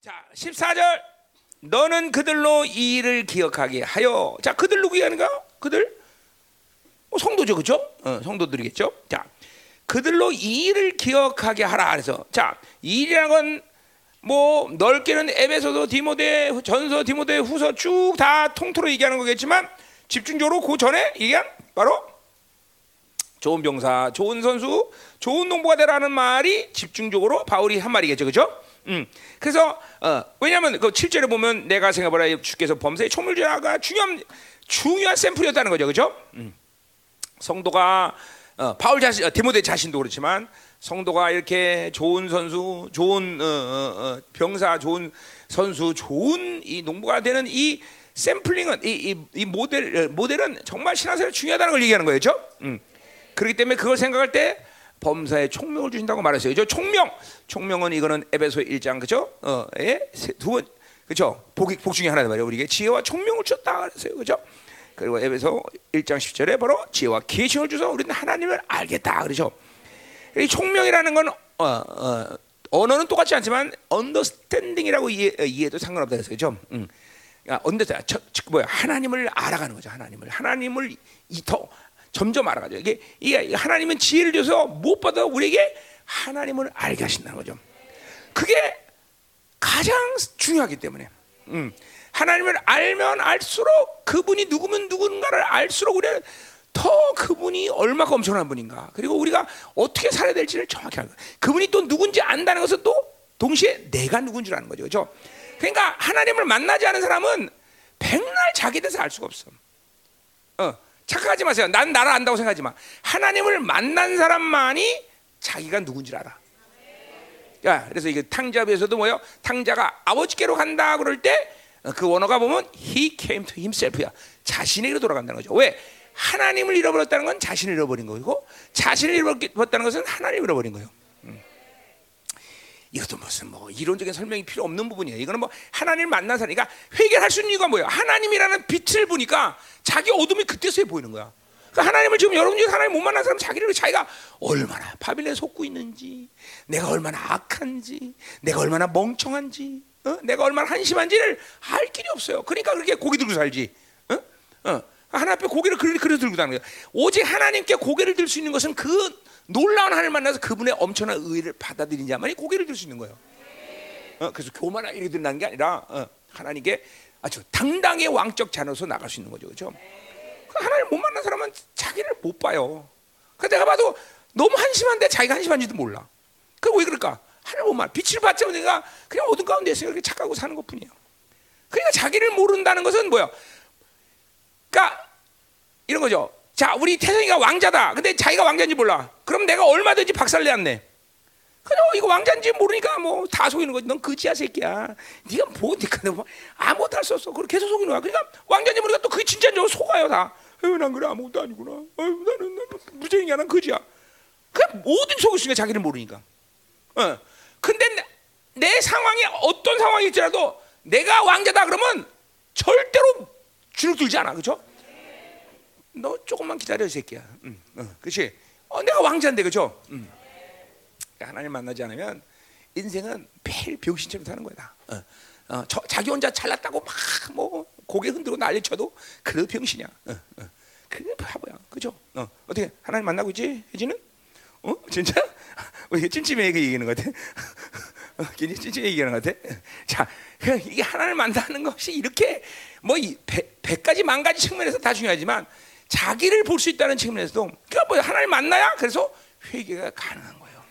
자, 14절. 너는 그들로 이 일을 기억하게 하여. 자, 그들 누구 얘기하는가? 그들? 뭐 성도죠, 그죠? 어, 성도들이겠죠? 자, 그들로 이 일을 기억하게 하라. 그래서, 자, 이 일이라는 건 뭐 넓게는 에베소서, 디모데, 전서, 디모데, 후서 쭉 다 통틀어 얘기하는 거겠지만 집중적으로 그 전에 얘기한 바로 좋은 병사, 좋은 선수, 좋은 농부가 되라는 말이 집중적으로 바울이 한 말이겠죠, 그죠? 음. 그래서 어, 왜냐하면 그 7절에 보면 내가 생각보라 주께서 범사의 총물자가 중요한 중요한 샘플이었다는 거죠, 그죠? 음. 성도가 어, 바울 자신, 어, 디모데 자신도 그렇지만 성도가 이렇게 좋은 선수, 좋은 어, 어, 어, 병사, 좋은 선수, 좋은 이 농부가 되는 이 샘플링은 이, 이, 이 모델 어, 모델은 정말 신앙생활 중요하다는 걸 얘기하는 거예요, 그죠? 음. 그렇기 때문에 그걸 생각할 때 범사에 총명을 주신다고 말했어요. 저 총명, 총명은 이거는 에베소 1장 그죠? 어, 예? 두번 그죠? 복, 복 중에 하나단 말이에요. 우리에게 지혜와 총명을 줬다 그랬어요. 그죠? 그리고 에베소 1장 10절에 바로 지혜와 계시를 주서 우리는 하나님을 알겠다 그러죠. 이 총명이라는 건 어, 어, 언어는 똑같지 않지만 언더스탠딩이라고 이해, 이해도 상관없다 그랬어요. 그죠? 음. 언더스탠 뭐야? 하나님을 알아가는 거죠. 하나님을 하나님을 이더 점점 알아가죠. 이게, 이게 하나님은 지혜를 줘서 무엇보다 우리에게 하나님을 알게 하신다는 거죠. 그게 가장 중요하기 때문에. 음. 하나님을 알면 알수록 그분이 누구면 누군가를 알수록 우리는 더 그분이 얼마나 엄청난 분인가. 그리고 우리가 어떻게 살아야 될지를 정확히 알고. 그분이 또 누군지 안다는 것은 또 동시에 내가 누군 줄 아는 거죠. 그죠? 그러니까 하나님을 만나지 않은 사람은 백날 자기 대해서 알 수가 없어. 어. 착각하지 마세요. 난 나를 안다고 생각하지 마. 하나님을 만난 사람만이 자기가 누군지 알아. 야, 그래서 이게 탕자에서도 뭐요? 탕자가 아버지께로 간다 그럴 때 그 원어가 보면 he came to himself야. 자신에게로 돌아간다는 거죠. 왜? 하나님을 잃어버렸다는 건 자신을 잃어버린 거고 자신을 잃어버렸다는 것은 하나님을 잃어버린 거예요. 음. 이것도 무슨 뭐 이론적인 설명이 필요 없는 부분이에요. 이거는 뭐 하나님을 만난 사람, 그러니까 회개할 수 있는 이유가 뭐예요? 하나님이라는 빛을 보니까 자기 어둠이 그때서야 보이는 거야. 그러니까 하나님을 지금 여러분 중에 하나님 못 만난 사람 자기를 자기가 얼마나 바빌론에 속고 있는지, 내가 얼마나 악한지, 내가 얼마나 멍청한지, 어? 내가 얼마나 한심한지를 알 길이 없어요. 그러니까 그렇게 고개 들고 살지. 어? 어. 하나 앞에 고개를 그래, 그래 들고 다는 거야. 오직 하나님께 고개를 들 수 있는 것은 그 놀라운 하나님을 만나서 그분의 엄청난 의를 받아들인 자만이 고개를 들 수 있는 거예요. 어, 그래서 교만한 일이 든다는 게 아니라 어, 하나님께 아주 당당히 왕적 자녀로서 나갈 수 있는 거죠, 그렇죠? 하나님 못 만난 사람은 자기를 못 봐요. 그 내가 봐도 너무 한심한데 자기가 한심한지도 몰라. 그왜 그럴까? 하나님 못 만. 빛을 받자 내가 그냥 어둠 가운데서 이렇게 착하고 사는 것뿐이에요. 그러니까 자기를 모른다는 것은 뭐야? 그러니까 이런 거죠. 자, 우리 태성이가 왕자다. 근데 자기가 왕자인지 몰라. 그럼 내가 얼마든지 박살내 안내. 그냥 이거 왕자인지 모르니까 뭐 다 속이는 거지. 넌 거지야 새끼야. 네가 뭐, 네가 뭐 아무것도 할 수 없어. 그걸 계속 속이는 거야. 그러니까 왕자인지 모르니까 또 그게 진짜인 줄 속아요 다. 에휴, 난 그래 아무것도 아니구나. 에휴, 나는, 나는 무죄인이야. 난 거지야. 그냥 모든 속일 수 있는 자기를 모르니까. 어. 근데 내, 내 상황이 어떤 상황일지라도 내가 왕자다 그러면 절대로 주눅 들지 않아. 그죠? 너 조금만 기다려 이 새끼야. 응, 응, 그렇지? 어, 내가 왕자인데 그죠? 응. 하나님 만나지 않으면 인생은 매일 병신처럼 사는 거야. 어, 어, 저, 자기 혼자 잘났다고 막 뭐 고개 흔들고 난리 쳐도 그래도 병신이야. 어, 어. 그게 바보야. 그죠? 어, 어떻게 하나님 만나고 있지? 혜진은? 어? 진짜? 왜 찜찜해 얘기하는 것 같아? 어, 괜히 찜찜해 얘기하는 것 같아? 자, 이게 하나님을 만나는 것이 이렇게 뭐 백, 백 가지 만 가지 측면에서 다 중요하지만 자기를 볼 수 있다는 측면에서도 그러니까 뭐 하나님 만나야 그래서 회개가 가능한 거예요.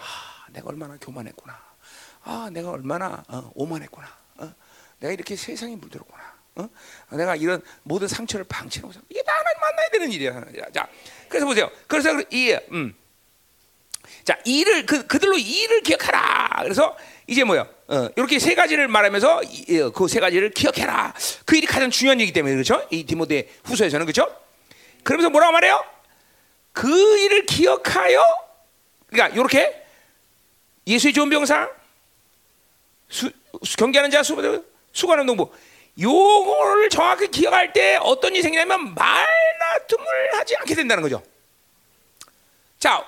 아, 내가 얼마나 교만했구나. 아, 내가 얼마나 어, 오만했구나. 어? 내가 이렇게 세상에 물들었구나. 어? 내가 이런 모든 상처를 방치하고 이게 다 하나님 만나야 되는 일이야. 자, 그래서 보세요. 그래서 이 음. 자, 일을 그 그들로 일을 기억하라. 그래서 이제 뭐야? 어, 이렇게 세 가지를 말하면서 어, 그세 가지를 기억해라. 그 일이 가장 중요한 얘기 때문에 그렇죠? 이 디모데 후서에서는 그렇죠? 그러면서 뭐라고 말해요? 그 일을 기억하여 그러니까 이렇게 예수의 좋은 병상 수, 경계하는 자 수, 수고하는 농부 요거를 정확히 기억할 때 어떤 일이 생기냐면 말다툼을 하지 않게 된다는 거죠. 자,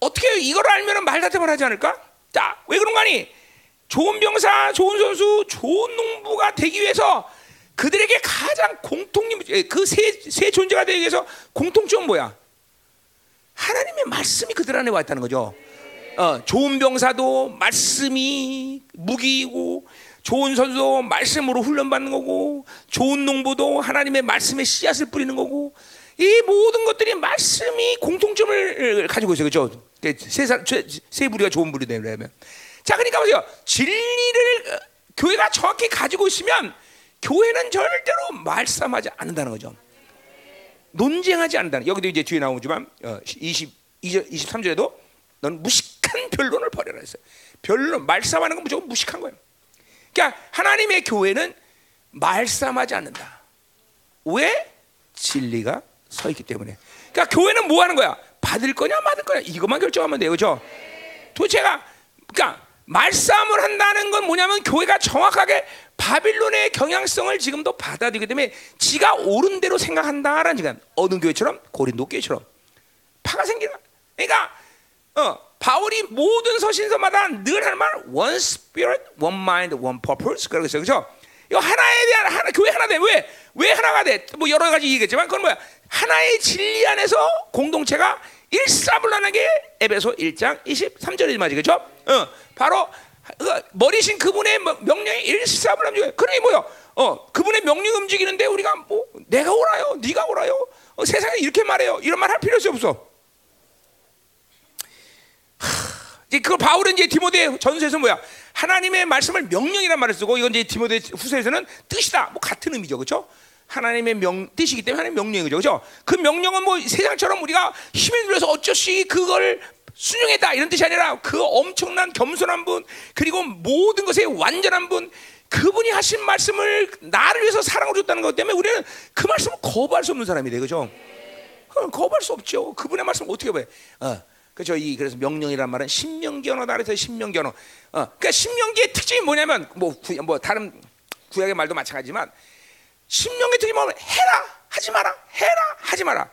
어떻게 이걸 알면 말다툼을 하지 않을까? 자, 왜 그런 거 아니? 좋은 병사, 좋은 선수, 좋은 농부가 되기 위해서 그들에게 가장 공통점 그세 세 존재가 되기 위해서 공통점은 뭐야? 하나님의 말씀이 그들 안에 와 있다는 거죠. 어, 좋은 병사도 말씀이 무기이고 좋은 선수도 말씀으로 훈련받는 거고 좋은 농부도 하나님의 말씀에 씨앗을 뿌리는 거고 이 모든 것들이 말씀이 공통점을 가지고 있어요. 그렇죠? 세, 세, 세 부리가 좋은 부리 되려면 자, 그러니까 보세요. 진리를 어, 교회가 정확히 가지고 있으면 교회는 절대로 말싸움하지 않는다는 거죠. 논쟁하지 않는다는. 여기도 이제 뒤에 나오지만 20, 23절에도 넌 무식한 변론을 버려라 했어요. 변론, 말싸움하는 건 무조건 무식한 거예요. 그러니까 하나님의 교회는 말싸움하지 않는다. 왜? 진리가 서 있기 때문에. 그러니까 교회는 뭐 하는 거야? 받을 거냐, 받을 거냐 이것만 결정하면 돼요, 그렇죠? 도대체가 그러니까 말싸움을 한다는 건 뭐냐면 교회가 정확하게 바빌론의 경향성을 지금도 받아들이기 때문에 지가 옳은 대로 생각한다라는 지금 어느 교회처럼 고린도 교회처럼 파가 생기는 그러니까 어, 바울이 모든 서신서마다 늘 하는 말 one spirit, one mind, one purpose 그러고 있어요. 그렇죠? 이거 하나에 대한 하나 교회 하나 돼. 왜? 왜 하나가 돼? 뭐 여러 가지 얘기겠지만 그건 뭐야? 하나의 진리 안에서 공동체가 일사불란하게 에베소 1장 23절이지 말이죠. 그렇죠? 어, 바로 그 머리신 그분의 명령이 일사불란 중에 그러니 뭐요? 어, 그분의 명령 움직이는데 우리가 뭐 내가 오라요, 네가 오라요. 어, 세상에 이렇게 말해요. 이런 말 할 필요 없어. 이제 그걸 바울은 이제 디모데 전서에서 뭐야? 하나님의 말씀을 명령이란 말을 쓰고 이건 이제 디모데 후서에서는 뜻이다. 뭐 같은 의미죠, 그렇죠? 하나님의 명 뜻이기 때문에 하나님의 명령이죠, 그렇죠? 그 명령은 뭐 세상처럼 우리가 힘에 들어서 어쩌시 그걸 순종했다 이런 뜻이 아니라 그 엄청난 겸손한 분 그리고 모든 것에 완전한 분 그분이 하신 말씀을 나를 위해서 사랑을 줬다는 것 때문에 우리는 그 말씀을 거부할 수 없는 사람이 돼, 그죠? 거부할 수 없죠. 그분의 말씀을 어떻게 봐? 어, 그렇죠. 이 그래서 명령이란 말은 신명기 언어다 그래서 신명기 언어. 어, 그러니까 신명기의 특징이 뭐냐면 뭐, 구, 뭐 다른 구약의 말도 마찬가지지만 신명의 특징이 뭐냐면 해라 하지 마라 해라 하지 마라.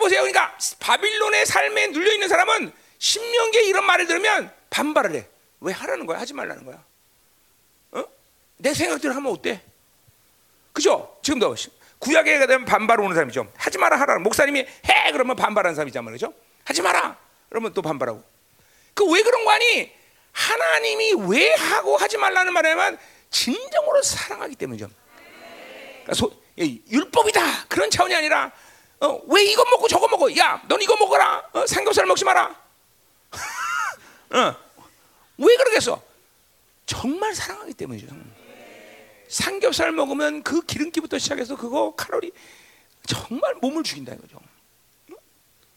보세요. 그러니까 바빌론의 삶에 눌려 있는 사람은 신명기에 이런 말을 들으면 반발을 해. 왜 하라는 거야? 하지 말라는 거야. 어? 내 생각대로 하면 어때? 그죠? 지금도 구약에 가면 반발 오는 사람이죠. 하지 마라 하라. 목사님이 해 그러면 반발하는 사람이잖아 그죠? 하지 마라. 그러면 또 반발하고. 그 왜 그런 거 아니? 하나님이 왜 하고 하지 말라는 말이냐면 진정으로 사랑하기 때문이죠. 그러니까 소, 율법이다 그런 차원이 아니라 어, 왜 이거 먹고 저거 먹어? 야, 넌 이거 먹어라. 어, 삼겹살 먹지 마라. 어. 왜 그러겠어? 정말 사랑하기 때문이죠. 삼겹살 먹으면 그 기름기부터 시작해서 그거 칼로리 정말 몸을 죽인다 이거죠.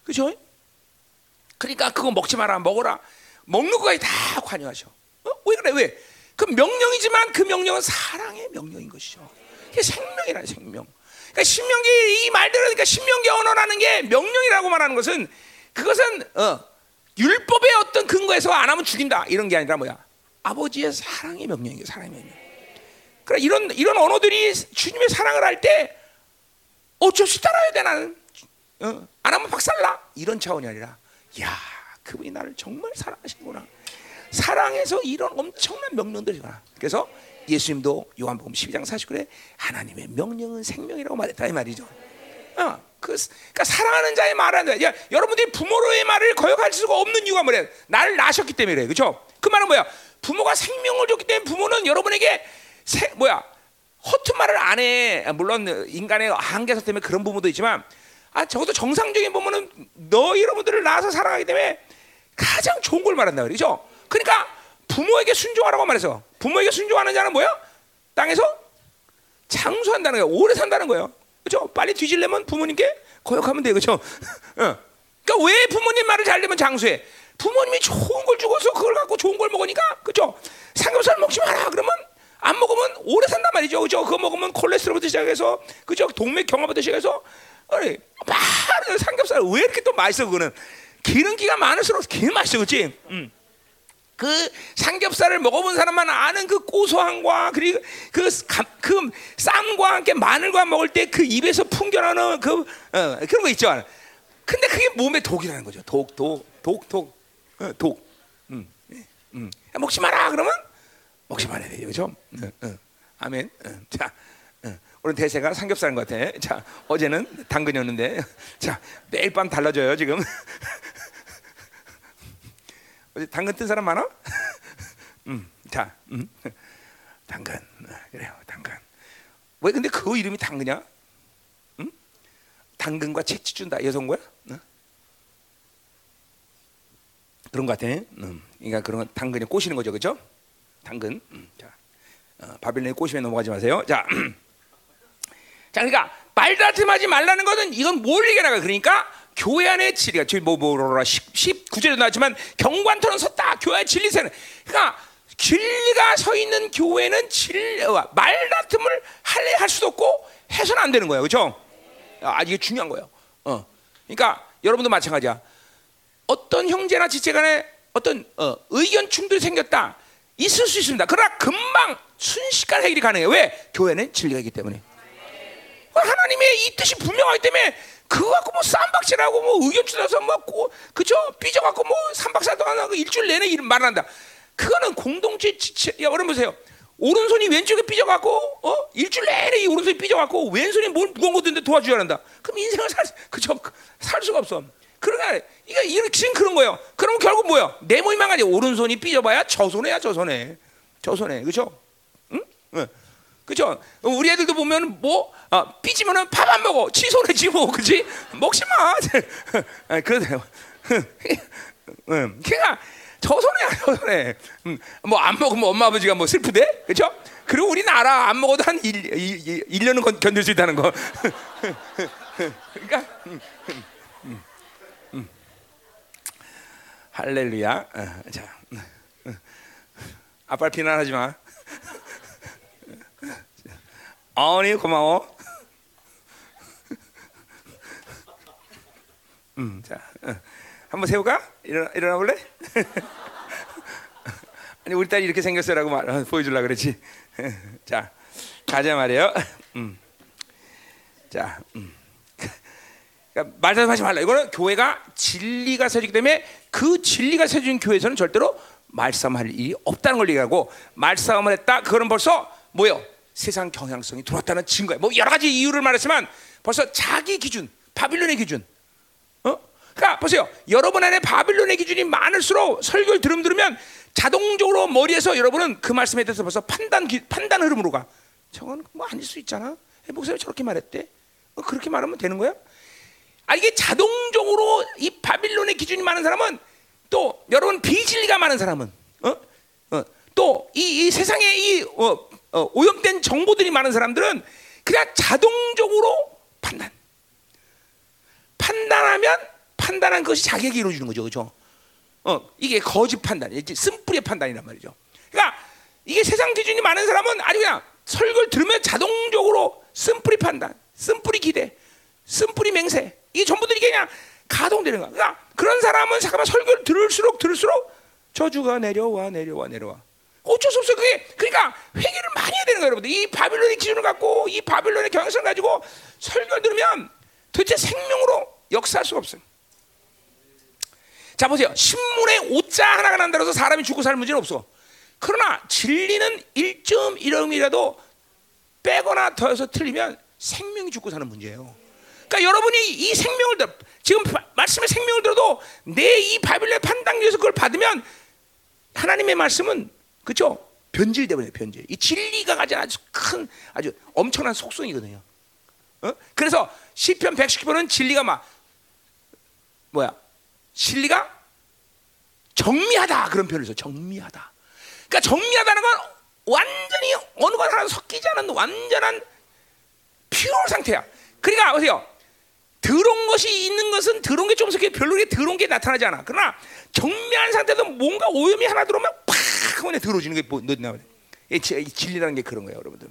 그죠? 그러니까 그거 먹지 마라, 먹어라. 먹는 거까지 다 관여하셔. 어? 왜 그래? 왜? 그 명령이지만 그 명령은 사랑의 명령인 것이죠. 이게 생명이라 생명. 그러니까 신명기 이 말들은 그러니까 신명기 언어라는 게 명령이라고 말하는 것은 그것은 어, 율법의 어떤 근거에서 안 하면 죽인다 이런 게 아니라 뭐야? 아버지의 사랑의 명령이에요. 사랑의 명령. 그래 이런 이런 언어들이 주님의 사랑을 할 때 어쩔 수 따라야 돼 나는. 어, 안 하면 박살나 이런 차원이 아니라 야 그분이 나를 정말 사랑하시구나. 사랑해서 이런 엄청난 명령들이 나. 그래서 예수님도 요한복음 12장 49절에 하나님의 명령은 생명이라고 말했다 이 말이죠. 어, 그, 그러니까 사랑하는 자의 말하는 야, 여러분들이 부모로의 말을 거역할 수가 없는 이유가 뭐래? 나를 낳으셨기 때문에 그래, 그렇죠? 그 말은 뭐야? 부모가 생명을 줬기 때문에 부모는 여러분에게 세, 뭐야? 허튼 말을 안 해. 물론 인간의 한계사 때문에 그런 부모도 있지만, 아 적어도 정상적인 부모는 너 여러분들을 낳아서 사랑하기 때문에 가장 좋은 걸 말한다, 그렇죠? 그러니까 부모에게 순종하라고 말해서 부모에게 순종하는 자는 뭐야? 땅에서 장수한다는 거예요. 오래 산다는 거예요. 그렇죠? 빨리 뒤질려면 부모님께 거역하면 돼, 그렇죠? 어. 그러니까 왜 부모님 말을 잘 들으면 장수해? 부모님이 좋은 걸 주고서 그걸 갖고 좋은 걸 먹으니까, 그렇죠? 삼겹살 먹지 마라. 그러면 안 먹으면 오래 산단 말이죠, 그렇죠? 그거 먹으면 콜레스테롤부터 시작해서, 그렇죠? 동맥 경화부터 시작해서, 아니, 막 삼겹살 왜 이렇게 또 맛있어? 그거는 기름기가 많을수록 개 맛있어, 그렇지? 음. 그 삼겹살을 먹어본 사람만 아는 그 고소함과 그리고 그, 그 쌈과 함께 마늘과 먹을 때 그 입에서 풍겨나는 그 어, 그런 거 있죠. 근데 그게 몸에 독이라는 거죠. 독, 독, 독, 독, 어, 독. 음, 예, 음. 먹지 마라. 그러면 먹지 말아야 돼요, 그렇죠? 응, 응. 아멘. 응. 자, 응. 오늘 대세가 삼겹살인 것 같아. 자, 어제는 당근이었는데, 자 매일 밤 달라져요 지금. 당근 뜬 사람 많아? 음, 자, 음. 당근 어, 그래요, 당근. 왜 근데 그 이름이 당근이야? 음? 당근과 채취 준다 여성 거야? 어? 그런 것 같아. 음. 그러니까 그런 건 당근이 꼬시는 거죠, 그렇죠? 당근. 음. 자, 어, 바빌론의 꼬심에 넘어가지 마세요. 자, 자, 그러니까 말다툼하지 말라는 것은 이건 뭘 얘기하나 그러니까 교회 안의 진리가 지금 뭐 뭐라 19절에 나왔지만 경관토는 섰다 교회 의 진리세는 그러니까 진리가 서 있는 교회는 진리와 말다툼을 할래 할 수도 없고 해서는 안 되는 거예요, 그렇죠? 아 이게 중요한 거예요. 어, 그러니까 여러분도 마찬가지야. 어떤 형제나 지체 간에 어떤 어, 의견 충돌이 생겼다 있을 수 있습니다. 그러나 금방 순식간 해결이 가능해요. 왜? 교회는 진리가 있기 때문에. 하나님의 이 뜻이 분명하기 때문에 그거 갖고 뭐 쌈박질하고 뭐 의견 주어서 뭐 그죠 삐져갖고 뭐 삼박사 동안 하고 일주일 내내 이런 말을 한다. 그거는 공동체 지체. 야 여러분 보세요. 오른손이 왼쪽에 삐져갖고 어 일주일 내내 이 오른손이 삐져갖고 왼손이 뭘 무거운 거 드는데 도와줘야 한다. 그럼 인생을 살 그죠 살 수가 없어. 그러니까 이게 이렇게 지금 그런 거예요. 그럼 결국 뭐야? 내 몸이만 가지 오른손이 삐져봐야 저 손에야 저 손에 저 손에 그죠? 응? 응. 그죠? 우리 애들도 보면 뭐 어, 삐지면은 밥 안 먹어. 치손에 지고 그지? 먹지 마. 아, 그러세요. 응. 그러니까 저 손에야 저 손에. 응. 뭐안 먹으면 엄마 아버지가 뭐 슬프대? 그죠? 그리고 알아. 안 먹어도 한 1, 1, 1년은 견딜 수 있다는 거. 그러니까 음, 음, 음. 할렐루야. 어, 자, 아빠 비난하지 마. 어니 고마워. 음, 자, 어. 한번 세울까? 일어나, 일어나 볼래? 아니 우리 딸이 이렇게 생겼어라고 말 어, 보여줄라 그랬지. 자, 가자 말이에요. 음. 자, 음. 그러니까 말씀하지 말라. 이거는 교회가 진리가 서지기 때문에 그 진리가 서진 교회에서는 절대로 말싸움할 일이 없다는 걸 얘기하고 말싸움을 했다. 그거는 벌써 뭐요? 세상 경향성이 들어왔다는 증거야. 뭐 여러 가지 이유를 말했지만 벌써 자기 기준, 바빌론의 기준. 어? 그러니까 보세요. 여러분 안에 바빌론의 기준이 많을수록 설교를 들음 들으면 자동적으로 머리에서 여러분은 그 말씀에 대해서 벌써 판단 판단 흐름으로 가. 저건 뭐 아닐 수 있잖아. 목사님 저렇게 말했대. 어, 그렇게 말하면 되는 거야? 아 이게 자동적으로 이 바빌론의 기준이 많은 사람은 또 여러분 비진리가 많은 사람은 어? 어, 또이 이 세상에 이 어, 어, 오염된 정보들이 많은 사람들은 그냥 자동적으로 판단. 판단하면 판단한 것이 자기에게 이루어지는 거죠, 그렇죠? 어, 이게 거짓 판단, 쓴뿌리의 판단이란 말이죠. 그러니까 이게 세상 기준이 많은 사람은 아주 그냥 설교를 들으면 자동적으로 쓴뿌리 판단, 쓴뿌리 기대, 쓴뿌리 맹세 이게 전부들이 그냥 가동되는 거야. 그러니까 그런 사람은 잠깐만 설교를 들을수록 들을수록 저주가 내려와 내려와 내려와. 어쩔 수 없어요. 그게 그러니까 회개를 많이 해야 되는 거예요, 여러분들. 이 바빌론의 기준을 갖고 이 바빌론의 경향성을 가지고 설교를 들으면 도대체 생명으로 역사할 수가 없어요. 자 보세요. 신문에 오자 하나가 난다고 해서 사람이 죽고 살 문제는 없어. 그러나 진리는 1.1억이라도 빼거나 더해서 틀리면 생명이 죽고 사는 문제예요. 그러니까 여러분이 이 생명을 들어 지금 말씀의 생명을 들어도 내 이 바빌론의 판단에서 그걸 받으면 하나님의 말씀은 그렇죠? 변질되버려 요 변질. 이 진리가 가진 아주 큰 아주 엄청난 속성이거든요. 어? 그래서 시편 119편은 진리가 막 뭐야? 진리가 정미하다 그런 표현을 써. 정미하다. 그러니까 정미하다는 건 완전히 어느 것 하나 섞이지 않은 완전한 퓨어 상태야. 그러니까 보세요. 들어온 것이 있는 것은 들어온 게 조금씩 별로 들어온 게 나타나지 않아. 그러나 정미한 상태도 뭔가 오염이 하나 들어오면 팍 하면 들어오지는 게 뭐, 나오네. 이 진리라는 게 그런 거예요, 여러분들.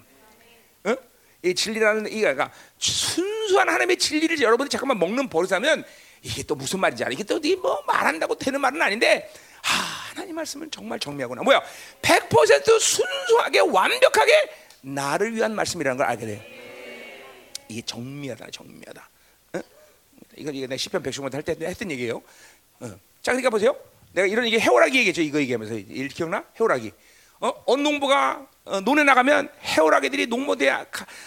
어? 이 진리라는 이가 그러니까 순수한 하나님의 진리를 여러분이 잠깐만 먹는 버릇하면 이게 또 무슨 말인지 알아? 이게 또뭐 말한다고 되는 말은 아닌데 아, 하나님 말씀은 정말 정미하구나. 뭐야? 100% 순수하게 완벽하게 나를 위한 말씀이라는 걸 알게 돼. 이게 정미하다, 정미하다. 이건 이거 내가 시편 110번 할때 했던 얘기예요. 어. 자, 그러니까 보세요. 내가 이런 얘기 해오라기 얘기죠. 이거 얘기하면서 일 기억나? 해오라기. 어, 어느 농부가 어, 논에 나가면 해오라기들이 농모대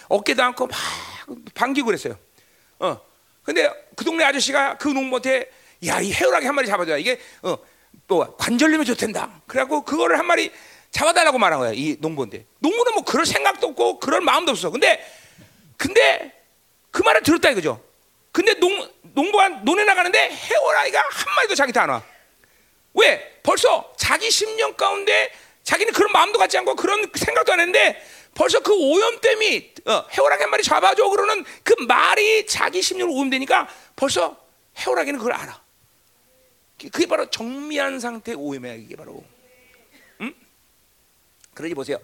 어깨도 안고 막 반기고 그랬어요. 어. 근데 그 동네 아저씨가 그 농부한테 야, 이 해오라기 한 마리 잡아줘야 이게 어, 또 관절염이 좋댄다. 그래갖고 그거를 한 마리 잡아달라고 말한 거야. 이 농부인데. 농부는 뭐 그럴 생각도 없고 그럴 마음도 없어. 근데 근데 그 말을 들었다 이거죠. 근데 농 농부가 논에 나가는데 해오라기가 한 마리도 자기한테 안 와. 왜? 벌써 자기 심령 가운데 자기는 그런 마음도 갖지 않고 그런 생각도 안 했는데 벌써 그 오염됨이 어, 해오라기 한 마리 잡아줘 그러는 그 말이 자기 심령을 오염되니까 벌써 해오라기는 그걸 알아. 그게 바로 정미한 상태의 오염이야 이게 바로. 음? 그러지 보세요.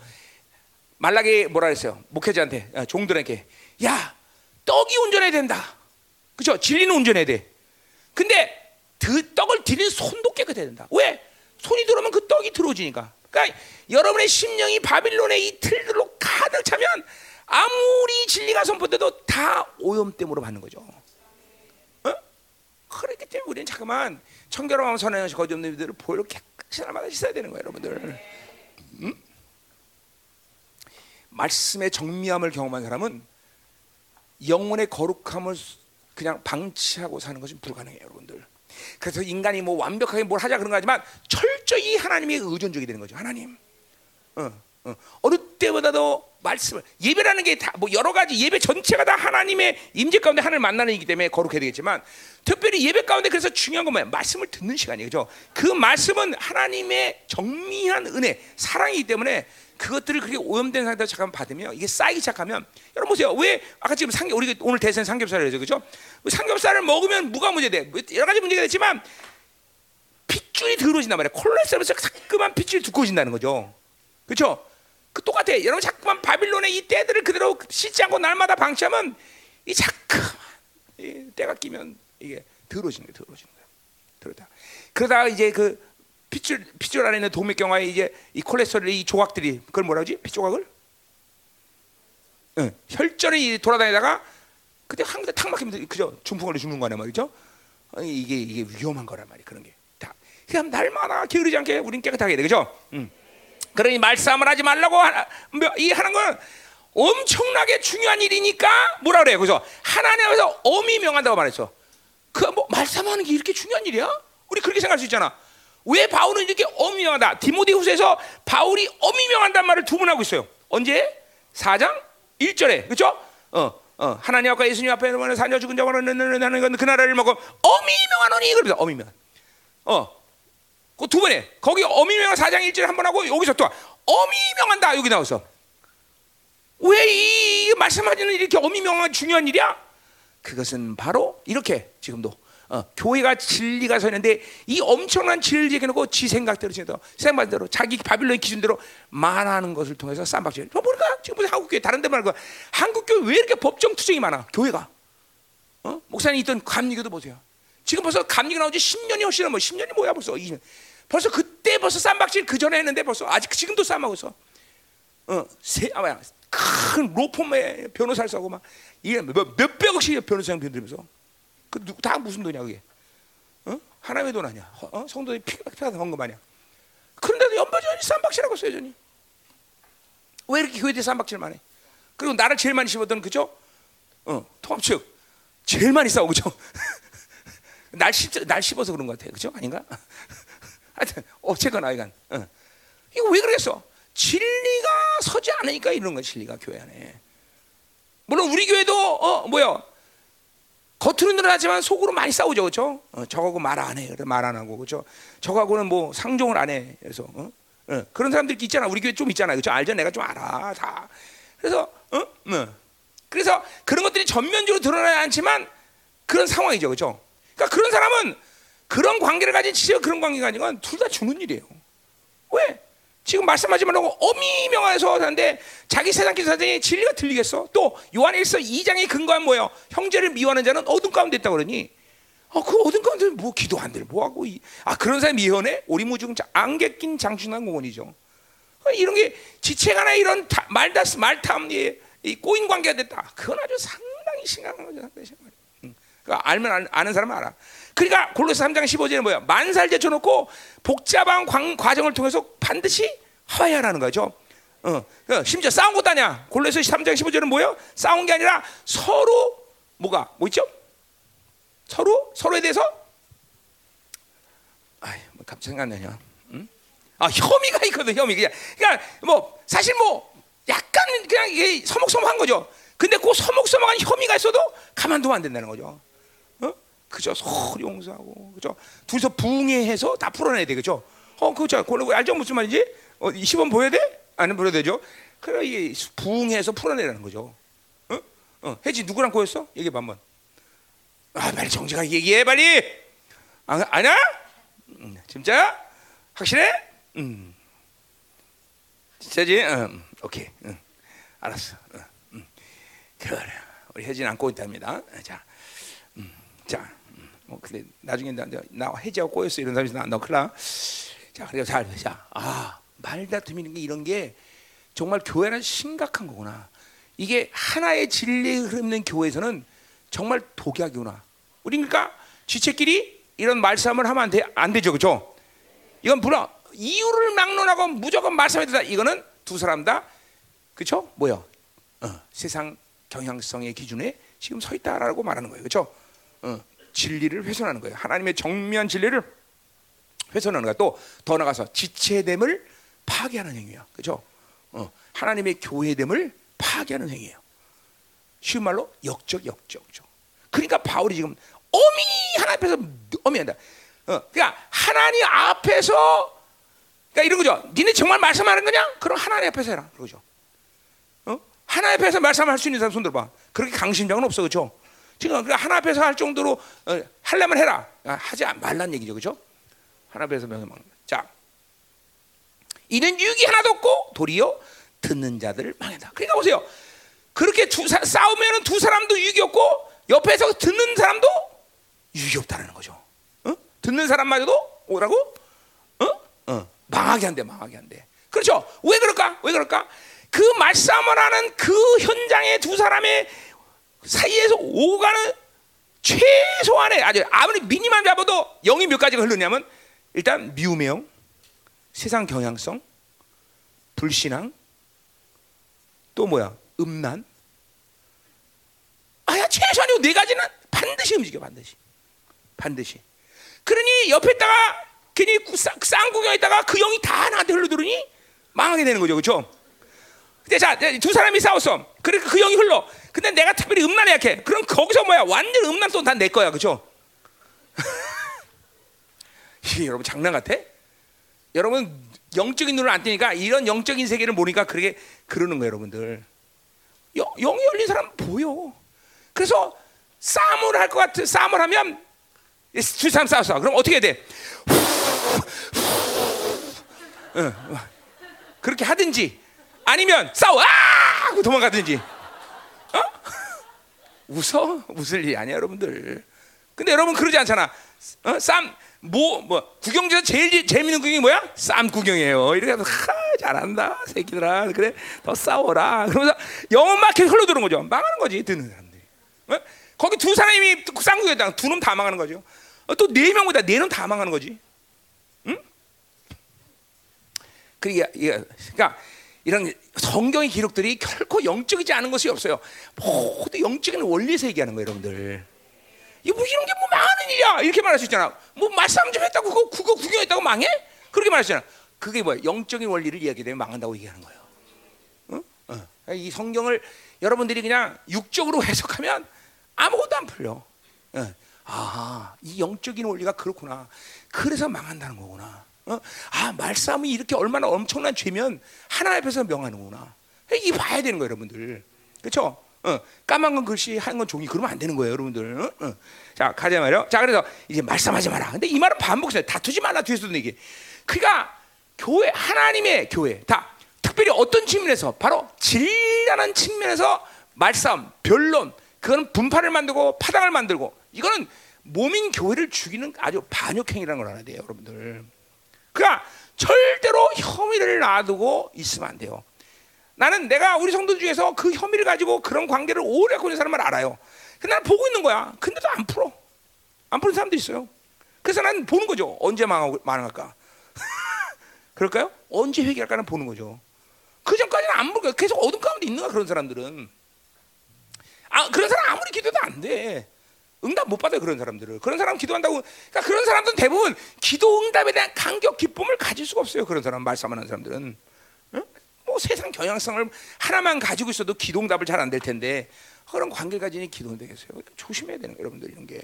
말라기 뭐라 그랬어요? 목회자한테 아, 종들에게 야 떡이 온전해야 된다. 그죠? 진리는 온전해야 돼. 근데 그 떡을 드리는 손도 깨끗해야 된다. 왜? 손이 들어오면 그 떡이 들어오지니까. 그러니까 여러분의 심령이 바빌론의 이 틀들로 가득 차면 아무리 진리가 선포돼도 다 오염됨으로 받는 거죠. 어? 그렇기 때문에 우리는 잠깐만 청결함 선행 거짓 없는 이들을 보혈로 깨끗이 날마다 씻어야 되는 거예요, 여러분들. 음? 말씀의 정미함을 경험한 사람은 영혼의 거룩함을 그냥 방치하고 사는 것이 불가능해요, 여러분들. 그래서 인간이 뭐 완벽하게 뭘 하자 그런 거 하지만 철저히 하나님의 의존적이 되는 거죠. 하나님. 어, 어. 어느 때보다도 말씀을 예배라는 게 다 뭐 여러 가지 예배 전체가 다 하나님의 임재 가운데 하나님을 만나는 이기 때문에 거룩해야 되겠지만 특별히 예배 가운데 그래서 중요한 건 뭐야? 말씀을 듣는 시간이에요. 그죠? 그 말씀은 하나님의 정미한 은혜, 사랑이기 때문에 그것들을 그렇게 오염된 상태로 잠깐 받으면 이게 쌓이기 시작하면 여러분 보세요. 왜 아까 지금 삼겹 우리 오늘 대선 삼겹살을 해죠, 그죠? 삼겹살을 먹으면 뭐가 문제돼? 여러 가지 문제가 있지만 핏줄이 더러워진단 말이야. 콜레스테롤에서 자꾸만 핏줄이 두꺼워진다는 거죠. 그렇죠? 그 똑같아. 여러분 자꾸만 바빌론의 이 때들을 그대로 씻지 않고 날마다 방치하면 이 자꾸만 이 때가 끼면 이게 더러워지는 거예요. 더러워지는 거예요. 더러다. 그러다가 이제 그 핏줄 핏줄 안에 있는 동맥경화에 이제 이 콜레스테롤 이 조각들이 그걸 뭐라 그러지? 핏조각을? 응. 혈전이 돌아다니다가 그때 한 군데 탁 막히면 그죠? 중풍으로 죽는 거냐 말이죠? 이게 이게 위험한 거란 말이야 그런 게. 다. 그냥 날마다 게으르지 않게 우린 깨끗하게 돼, 그죠? 응. 그러니 말싸움을 하지 말라고 하나, 뭐, 이 하는 건 엄청나게 중요한 일이니까 뭐라 그래요? 그래서 하나님에서 엄히 명한다고 말했어. 그 뭐 말싸움하는 게 이렇게 중요한 일이야? 우리 그렇게 생각할 수 있잖아. 왜 바울은 이렇게 어미명하다? 디모데후서에서 바울이 어미명한다는 말을 두 번 하고 있어요. 언제? 4장 1절에 그렇죠? 어, 어, 하나님 앞과 예수님 앞에 는 사녀 죽은 자와 하는 건그 나라를 먹어 어미명하노니 그러면서 어미명. 어, 그 두 번에 거기 어미명한 4장 1절에 한번 하고 여기서 또 어미명한다 여기 나와서 왜이 말씀하시는 이렇게 어미명한 중요한 일이야? 그것은 바로 이렇게 지금도 어, 교회가 진리가 서 있는데 이 엄청난 진리를 얘기해놓고 지 생각대로 지도 생각대로 자기 바빌론 기준대로 말하는 것을 통해서 쌈박질. 뭐 뭘까? 지금 무슨 한국 교회 다른 데 말고 한국 교회 왜 이렇게 법정 투쟁이 많아? 교회가. 어? 목사님 있던 감리교도 보세요. 지금 벌써 감리교 나온 지 10년이 훨씬 넘어. 10년이 뭐야 벌써 20년. 벌써 그때 벌써 쌈박질 그 전에 했는데 벌써 아직 지금도 쌈하고 있어. 어, 세, 아, 뭐야. 큰 로펌에 변호사를 써고 막 이게 몇, 백억씩 변호사를 들면서 그 다 무슨 돈이야 그게? 어? 하나님의 돈 아니야? 어? 성도들이 피가 피가 헌금 아니야? 그런데도 연바전이 쌈박질하고 있어요, 전이. 왜 이렇게 교회들 쌈박질만 해? 그리고 나를 제일 많이 씹었던 그죠? 어, 통합 측 제일 많이 싸우고 그죠? 날 씹, 날 씹어서 그런 것 같아, 그죠? 아닌가? 하여튼 어쨌거나 이간. 어. 이거 왜 그랬어? 진리가 서지 않으니까 이런 거 진리가 교회 안에. 물론 우리 교회도 어 뭐야 겉으로는 드러나지만 속으로 많이 싸우죠, 그렇죠? 어, 저하고 말 안 해, 말안 하고, 그렇죠? 저하고는 뭐 상종을 안 해, 그래서 어? 어, 그런 사람들이 있잖아. 우리 교회 좀 있잖아, 그렇죠? 알죠? 내가 좀 알아, 다. 그래서 어, 어. 그래서 그런 것들이 전면적으로 드러나지 않지만 그런 상황이죠, 그렇죠? 그러니까 그런 사람은 그런 관계를 가진 지적 그런 관계가 아니건 둘다 죽는 일이에요. 왜? 지금 말씀하지 말라고 어미명하서 하는데 자기 세상 기사들이 진리가 들리겠어? 또 요한일서 2장의 근거한 뭐예요? 형제를 미워하는 자는 어둠 가운데 있다 그러니 어, 그 어둠 가운데 뭐 기도 안 돼. 뭐 하고 아 그런 사람이 미워해? 오리무중 안개 낀 장춘한 공원이죠. 어, 이런 게 지체가나 이런 타, 말다스 말탐 이, 이 꼬인 관계가 됐다. 그건 아주 상당히 심각한 거죠. 상당히 심각한. 응. 그러니까 알면 아는 사람은 알아. 그러니까 골로새 3장 15절에 뭐야? 만살 제쳐놓고 복잡한 광, 과정을 통해서 반드시 화해하라는 거죠. 어, 어, 심지어 싸운 것도 아니야. 골로새 3장 15절은 뭐예요? 싸운 게 아니라 서로 뭐가 뭐 있죠? 서로 서로에 대해서 아이, 뭐 갑자기 생각나냐? 응? 아 혐의가 있거든 혐의 그냥 그러니까 뭐 사실 뭐 약간 그냥 이게 서먹서먹한 거죠. 근데 그 서먹서먹한 혐의가 있어도 가만두면 안 된다는 거죠. 어? 그죠 서로 용서하고 그죠 둘이서 부응해서 다 풀어내야 돼 그죠? 어 그죠 골로 알죠 무슨 말인지? 어, 20원 보여야 돼? 안 보여야 되죠? 그래 이 부응해서 풀어내라는 거죠. 어? 어, 혜지 누구랑 꼬였어? 얘기해 봐 한번. 아 빨리 정직하게 얘기해 빨리. 아, 아냐? 음, 진짜? 확실해? 음. 진짜지? 음, 오케이. 음, 알았어. 음, 음. 그래. 우리 혜진 안고 있답니다. 자, 음, 자, 음, 뭐 근데 나중에 나, 나 혜지하고 꼬였어 이런 사람이 나, 너 클라. 자, 그래서 잘 자, 아 말다툼이는 게 이런 게 정말 교회는 심각한 거구나. 이게 하나의 진리 흐르는 교회에서는 정말 독약이구나. 우리 그러니까 지체끼리 이런 말싸움을 하면 안, 돼, 안 되죠, 그렇죠? 이건 불어 이유를 막론하고 무조건 말싸움이 되다. 이거는 두 사람 다 그렇죠? 뭐요? 어, 세상 경향성의 기준에 지금 서 있다라고 말하는 거예요, 그렇죠? 어, 진리를 훼손하는 거예요. 하나님의 정면 진리를 훼손하는 거야. 또 더 나가서 지체됨을 파괴하는 행위야, 그렇죠? 어, 하나님의 교회됨을 파괴하는 행위예요. 쉬운 말로 역적, 역적, 역적. 그러니까 바울이 지금 어미 하나님 앞에서 어미 한다. 어, 그러니까 하나님 앞에서 그러니까 이런 거죠. 니네 정말 말씀하는 거냐? 그럼 하나님 앞에서 해라. 그러죠. 어? 하나님 앞에서 말씀할 수 있는 사람 손 들어봐. 그렇게 강심장은 없어, 그렇죠? 지금 그러니까 하나 앞에서 할 정도로 어, 하려면 해라. 아, 하지 말란 얘기죠, 그렇죠? 하나 앞에서 명령 막는 자, 이는 유익이 하나도 없고 도리어 듣는 자들을 망한다. 그러니까 보세요. 그렇게 두 사, 싸우면은 두 사람도 유익이 없고 옆에서 듣는 사람도 유익이 없다는 거죠. 어? 듣는 사람마저도 뭐라고? 어? 어. 망하게 한대, 망하게 한대. 그렇죠? 왜 그럴까? 왜 그럴까? 그 말싸움을 하는 그 현장의 두 사람의 사이에서 오가는 최소한의 아주 아무리 미니만 잡아도 영이 몇 가지가 흐르냐면 일단 미움의 영, 세상 경향성, 불신앙, 또 뭐야? 음란. 아야 최소한 이 네 가지는 반드시 움직여 반드시, 반드시. 그러니 옆에다가 괜히 쌍구경에다가 그 영이 다 나한테 흘러들으니 망하게 되는 거죠, 그렇죠? 근데 자, 두 사람이 싸웠어. 그러니까 그 영이 흘러. 근데 내가 특별히 음란에 약해. 그럼 거기서 뭐야? 완전 음란 또다내 거야, 그렇죠? 이게 여러분 장난 같아? 여러분 영적인 눈을 안 뜨니까 이런 영적인 세계를 모르니까 그렇게 그러는 거예요, 여러분들. 영, 영이 열린 사람 보여. 그래서 싸움을 할 것 같은 싸움을 하면 두 사람 싸웠어. 그럼 어떻게 해야 돼? 응. 그렇게 하든지 아니면 싸워 아! 하고 도망가든지. 어? 웃어? 웃을 일이 아니야, 여러분들. 근데 여러분 그러지 않잖아. 어? 쌈, 뭐, 뭐, 구경에서 제일 재밌는 구경이 뭐야? 쌈 구경이에요. 이렇게 해서, 하, 잘한다, 새끼들아. 그래, 더 싸워라. 그러면서 영혼 막혀 흘러들어온 거죠. 망하는 거지, 듣는 사람들이. 어? 거기 두 사람이 쌈 구경에다 두놈 다 망하는 거죠. 어, 또네 명보다 네놈 다 망하는 거지. 응? 그러니까, 그러니까 이런 성경의 기록들이 결코 영적이지 않은 것이 없어요. 모두 영적인 원리에서 얘기하는 거예요, 여러분들. 이거 뭐 이런 게 뭐 망하는 일이야 이렇게 말할 수 있잖아. 뭐 말싸움 좀 했다고 그거 그거 구경했다고 망해? 그렇게 말하잖아. 그게 뭐야? 영적인 원리를 이야기되면 망한다고 얘기하는 거예요. 어? 어. 이 성경을 여러분들이 그냥 육적으로 해석하면 아무것도 안 풀려. 어. 아, 이 영적인 원리가 그렇구나. 그래서 망한다는 거구나. 어? 아, 말싸움이 이렇게 얼마나 엄청난 죄면 하나님 앞에서 명하는구나. 이 봐야 되는 거예요, 여러분들. 그렇죠? 어, 까만 건 글씨, 하얀 건 종이. 그러면 안 되는 거예요, 여러분들. 어? 어. 자, 가자 말이요. 자, 그래서 이제 말싸움하지 마라. 근데 이 말은 반복해요. 다투지 말라 뒤에서도 얘기. 그러니까 교회 하나님의 교회 다 특별히 어떤 측면에서 바로 진리라는 측면에서 말싸움, 변론, 그거는 분파를 만들고 파당을 만들고 이거는 몸인 교회를 죽이는 아주 반역행위라는 걸 알아야 돼요, 여러분들. 그러니까 절대로 혐의를 놔두고 있으면 안 돼요. 나는 내가 우리 성도 중에서 그 혐의를 가지고 그런 관계를 오래 갖고 있는 사람을 알아요. 나는 보고 있는 거야. 근데도 안 풀어. 안 푸는 사람도 있어요. 그래서 나는 보는 거죠. 언제 망하고, 망할까. 그럴까요? 언제 회개할까는 보는 거죠. 그 전까지는 안 볼까요? 계속 어둠 가운데 있는가 그런 사람들은. 아 그런 사람 아무리 기도도 안 돼. 응답 못 받아요 그런 사람들을. 그런 사람 기도한다고. 그러니까 그런 사람들은 대부분 기도 응답에 대한 감격 기쁨을 가질 수가 없어요. 그런 사람 말씀하는 사람들은. 응? 뭐 세상 경향성을 하나만 가지고 있어도 기도 응답을 잘 안 될 텐데 그런 관계를 가지니 기도는 되겠어요. 그러니까 조심해야 되는 거예요, 여러분들 이런 게.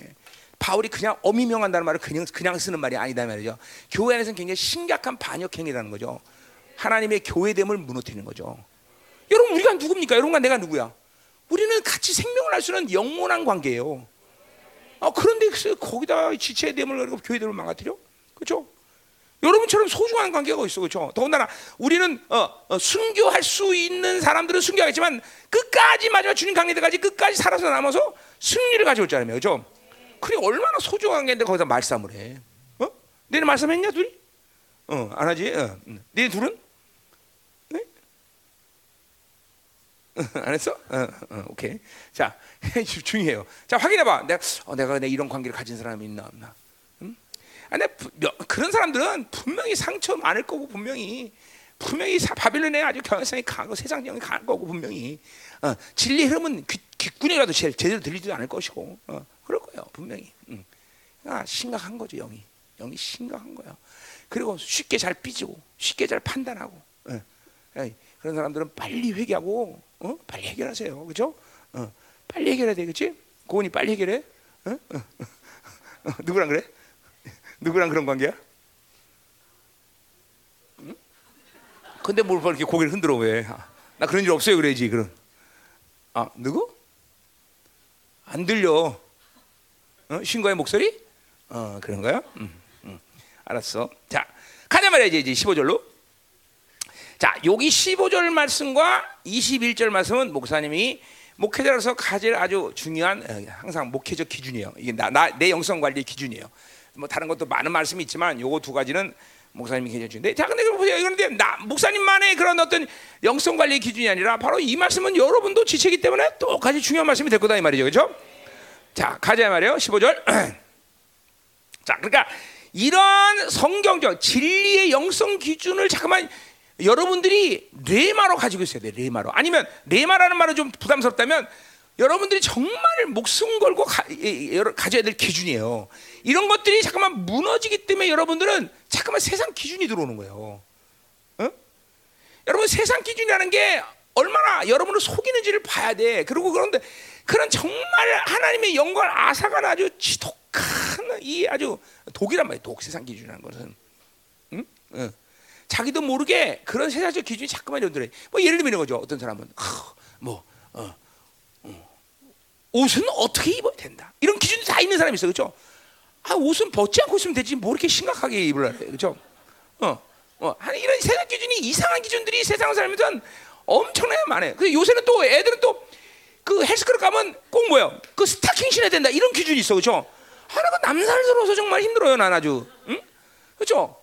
바울이 그냥 어미명한다는 말을 그냥 그냥 쓰는 말이 아니다 말이죠. 교회 안에서는 굉장히 심각한 반역 행위라는 거죠. 하나님의 교회됨을 무너뜨리는 거죠. 여러분 우리가 누굽니까? 여러분과 내가 누구야? 우리는 같이 생명을 할수 있는 영원한 관계예요. 아, 그런데 거기다 지체됨을 그리고 교회됨을 망가뜨려? 그렇죠? 여러분처럼 소중한 관계가 있어, 그렇죠? 더군다나 우리는 어, 어, 순교할 수 있는 사람들은 순교하겠지만 끝까지 마지막 주님 강림 때까지 끝까지 살아서 남아서 승리를 가져올 자라며, 그렇죠? 그래 얼마나 소중한 게인데 거기다 말싸움을 해? 어? 너네 말싸움했냐 둘이? 어, 안 하지? 어. 너네 둘은? 안 했어? 어, 어, 오케이. 자, 중요해요. 자, 확인해봐. 내가, 어, 내가 내 이런 관계를 가진 사람이 있나 없나? 음? 아, 내 그런 사람들은 분명히 상처 많을 거고 분명히 분명히 바빌론에 아주 경향성이 강하고 세상경이 강할 거고 분명히 어, 진리 흐름은 제일 제대로 들리지도 않을 것이고 어, 그럴 거예요 분명히. 음. 아, 심각한 거죠 영이 영이 심각한 거예요. 그리고 쉽게 잘 삐지고 쉽게 잘 판단하고 어. 그런 사람들은 빨리 회개하고 어? 빨리 해결하세요. 그죠? 어. 빨리 해결해야 돼, 그렇지? 고은이 빨리 해결해. 어? 어? 어? 누구랑 그래? 누구랑 그런 관계야? 응? 근데 뭘 이렇게 고개를 흔들어 왜? 아, 나 그런 일 없어요, 그래야지. 그런. 아 누구? 안 들려. 어? 신과의 목소리? 어 그런 거야? 음, 음. 알았어. 자 가자 말이야 이제 15절로. 자, 여기 15절 말씀과 21절 말씀은 목사님이 목회자로서 가질 아주 중요한 항상 목회적 기준이에요. 이게 나내 영성 관리 기준이에요. 뭐 다른 것도 많은 말씀이 있지만 요거 두 가지는 목사님이 계셔 주는데 자 근데 보세요. 그런데 나 목사님만의 그런 어떤 영성 관리 기준이 아니라 바로 이 말씀은 여러분도 지체기 때문에 똑같이 중요한 말씀이 될 거다 이 말이죠. 그렇죠? 자, 가자 말이에요. 15절. 자, 그러니까 이런 성경적 진리의 영성 기준을 잠깐만 여러분들이 레마로 가지고 있어야 돼. 레마로. 아니면 레마라는 말은 좀 부담스럽다면 여러분들이 정말 목숨 걸고 가, 져야 될 기준이에요. 이런 것들이 잠깐만 무너지기 때문에 여러분들은 잠깐만 세상 기준이 들어오는 거예요. 어? 여러분 세상 기준이라는 게 얼마나 여러분을 속이는지를 봐야 돼. 그리고 그런데 그런 정말 하나님의 영광을 아사가 아주 지독한 이 아주 독이란 말이에요. 독 세상 기준이라는 것은. 응? 응. 자기도 모르게 그런 세상적 기준이 자꾸만 연들해. 뭐 예를 들면 이런 거죠. 어떤 사람은 어, 뭐 어, 어, 옷은 어떻게 입어야 된다. 이런 기준이 다 있는 사람이 있어, 그렇죠? 아 옷은 벗지 않고 있으면 되지. 뭐 이렇게 심각하게 그래, 그렇죠? 어, 어, 이런 세상 기준이 이상한 기준들이 세상 살면서 엄청나게 많아요. 근데 요새는 또 애들은 또 그 헬스클럽 가면 꼭 뭐야? 그 스타킹 신어야 된다. 이런 기준이 있어, 그렇죠? 하나가 남사스러워서 정말 힘들어요, 난 아주, 응? 그렇죠?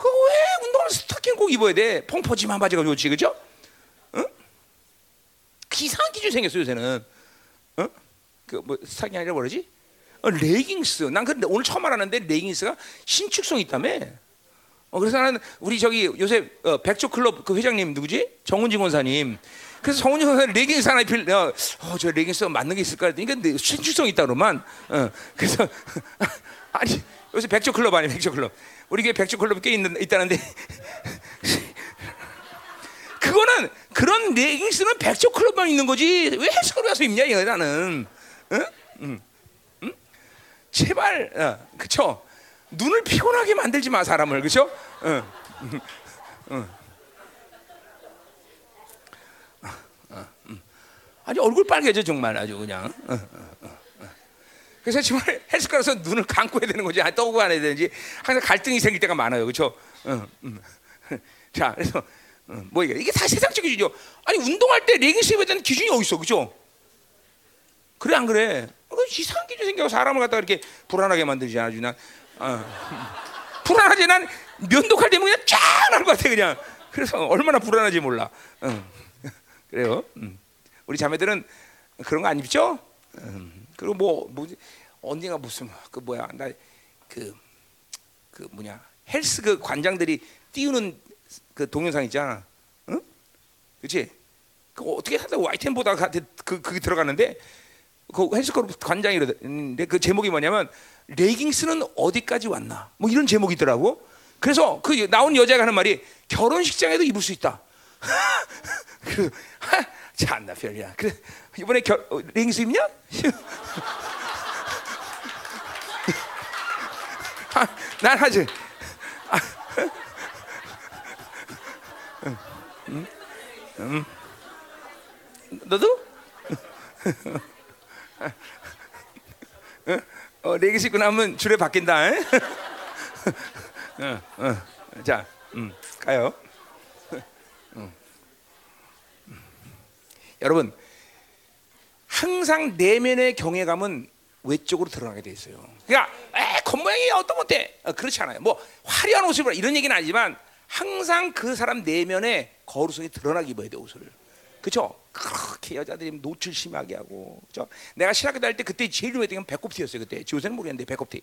그 왜 운동을 스타킹 꼭 입어야 돼? 펑퍼짐한 바지가 좋지, 그죠? 응? 이상한 기준 생겼어 요새는. 어? 그 뭐 스타킹 아니라 뭐지? 어, 레깅스. 난 근데 오늘 처음 알았는데 레깅스가 신축성이 있다며. 어, 그래서 나는 우리 저기 요새 어, 백조 클럽 그 회장님 누구지? 정훈진 권사님. 그래서 정훈진 권사님 레깅스 하나 입힐, 어, 어, 저 레깅스 맞는 게 있을까 했더니 근데 신축성이 있다 그러만. 어, 그래서 아니 요새 백조 클럽 아니야 백조 클럽. 우리 교회 백조 클럽이 꽤 있는, 있다는데 그거는 그런 레깅스는 백조 클럽만 있는 거지 왜 헬스클럽 가서 입냐 이 나는 응? 응? 응? 제발 어, 그쵸 눈을 피곤하게 만들지 마 사람을 그쵸 응. 응. 응. 아주 얼굴 빨개져 정말 아주 그냥 그래서 정말 헬스클 가서 눈을 감고 해야 되는 거지, 떠고 안 해야 되는지 항상 갈등이 생길 때가 많아요, 그렇죠? 응, 응. 자, 그래서 응, 뭐 이게 이게 다 세상적 기준이죠. 아니 운동할 때 레깅스 입어야 되는 기준이 어디 있어, 그렇죠? 그래 안 그래? 그 이상한 기준 생겨 사람을 갖다가 이렇게 불안하게 만들지 아주 난 어. 불안하지 난 면도칼 되면 그냥 쫙날것 같아 그냥. 그래서 얼마나 불안하지 몰라. 응. 그래요. 응. 우리 자매들은 그런 거 안 입죠? 음. 그리고 뭐 뭐지 언젠가 무슨 그 뭐야 나 그그 그 뭐냐 헬스 그 관장들이 띄우는 그 동영상 있잖아. 응? 그렇지? 그 어떻게 하다 와이템 보다가 그 그게 들어갔는데 그 헬스클럽 관장이 이러는데 그 제목이 뭐냐면 레깅스는 어디까지 왔나? 뭐 이런 제목이 있더라고. 그래서 그 나온 여자가 하는 말이 결혼식장에도 입을 수 있다. 그 하, 참나 별이야. 그래 이번에 결, 어, 레깅스 입냐? 아, 난 하지. 아, 응, 응, 응. 너도? 어, 레깅스 입고 나면 줄에 바뀐다. 어, 어. 자, 음, 가요. 여러분, 항상 내면의 경외감은 외적으로 드러나게 돼 있어요. 그러니까 에, 겉모양이 어떤 건데 어, 그렇지 않아요. 뭐 화려한 옷을 입으라 이런 얘기는 아니지만 항상 그 사람 내면의 거룩성이 드러나게 입어야 돼 옷을. 그렇죠? 그렇게 여자들이 노출 심하게 하고, 그렇죠? 내가 신학교 다닐 때 그때 제일 유명했던 건 배꼽티였어요. 그때 요새는 모르겠는데 배꼽티.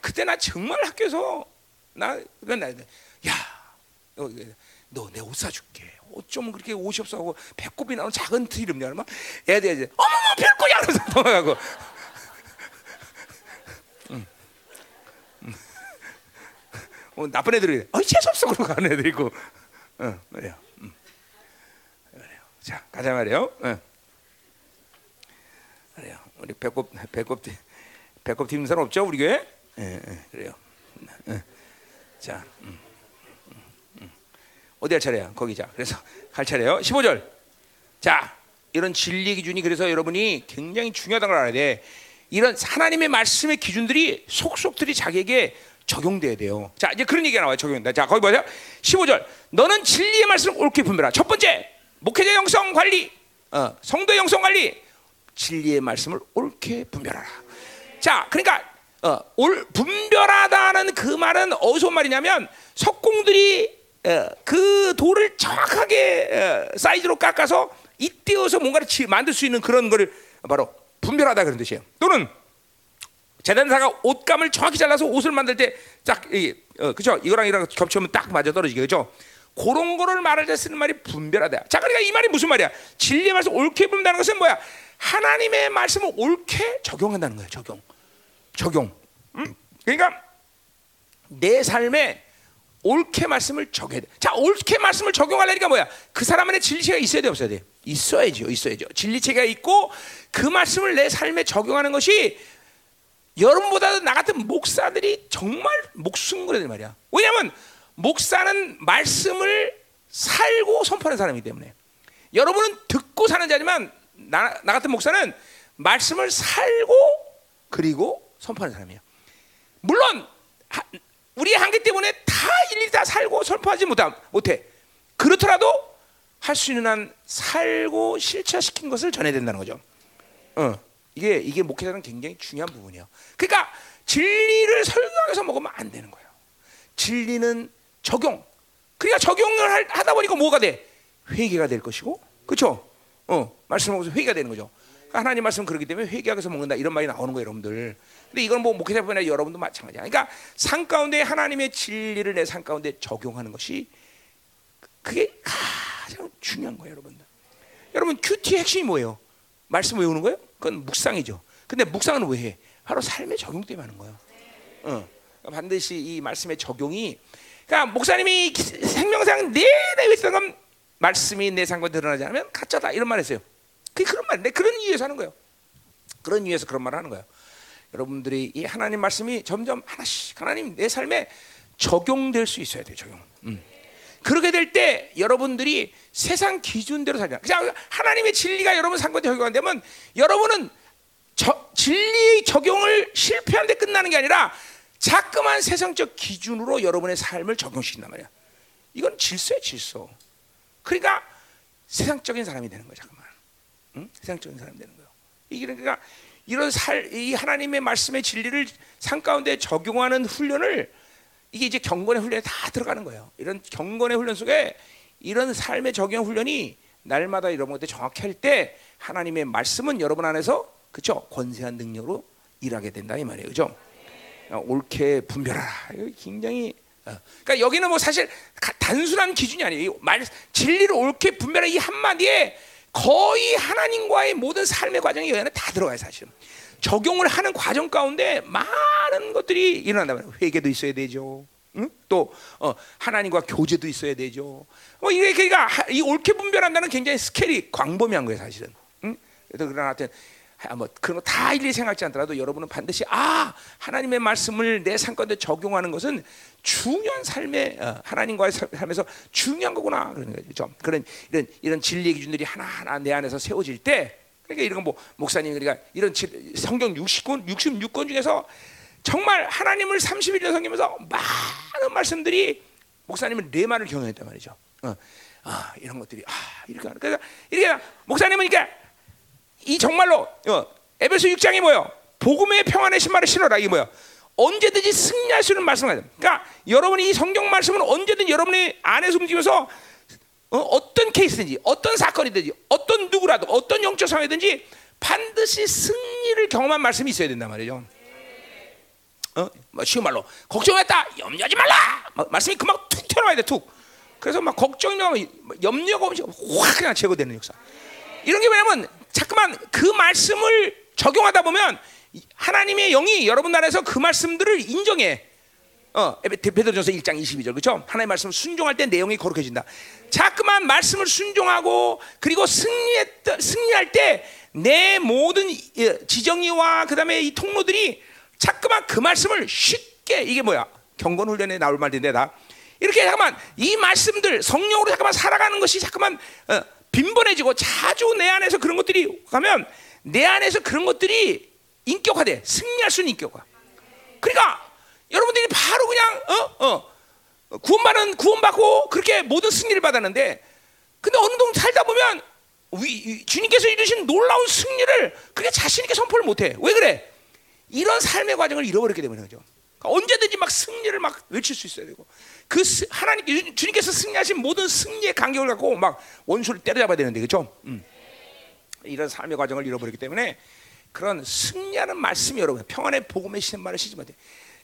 그때 나 정말 학교에서 나 그건 나, 야, 너 내 옷 사줄게. 옷좀 그렇게 옷이 없어 하고 배꼽이 나오는 작은 티 이름냐? 막 애들 이제 어머머 별거야 하면서 도망가고. 어, 나쁜 애들이 어 재수 없어 그러고 가는 애들 있고, 어, 그래요. 음. 그래요. 자 가자 말이요. 어. 그래요. 우리 배꼽 배꼽 티 배꼽 팀 사람 없죠 우리 교회? 예, 예, 그래요. 예. 자, 음. 어디 할 차례야? 거기자. 그래서 갈 차례요. 15절. 자, 이런 진리 기준이 그래서 여러분이 굉장히 중요하다는 걸 알아야 돼. 이런 하나님의 말씀의 기준들이 속속들이 자기에게 적용돼야 돼요. 자, 이제 그런 얘기가 나와요. 적용된다. 자, 거기 보세요. 15절. 너는 진리의 말씀을 옳게 분별하라. 첫 번째, 목회자 영성 관리, 어, 성도 영성 관리, 진리의 말씀을 옳게 분별하라. 자, 그러니까 어, 올 분별하다는 그 말은 어디서 말이냐면 석공들이 어, 그 돌을 정확하게 어, 사이즈로 깎아서 이때어서 뭔가를 지, 만들 수 있는 그런 거를 바로 분별하다 그런 뜻이에요. 또는 재단사가 옷감을 정확히 잘라서 옷을 만들 때딱 어, 그죠? 이거랑 이거랑 겹치면 딱 맞아 떨어지게 그죠? 그런 거를 말할 때 쓰는 말이 분별하다. 자, 그러니까 이 말이 무슨 말이야? 진리의 말씀 옳게 분다는 것은 뭐야? 하나님의 말씀을 옳게 적용한다는 거예요. 적용. 적용. 음? 그러니까 내 삶에 옳게 말씀을 적용해야 돼. 자, 옳게 말씀을 적용하려니까 뭐야? 그 사람 안에 진리체가 있어야 돼, 없어야 돼? 있어야죠, 있어야죠. 진리체가 있고 그 말씀을 내 삶에 적용하는 것이 여러분보다도 나 같은 목사들이 정말 목숨 걸어야 될 말이야. 왜냐하면 목사는 말씀을 살고 선포하는 사람이기 때문에 여러분은 듣고 사는 자지만 나, 나 같은 목사는 말씀을 살고 그리고 선포하는 사람이에요. 물론 우리의 한계 때문에 다 일일이 다 살고 선포하지 못함 못해. 그렇더라도 할 수 있는 한 살고 실체시킨 것을 전해야 된다는 거죠. 어, 이게 이게 목회자는 굉장히 중요한 부분이에요. 그러니까 진리를 설교하면서 먹으면 안 되는 거예요. 진리는 적용. 그러니까 적용을 하다 보니까 뭐가 돼? 회개가 될 것이고, 그렇죠? 어, 말씀을 먹어서 회개가 되는 거죠. 하나님 말씀 그렇기 때문에 회개하면서 먹는다 이런 말이 나오는 거예요, 여러분들. 근데 이건 뭐 아니라 여러분도 마찬가지야. 그러니까 산 가운데 하나님의 진리를 내 산 가운데 적용하는 것이 그게 가장 중요한 거예요, 여러분들. 여러분 큐티의 핵심이 뭐예요? 말씀 외우는 거예요? 그건 묵상이죠. 근데 묵상은 왜 해? 바로 삶에 적용 때문에 하는 거예요. 어. 반드시 이 말씀의 적용이 그러니까 목사님이 생명상 내내 외쳤던 건 말씀이 내 상관 드러나지 않으면 가짜다 이런 말 했어요. 그게 그런 말인데 그런 이유에서 하는 거예요. 그런 이유에서 그런 말을 하는 거예요. 여러분들이 이 하나님 말씀이 점점 하나씩 하나님 내 삶에 적용될 수 있어야 돼요. 적용. 음. 그렇게 될 때 여러분들이 세상 기준대로 살잖아. 그냥 하나님의 진리가 여러분 상관에 적용되면 여러분은 저, 진리 적용을 실패하는데 끝나는 게 아니라 자꾸만 세상적 기준으로 여러분의 삶을 적용시킨단 말이야. 이건 질서야 질서. 그러니까 세상적인 사람이 되는 거야 잠깐만. 응? 세상적인 사람이 되는 거예요. 이게 그러니까 이런 살, 이 하나님의 말씀의 진리를 삶 가운데 적용하는 훈련을 이게 이제 경건의 훈련에 다 들어가는 거예요. 이런 경건의 훈련 속에 이런 삶의 적용 훈련이 날마다 이런 것들 정확히 할 때 하나님의 말씀은 여러분 안에서 그렇죠 권세한 능력으로 일하게 된다 이 말이에요, 그렇죠? 옳게 분별하라. 굉장히 어. 그러니까 여기는 뭐 사실 다 단순한 기준이 아니에요. 이말 진리를 옳게 분별하는 이 한마디에 거의 하나님과의 모든 삶의 과정이 여기 안에 다 들어가요, 사실은. 적용을 하는 과정 가운데 많은 것들이 일어난다 말이에요. 회개도 있어야 되죠. 응? 또 어, 하나님과 교제도 있어야 되죠. 뭐 이게 그러니까 하- 이 옳게 분별한다는 굉장히 스케일이 광범위한 거예요, 사실은. 응? 그래서 그러나 하여튼 아, 뭐 그런 거 다 일일이 생각지 않더라도 여러분은 반드시 아 하나님의 말씀을 내삶 가운데 적용하는 것은 중요한 삶의 어, 하나님과의 살- 삶에서 중요한 거구나 그런 거죠. 그런 이런 이런 진리 기준들이 하나 하나 내 안에서 세워질 때 그러니까 이런 거 뭐 목사님 그러니까 이런 지- 성경 60권 66권 중에서 정말 하나님을 31년 섬기면서 많은 말씀들이 목사님은 내 말을 경험했단 말이죠. 어, 아 이런 것들이 아 이렇게 그러니까 이렇게 목사님은 그러니까 이 정말로 어, 에베소 6장이 뭐요? 복음의 평안의 신발을 신어라 이게 뭐야? 언제든지 승리할 수 있는 말씀을 해야 돼. 그러니까 여러분이 이 성경 말씀은 언제든 여러분의 안에서 움직여서 어, 떤 케이스든지 어떤 사건이든지 어떤 누구라도 어떤 영적 상황이든지 반드시 승리를 경험한 말씀이 있어야 된단 말이죠. 어? 뭐 쉬운 말로 걱정했다 염려하지 말라 막 말씀이 금방 툭 튀어나와야 돼 툭. 그래서 막 걱정이나 염려가 없이 확 그냥 제거되는 역사. 이런 게 뭐냐면 자꾸만 그 말씀을 적용하다 보면 이- 하나님의 영이 여러분 나라에서 그 말씀들을 인정해. 어, 베드로전서 1장 22절 그렇죠? 하나님의 말씀을 순종할 때 내용이 거룩해진다. 자꾸만 말씀을 순종하고 그리고 승리했 승리할 때 내 모든 지정이와 그다음에 이 통로들이 자꾸만 그 말씀을 쉽게 이게 뭐야? 경건 훈련에 나올 말인데 다 이렇게 잠깐만 이 말씀들 성령으로 잠깐만 살아가는 것이 잠깐만 어, 빈번해지고 자주 내 안에서 그런 것들이 가면 내 안에서 그런 것들이 인격화돼 승리할 수 있는 인격화. 그러니까 여러분들이 바로 그냥 어 어, 구원받은 구원받고 그렇게 모든 승리를 받았는데 근데 어느 정도 살다 보면 위, 위- 주님께서 이루신 놀라운 승리를 그게 자신 있게 선포를 못해. 왜 그래? 이런 삶의 과정을 잃어버렸기 때문에 그죠. 그러니까 언제든지 막 승리를 막 외칠 수 있어야 되고 그 스- 하나님 주- 주님께서 승리하신 모든 승리의 감격을 갖고 막 원수를 때려잡아야 되는데 그죠. 음. 이런 삶의 과정을 잃어버렸기 때문에 그런 승리하는 말씀이 여러분 평안의 복음의 신발을 신지 못해.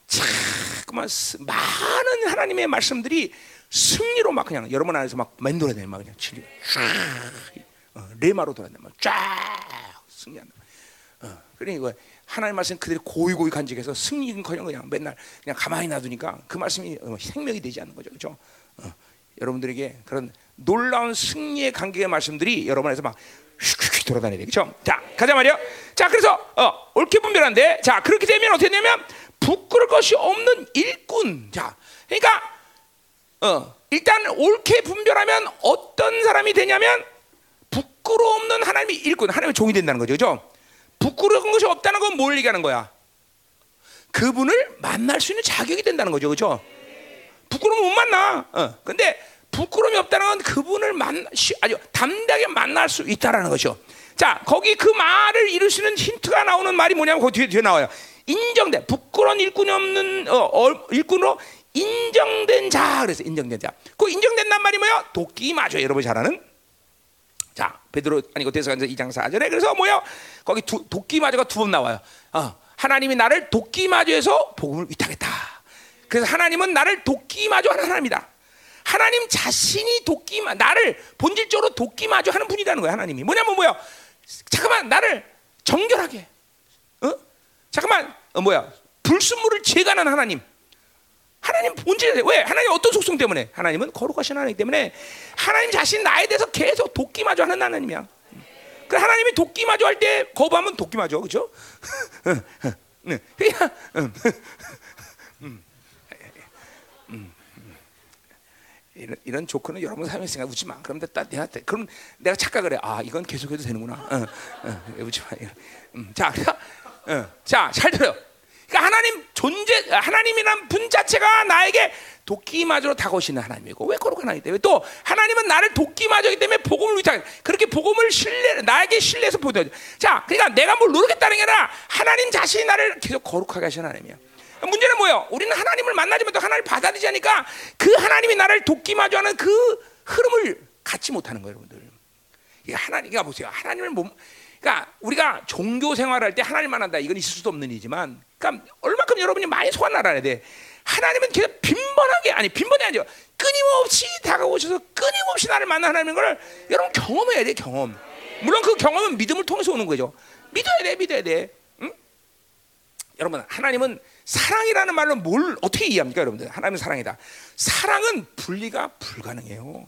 자꾸만 스- 많은 하나님의 말씀들이 승리로 막 그냥 여러분 안에서 막 맴돌아다니 막 그냥 진리 쫙 어, 레마로 돌아다니 막 쫙 승리한다. 어, 그러니까 하나님 말씀 그대로 고이 고이 간직해서 승리는커녕 그냥 맨날 그냥 가만히 놔두니까 그 말씀이 어, 생명이 되지 않는 거죠, 그렇죠? 어, 여러분들에게 그런 놀라운 승리의 관계의 말씀들이 여러분 안에서 막 휙휙 돌아다니야 되겠죠? 자, 가자 말이요. 자, 그래서 어, 옳게 분별한데, 자 그렇게 되면 어떻게 되냐면 부끄러울 것이 없는 일꾼. 자, 그러니까 어, 일단 옳게 분별하면 어떤 사람이 되냐면 부끄러움 없는 하나님의 일꾼, 하나님의 종이 된다는 거죠, 그렇죠? 부끄러운 것이 없다는 건 뭘 얘기하는 거야? 그분을 만날 수 있는 자격이 된다는 거죠, 그렇죠? 부끄러우면 못 만나. 어. 근데 부끄러움이 없다는 건 그분을 만 쉬- 아주 담대하게 만날 수 있다라는 거죠. 자, 거기 그 말을 이루시는 힌트가 나오는 말이 뭐냐면 그 뒤에, 뒤에 나와요. 인정된 부끄러운 일꾼이 없는 어, 어, 일꾼으로 인정된 자 그래서 인정된 자. 그 인정된단 말이 뭐야? 도끼 맞아. 여러분 잘 아는? 자, 베드로 아니고 대사관서 2장 4절에 그래서 뭐야? 거기 두, 도끼 마저가 두 번 나와요. 어, 하나님이 나를 도끼 마저에서 복음을 위탁했다. 그래서 하나님은 나를 도끼 마저 하는 하나님이다. 하나님 자신이 도끼 마 나를 본질적으로 도끼 마저 하는 분이라는 거야. 하나님이 뭐냐면 뭐야? 잠깐만 나를 정결하게, 어? 잠깐만 어, 뭐야? 불순물을 제거하는 하나님. 하나님 본질에 왜 하나님 어떤 속성 때문에 하나님은 거룩하신 하나님 때문에 하나님 자신 나에 대해서 계속 도끼마저 하는 하나님이야. 그 하나님이 도끼마저 할 때 거부하면 도끼마저 그죠? 네. 그냥 음. 이런, 이런 조커는 여러분 삶에 생각 웃지 마. 그럼 딱 내가 그럼 내가 착각을 해. 아 이건 계속해도 되는구나. 어, 어, 웃지 마. 음, 자, 어, 자잘 들어요. 그러니까 하나님 존재 하나님이란 분 자체가 나에게 도끼마저로 다가오시는 하나님이고 왜 거룩한 하나님 때문에 또 하나님은 나를 도끼마저이기 때문에 복음을 위탁 그렇게 복음을 신뢰 나에게 신뢰해서 보여줘. 자, 그러니까 내가 뭘 노력했다는 게 아니라 하나님 자신이 나를 계속 거룩하게 하시는 하나님이야. 문제는 뭐예요? 우리는 하나님을 만나지 못하고 하나님을 받아들이지 않으니까 그 하나님이 나를 도끼마저 하는 그 흐름을 갖지 못하는 거예요, 여러분들. 이 하나님가 보세요. 하나님을 못 그러니까 우리가 종교 생활할 때 하나님 만난다 이건 있을 수도 없는 일이지만 그러니까 얼마큼 여러분이 많이 소환 알아야 돼. 하나님은 계속 빈번하게 아니 빈번이 아니죠. 끊임없이 다가오셔서 끊임없이 나를 만나는 걸 여러분 경험해야 돼 경험. 물론 그 경험은 믿음을 통해서 오는 거죠. 믿어야 돼, 믿어야 돼. 응? 여러분 하나님은 사랑이라는 말로 뭘 어떻게 이해합니까, 여러분들? 하나님은 사랑이다. 사랑은 분리가 불가능해요.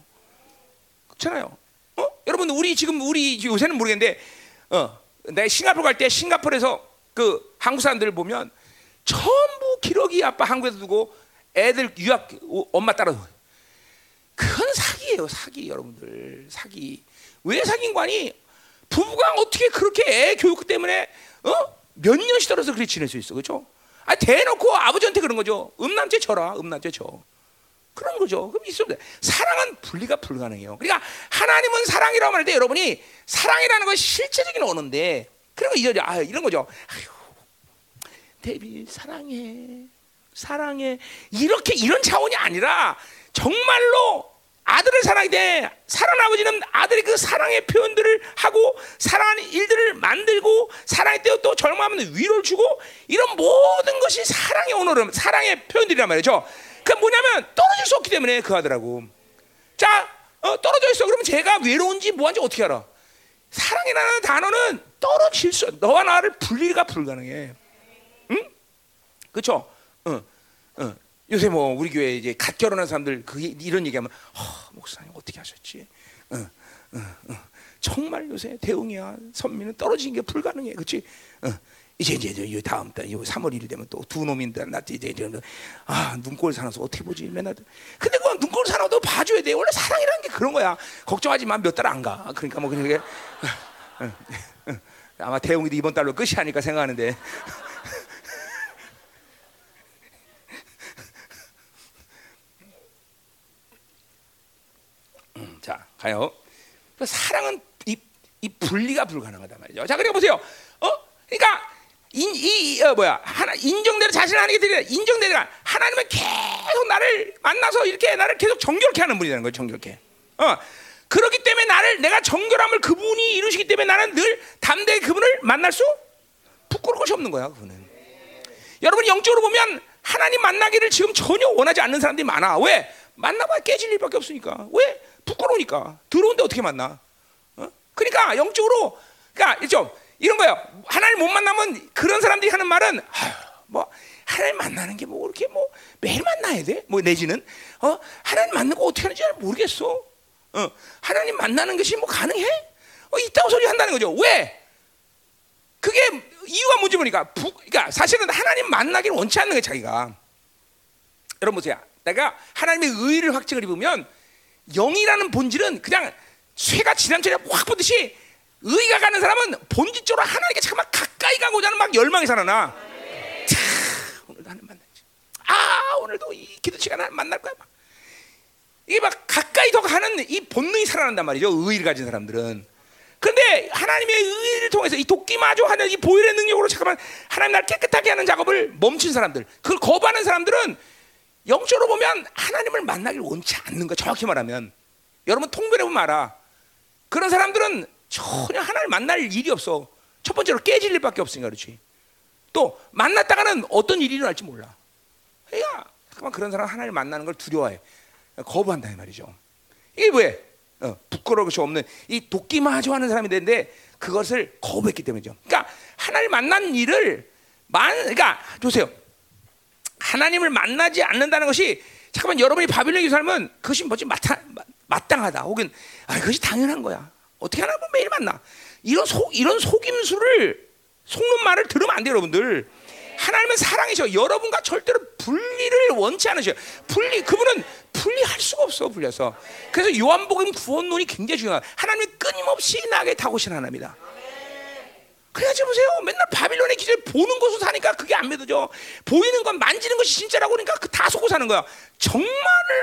그렇잖아요. 어? 여러분 우리 지금 우리 요새는 모르겠는데, 어, 내가 싱가포르 갈 때 싱가포르에서 그 한국 사람들 보면 전부 기러기 아빠 한국에서 두고 애들 유학 엄마 따라 그건 사기예요, 사기 여러분들 사기. 왜 사기인 거 아니? 부부가 어떻게 그렇게 애 교육 때문에 어? 몇 년씩 떨어서 그렇게 지낼 수 있어, 그렇죠? 아 대놓고 아버지한테 그런 거죠. 음란죄 쳐라, 음란죄 쳐. 그런 거죠. 그럼 돼. 사랑은 분리가 불가능해요. 그러니까 하나님은 사랑이라고 말할 때 여러분이 사랑이라는 것이 실제적인 언어인데 그런 거 이제 아 이런 거죠. 아유, 데비 사랑해, 사랑해 이렇게 이런 차원이 아니라 정말로 아들을 사랑할 때 사랑 아버지는 아들의 그 사랑의 표현들을 하고 사랑하는 일들을 만들고 사랑할 때또 절망하면 위로를 주고 이런 모든 것이 사랑의 언어로 사랑의 표현들이란 말이죠. 그 뭐냐면 떨어질 수 없기 때문에 그 아들하고 자 어, 떨어져 있어 그러면 제가 외로운지 뭐한지 어떻게 알아? 사랑이라는 단어는 떨어질 수 너와 나를 분리가 불가능해. 응? 그렇죠? 응, 응. 요새 뭐 우리 교회 이제 갓 결혼한 사람들 그 이런 얘기하면 어, 목사님 어떻게 하셨지? 응, 응, 응. 정말 요새 대웅이야 선미는 떨어지는 게 불가능해, 그렇지? 응. 이제 이제 이 다음 달, 이 3월 1일 되면 또 두 놈인데 나 이제 이제 아 눈꼴 사나서 어떻게 보지 맨날. 근데 그 눈꼴 사나도 봐줘야 돼. 원래 사랑이라는 게 그런 거야. 걱정하지 마, 몇 달 안 가. 그러니까 뭐 그냥 아마 대웅이도 이번 달로 끝이 아닐까 생각하는데. 음, 자 가요. 사랑은 이, 이 분리가 불가능하단 말이죠. 자 그리고 보세요. 어? 그러니까 인, 이, 어, 뭐야 하나 인정대로 자신을 하는 게 되려 인정대로 하나님은 계속 나를 만나서 이렇게 나를 계속 정결케 하는 분이라는 거예요. 정결케. 어. 그렇기 때문에 나를 내가 정결함을 그분이 이루시기 때문에 나는 늘 담대히 그분을 만날 수 부끄러울 것이 없는 거야. 그분은. 여러분 영적으로 보면 하나님 만나기를 지금 전혀 원하지 않는 사람들이 많아. 왜? 만나봐야 깨질 일밖에 없으니까. 왜? 부끄러우니까. 들어온데 어떻게 만나? 어? 그러니까 영적으로 그러니까 좀 이런 거예요. 하나님 못 만나면 그런 사람들이 하는 말은 뭐 하나님 만나는 게 뭐 그렇게 뭐 매일 만나야 돼? 뭐 내지는 어 하나님 만나고 어떻게 하는지 잘 모르겠어. 어 하나님 만나는 것이 뭐 가능해? 어 있다고 소리 한다는 거죠. 왜? 그게 이유가 뭔지 보니까 부, 그러니까 사실은 하나님 만나기를 원치 않는 거예요 자기가. 여러분 보세요. 내가 하나님의 의를 확증을 입으면 영이라는 본질은 그냥 쇠가 지난철에 확 보듯이 의가 가는 사람은 본질적으로 하나님께 잠깐만 가까이 가고자 하는 막 열망이 살아나. 자, 오늘도 하나님 만나지. 아, 오늘도 이 기도 시간 에 만날 거야. 막. 이게 막 가까이 더 가는 이 본능이 살아난단 말이죠. 의를 가진 사람들은. 그런데 하나님의 의를 통해서 이 도끼마저 하는 이 보혈의 능력으로 잠깐만 하나님 날 깨끗하게 하는 작업을 멈춘 사람들, 그걸 거부하는 사람들은 영적으로 보면 하나님을 만나길 원치 않는 거. 정확히 말하면 여러분 통변해 보면 알아. 그런 사람들은 전혀 하나님을 만날 일이 없어. 첫 번째로 깨질 일밖에 없으니까 그렇지. 또 만났다가는 어떤 일이 일어날지 몰라. 그러니까 잠깐만 그런 사람 하나님을 만나는 걸 두려워해. 거부한다 이 말이죠. 이게 왜? 어, 부끄러울 것이 없는 이 도끼마저 하는 사람이 되는데 그것을 거부했기 때문이죠. 그러니까 하나님 만난 일을 만 그러니까 보세요. 하나님을 만나지 않는다는 것이 잠깐만 여러분이 바빌론에 살면 그것이 뭐지 마타, 마땅하다 혹은 아, 그것이 당연한 거야. 어떻게 하나 뭐 매일 만나. 이런 속 이런 속임수를 속는 말을 들으면 안 돼요, 여러분들. 하나님은 사랑이셔. 여러분과 절대로 분리를 원치 않으셔. 분리 그분은 분리할 수가 없어 분리해서. 그래서 요한복음 구원론이 굉장히 중요한. 하나님이 끊임없이 나게 타고신 하나님이다. 그래야지 보세요. 맨날 바빌론의 기절 보는 것으로 사니까 그게 안 믿어져. 보이는 건 만지는 것이 진짜라고 그러니까 그다 속고 사는 거야. 정말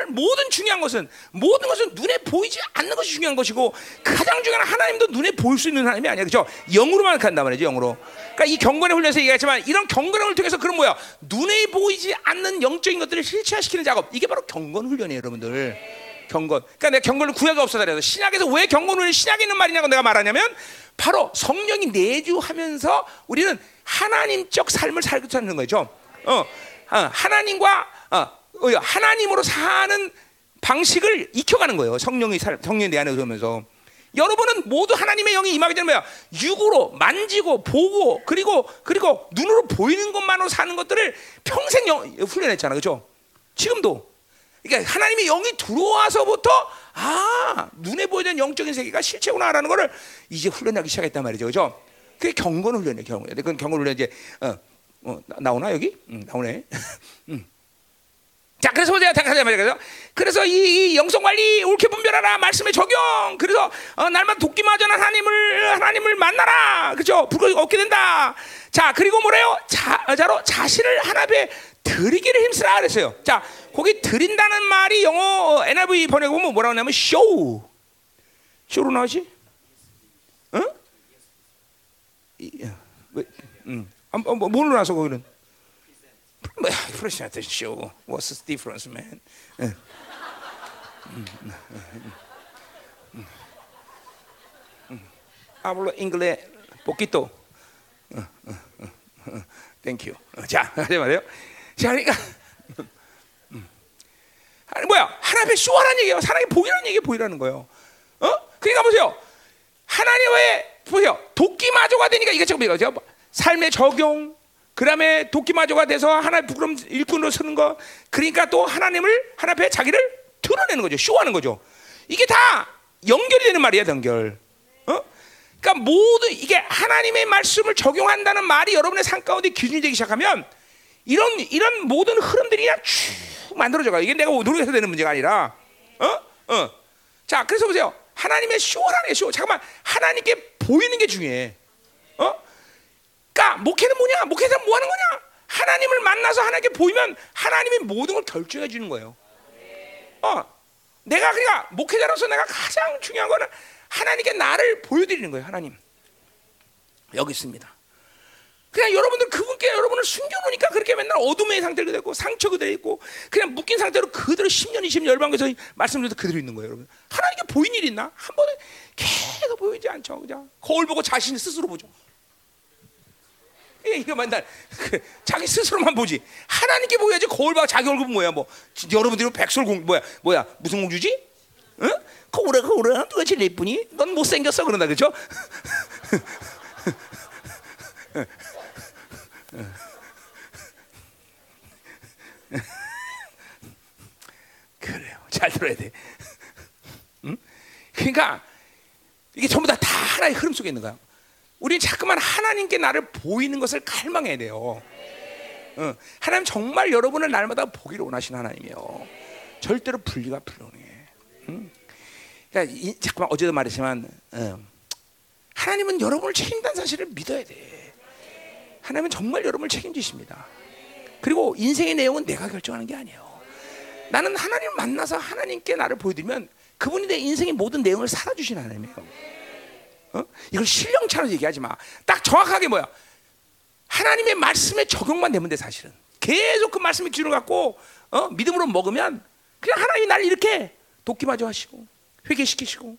모든 중요한 것은 모든 것은 눈에 보이지 않는 것이 중요한 것이고 가장 중요한 하나님도 눈에 보일 수 있는 하나님이 아니야. 그죠? 영으로만 간단 말이지, 영으로. 그러니까 이 경건의 훈련에서 얘기했지만 이런 경건을 통해서 그런 뭐야? 눈에 보이지 않는 영적인 것들을 실체화시키는 작업. 이게 바로 경건 훈련이에요, 여러분들. 경건. 그러니까 내가 경건을 구약에 없어서 그래서 신약에서 왜 경건을 신약에 있는 말이냐고 내가 말하냐면 바로 성령이 내주하면서 우리는 하나님적 삶을 살고 사는 거죠. 어, 어, 하나님과 어, 어, 하나님으로 사는 방식을 익혀가는 거예요. 성령이 살, 성령이 내 안에 들어오면서. 여러분은 모두 하나님의 영이 임하게 되는 거야. 육으로 만지고 보고 그리고 그리고 눈으로 보이는 것만으로 사는 것들을 평생 영, 훈련했잖아, 그렇죠? 지금도. 그러니까 하나님의 영이 들어와서부터 아 눈에 보이는 영적인 세계가 실체구나라는 거를 이제 훈련하기 시작했단 말이죠, 그렇죠? 그게 경건 훈련이에요, 경건. 그건 경건 훈련 이제 어, 어, 나오나 여기? 응, 나오네. 응. 자, 그래서 보세요. 다시 말해서 그래서 이, 이 영성 관리 옳게 분별하라 말씀의 적용. 그래서 어, 날마다 돕기마저 하나님을 하나님을 만나라. 그죠? 불을 얻게 된다. 자, 그리고 뭐래요? 자, 자로 자신을 하나 앞에 드리기를 힘쓰라 그랬어요. 자, 거기 드린다는 말이 영어 NIV 번역해 보면 뭐라고 하냐면 show. show로 나오지? 응? 음. 아, 뭐, 뭐, 뭘로 나서 거기는? Present show. What's the difference, man? 응. 음, 음, 음, 음. Inglés poquito. Thank you. 자, 하지 말아요. 자, 그러니까 아니 뭐야? 하나님의 쇼하라는 얘기예요. 하나님 보이라는 얘기 보이라는 거예요. 어? 그러니까 보세요. 하나님의 보세요. 도끼마저가 되니까 이게 지금 이거죠. 삶의 적용, 그다음에 도끼마저가 돼서 하나님 부끄럼 일꾼으로 서는 거. 그러니까 또 하나님을 하나 앞에 자기를 드러내는 거죠. 쇼하는 거죠. 이게 다 연결이 되는 말이야, 연결. 어? 그러니까 모두 이게 하나님의 말씀을 적용한다는 말이 여러분의 삶 가운데 기준이 되기 시작하면 이런 이런 모든 흐름들이 그냥 쭉 만들어져 가. 이게 내가 노력해서 되는 문제가 아니라, 어, 어. 자, 그래서 보세요. 하나님의 쇼라는 쇼. 잠깐만, 하나님께 보이는 게 중요해. 어? 그러니까 목회는 뭐냐? 목회자 뭐 하는 거냐? 하나님을 만나서 하나님께 보이면 하나님이 모든 걸 결정해 주는 거예요. 어, 내가 그러니까 목회자로서 내가 가장 중요한 거는 하나님께 나를 보여드리는 거예요. 하나님 여기 있습니다. 그냥 여러분들 그분께 여러분을 숨겨놓으니까 그렇게 맨날 어둠의 상태로 되고 상처 그대로 있고 그냥 묶인 상태로 그대로 10년, 20년 열방에서 말씀드려도 그대로 있는 거예요, 여러분. 하나님께 보인 일 있나? 한 번에 계속 보이지 않죠, 그냥 거울 보고 자신 스스로 보죠. 예, 이거 맨날 그, 자기 스스로만 보지. 하나님께 보여야지 거울 봐 자기 얼굴 뭐야 뭐. 여러분들이 백설공 뭐야 뭐야 무슨 공주지? 응? 거울에 거울에 누가 제일 예쁘니? 넌 못생겼어 그런다 그죠? 그래요. 잘 들어야 돼. 응? 그러니까 이게 전부 다, 다 하나의 흐름 속에 있는 거야. 우리 자꾸만 하나님께 나를 보이는 것을 갈망해야 돼요. 응. 하나님 정말 여러분을 날마다 보기를 원하시는 하나님이에요. 절대로 분리가 불가능해. 응? 그러니까 이, 잠깐만 어제도 말했지만 응. 하나님은 여러분을 책임다는 사실을 믿어야 돼. 하나님은 정말 여러분을 책임지십니다. 그리고 인생의 내용은 내가 결정하는 게 아니에요. 나는 하나님을 만나서 하나님께 나를 보여드리면 그분이 내 인생의 모든 내용을 살아주신 하나님이에요. 어? 이걸 신령차로 얘기하지 마. 딱 정확하게 뭐야? 하나님의 말씀에 적용만 되면 돼 사실은. 계속 그 말씀의 기준을 갖고 어? 믿음으로 먹으면 그냥 하나님이 나를 이렇게 돕기마저 하시고 회개시키시고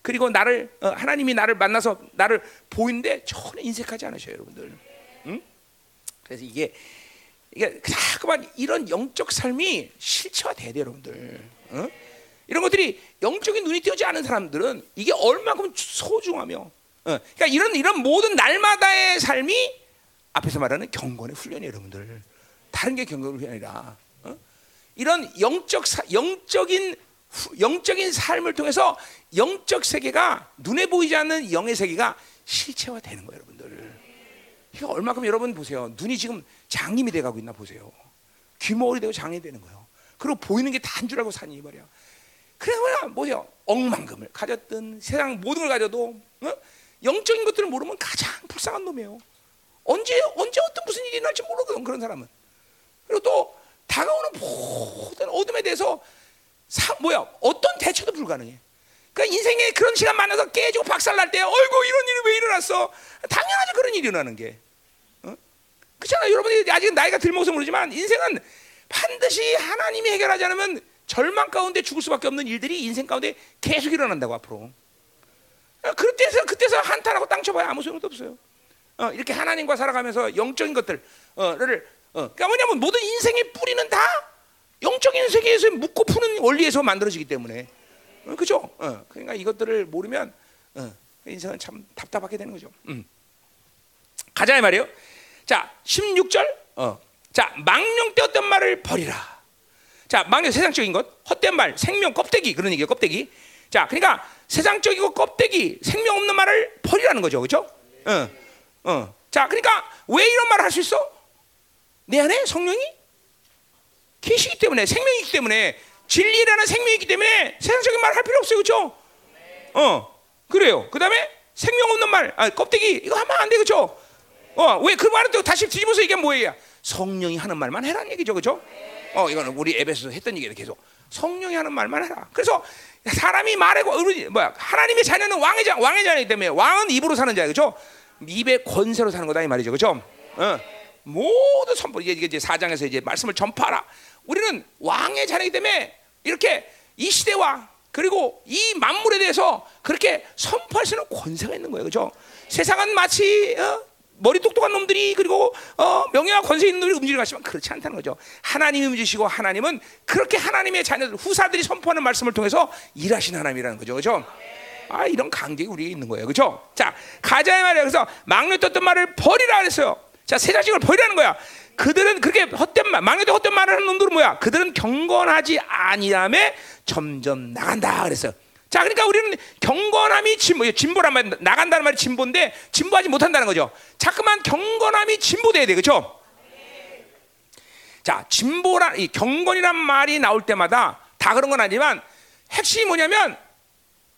그리고 나를 어, 하나님이 나를 만나서 나를 보이는데 전혀 인색하지 않으셔요, 여러분들. 응? 그래서 이게 이게 자꾸만 이런 영적 삶이 실체화돼야 돼요, 여러분들. 어? 이런 것들이 영적인 눈이 띄어지 않은 사람들은 이게 얼마큼 소중하며, 어, 그러니까 이런 이런 모든 날마다의 삶이 앞에서 말하는 경건의 훈련이에요, 여러분들. 다른 게 경건의 훈련이 아니라 어? 이런 영적 사, 영적인 영적인 삶을 통해서 영적 세계가 눈에 보이지 않는 영의 세계가 실체화되는 거예요, 여러분들. 이거 얼마큼 여러분 보세요. 눈이 지금 장님이 돼가고 있나 보세요. 귀머리 되고 장이 되는 거예요. 그리고 보이는 게 단 줄 알고 사니 말이야. 그래서 뭐야, 뭐요? 억만금을 가졌든 세상 모든 걸 가져도 어? 영적인 것들을 모르면 가장 불쌍한 놈이에요. 언제 언제 어떤 무슨 일이 날지 모르거든 그런 사람은. 그리고 또 다가오는 모든 어둠에 대해서 사, 뭐야 어떤 대처도 불가능해. 그러니까 인생에 그런 시간 만나서 깨지고 박살 날 때, 어이구 이런 일이 왜 일어났어? 당연하지 그런 일이 일어나는 게. 어? 그렇잖아요. 여러분이 아직 나이가 들먹어서 모르지만 인생은 반드시 하나님이 해결하지 않으면 절망 가운데 죽을 수밖에 없는 일들이 인생 가운데 계속 일어난다고 앞으로. 어, 그때서 그때서 한탄하고 땅 쳐봐야 아무 소용도 없어요. 어, 이렇게 하나님과 살아가면서 영적인 것들을 어, 어, 그러니까 뭐냐면 모든 인생의 뿌리는 다 영적인 세계에서 묻고 푸는 원리에서 만들어지기 때문에 어, 그죠? 어, 그러니까 이것들을 모르면 어, 인생은 참 답답하게 되는 거죠. 음. 가자 이 말이에요. 자, 16절. 어. 자, 망령 때 어떤 말을 버리라. 자, 망령 세상적인 것, 헛된 말, 생명 껍데기 그런 얘기예요. 껍데기. 자, 그러니까 세상적이고 껍데기, 생명 없는 말을 버리라는 거죠. 그렇죠? 어. 어. 자, 그러니까 왜 이런 말을 할 수 있어? 내 안에 성령이 계시기 때문에 생명이 있기 때문에 진리라는 생명이 있기 때문에 세상적인 말할 필요 없어요. 그렇죠? 어. 그래요. 그다음에 생명 없는 말, 아, 껍데기 이거 하면 안 돼. 그렇죠? 어, 왜 그 말은 또 다시 뒤집어서 이게 뭐예요? 성령이 하는 말만 해라는 얘기죠. 그렇죠? 어, 이거는 우리 앱에서 했던 얘기를 계속 성령이 하는 말만 해라. 그래서 사람이 말하고 뭐야? 하나님의 자녀는 왕의 자, 왕의 자녀이기 때문에 왕은 입으로 사는 자예요. 그렇죠? 입의 권세로 사는 거다 이 말이죠. 그렇죠? 어. 모두 선포 이제 이제 사장에서 이제 말씀을 전파하라. 우리는 왕의 자녀이기 때문에 이렇게 이 시대와 그리고 이 만물에 대해서 그렇게 선포할 수 있는 권세가 있는 거예요. 그렇죠? 세상은 마치 어? 머리 똑똑한 놈들이 그리고 어, 명예와 권세 있는 놈들이 움직이는 것이지만 그렇지 않다는 거죠. 하나님이 움직이시고 하나님은 그렇게 하나님의 자녀들 후사들이 선포하는 말씀을 통해서 일하신 하나님이라는 거죠. 그렇죠? 아 이런 강직이 우리에 있는 거예요. 그렇죠? 자 가자의 말이에요. 그래서 막내 떴던 말을 버리라 그랬어요. 자 세자식을 버리라는 거야. 그들은 그렇게 헛된 말, 망에도 헛된 말을 하는 놈들은 뭐야? 그들은 경건하지 아니함에 점점 나간다 그랬어요. 자, 그러니까 우리는 경건함이 진보, 진보란 말, 나간다는 말이 진보인데 진보하지 못한다는 거죠. 자꾸만 경건함이 진보돼야 돼, 그렇죠? 자, 진보란 이 경건이란 말이 나올 때마다 다 그런 건 아니지만 핵심이 뭐냐면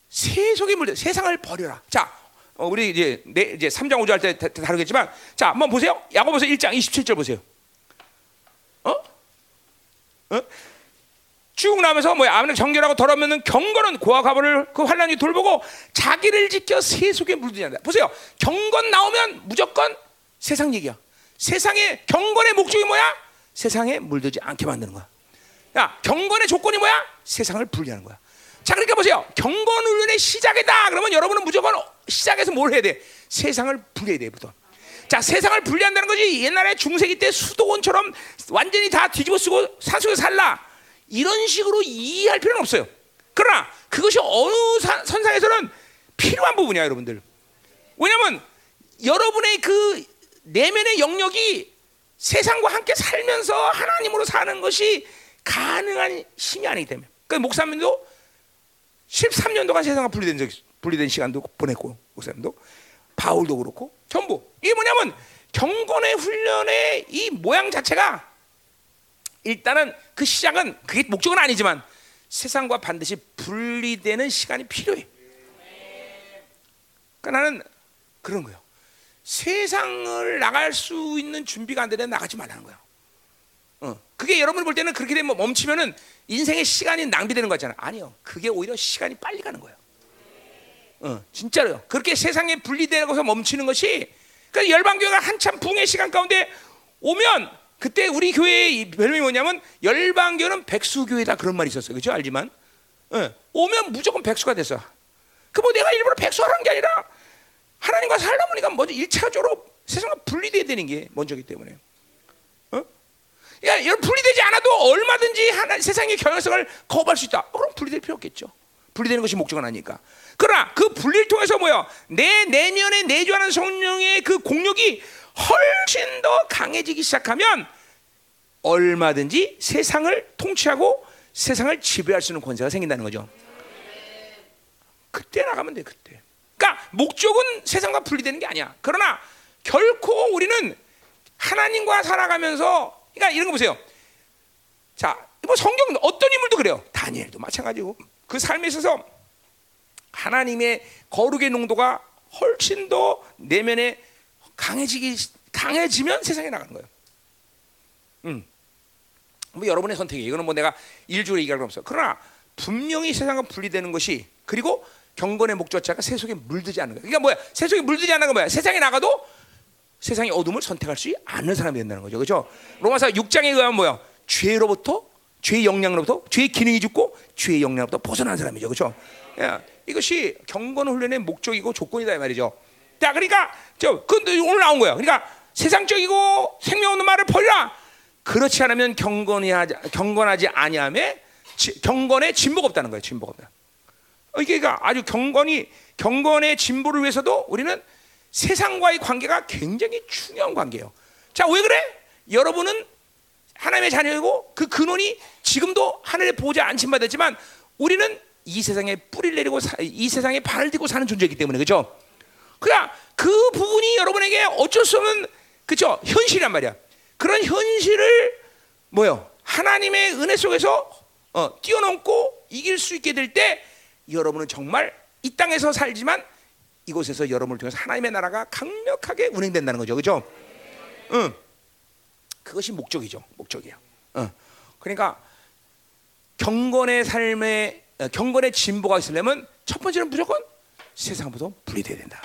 세속의 물, 세상을 버려라. 자, 어, 우리 이제 네, 이제 3장 5절 할 때 다루겠지만 자, 한번 보세요. 야고보서 1장 27절 보세요. 어? 어? 쭉 나면서 뭐야 아무나 정결하고 더러우면은 경건은 고와 가보를 그 환란이 돌보고 자기를 지켜 세속에 물들지 않는다. 보세요. 경건 나오면 무조건 세상 얘기야. 세상의 경건의 목적이 뭐야? 세상에 물들지 않게 만드는 거야. 야, 경건의 조건이 뭐야? 세상을 분리하는 거야. 자, 그러니까 보세요. 경건 훈련의 시작이다. 그러면 여러분은 무조건 시작해서 뭘 해야 돼? 세상을 분리해야 돼, 부터. 자, 세상을 분리한다는 거지. 옛날에 중세기 때 수도원처럼 완전히 다 뒤집어 쓰고 산속에 살라. 이런 식으로 이해할 필요는 없어요. 그러나 그것이 어느 사, 선상에서는 필요한 부분이야, 여러분들. 왜냐하면 여러분의 그 내면의 영역이 세상과 함께 살면서 하나님으로 사는 것이 가능한 힘이 아니기 때문에. 그 목사님도 13년도간 세상과 분리된 적, 분리된 시간도 보냈고 목사님도 바울도 그렇고 전부 이게 뭐냐면 경건의 훈련의 이 모양 자체가 일단은 그 시작은 그게 목적은 아니지만 세상과 반드시 분리되는 시간이 필요해. 그러니까 나는 그런 거예요. 세상을 나갈 수 있는 준비가 안 되면 나가지 말라는 거야. 어. 그게 여러분 볼 때는 그렇게 되면 멈추면은 인생의 시간이 낭비되는 거잖아. 아니요. 그게 오히려 시간이 빨리 가는 거예요. 어, 진짜로요. 그렇게 세상에 분리되고서 멈추는 것이 그러니까 열방교회가 한참 붕의 시간 가운데 오면 그때 우리 교회의 별명이 뭐냐면 열방교는 백수교회다 그런 말이 있었어요. 그죠? 알지만 어, 오면 무조건 백수가 됐어. 그 뭐 내가 일부러 백수하는 게 아니라 하나님과 살다 보니까 먼저 일차적으로 세상과 분리돼야 되는 게 먼저기 때문에. 어? 야, 여러분 분리되지 않아도 얼마든지 하나, 세상의 경영성을 거부할 수 있다. 그럼 분리될 필요 없겠죠. 분리되는 것이 목적은 아니니까. 그러나 그 분리를 통해서 뭐야? 내 내면에 내주하는 성령의 그 공력이 훨씬 더 강해지기 시작하면 얼마든지 세상을 통치하고 세상을 지배할 수 있는 권세가 생긴다는 거죠. 그때 나가면 돼, 그때. 그러니까 목적은 세상과 분리되는 게 아니야. 그러나 결코 우리는 하나님과 살아가면서 그러니까 이런 거 보세요. 자, 뭐 성경 어떤 인물도 그래요. 다니엘도 마찬가지고 그 삶에 있어서 하나님의 거룩의 농도가 훨씬 더 내면에 강해지기 강해지면 세상에 나가는 거예요. 음. 뭐 여러분의 선택이 이거는 뭐 내가 일주일에 얘기할 건 없어. 그러나 분명히 세상과 분리되는 것이 그리고 경건의 목적 자가 세속에 물들지 않는 거야. 그러니까 뭐야? 세속에 물들지 않는 건 뭐야? 세상에 나가도 세상의 어둠을 선택할 수 않는 사람이 된다는 거죠. 그렇죠? 로마서 6장에 의하면 뭐야? 죄로부터 죄의 영향으로부터 죄의 기능이 죽고 죄의 영향으로부터 벗어난 사람이죠. 그렇죠? 야, 이것이 경건 훈련의 목적이고 조건이다 이 말이죠. 자, 그러니까 저 근데 오늘 나온 거야. 그러니까 세상적이고 생명 없는 말을 버리라. 그렇지 않으면 경건하지 경건하지 아니함에 지- 경건에 진보가 없다는 거예요. 진보가 없다. 어, 이게 그러니까 아주 경건이 경건의 진보를 위해서도 우리는 세상과의 관계가 굉장히 중요한 관계예요. 자, 왜 그래? 여러분은 하나님의 자녀이고 그 근원이 지금도 하늘의 보좌 안침받았지만 우리는 이 세상에 뿌리를 내리고 사- 이 세상에 발을 딛고 사는 존재이기 때문에 그죠? 그러니까 그 부분이 여러분에게 어쩔 수 없는 그죠? 현실이란 말이야. 그런 현실을 뭐요? 하나님의 은혜 속에서 어, 뛰어넘고 이길 수 있게 될 때 여러분은 정말 이 땅에서 살지만 이곳에서 여러분을 통해서 하나님의 나라가 강력하게 운행된다는 거죠. 그죠? 응. 그것이 목적이죠. 목적이에요. 어. 그러니까 경건의 삶에 어, 경건의 진보가 있으려면 첫 번째는 무조건 세상부터 분리돼야 된다.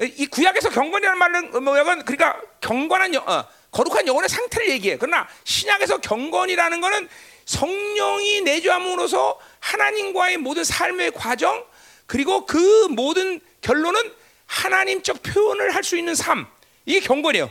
이 구약에서 경건이라는 말은 뭐냐면 그러니까 경건한 영, 어, 거룩한 영혼의 상태를 얘기해. 그러나 신약에서 경건이라는 것은 성령이 내주함으로써 하나님과의 모든 삶의 과정 그리고 그 모든 결론은 하나님적 표현을 할 수 있는 삶 이게 경건이에요.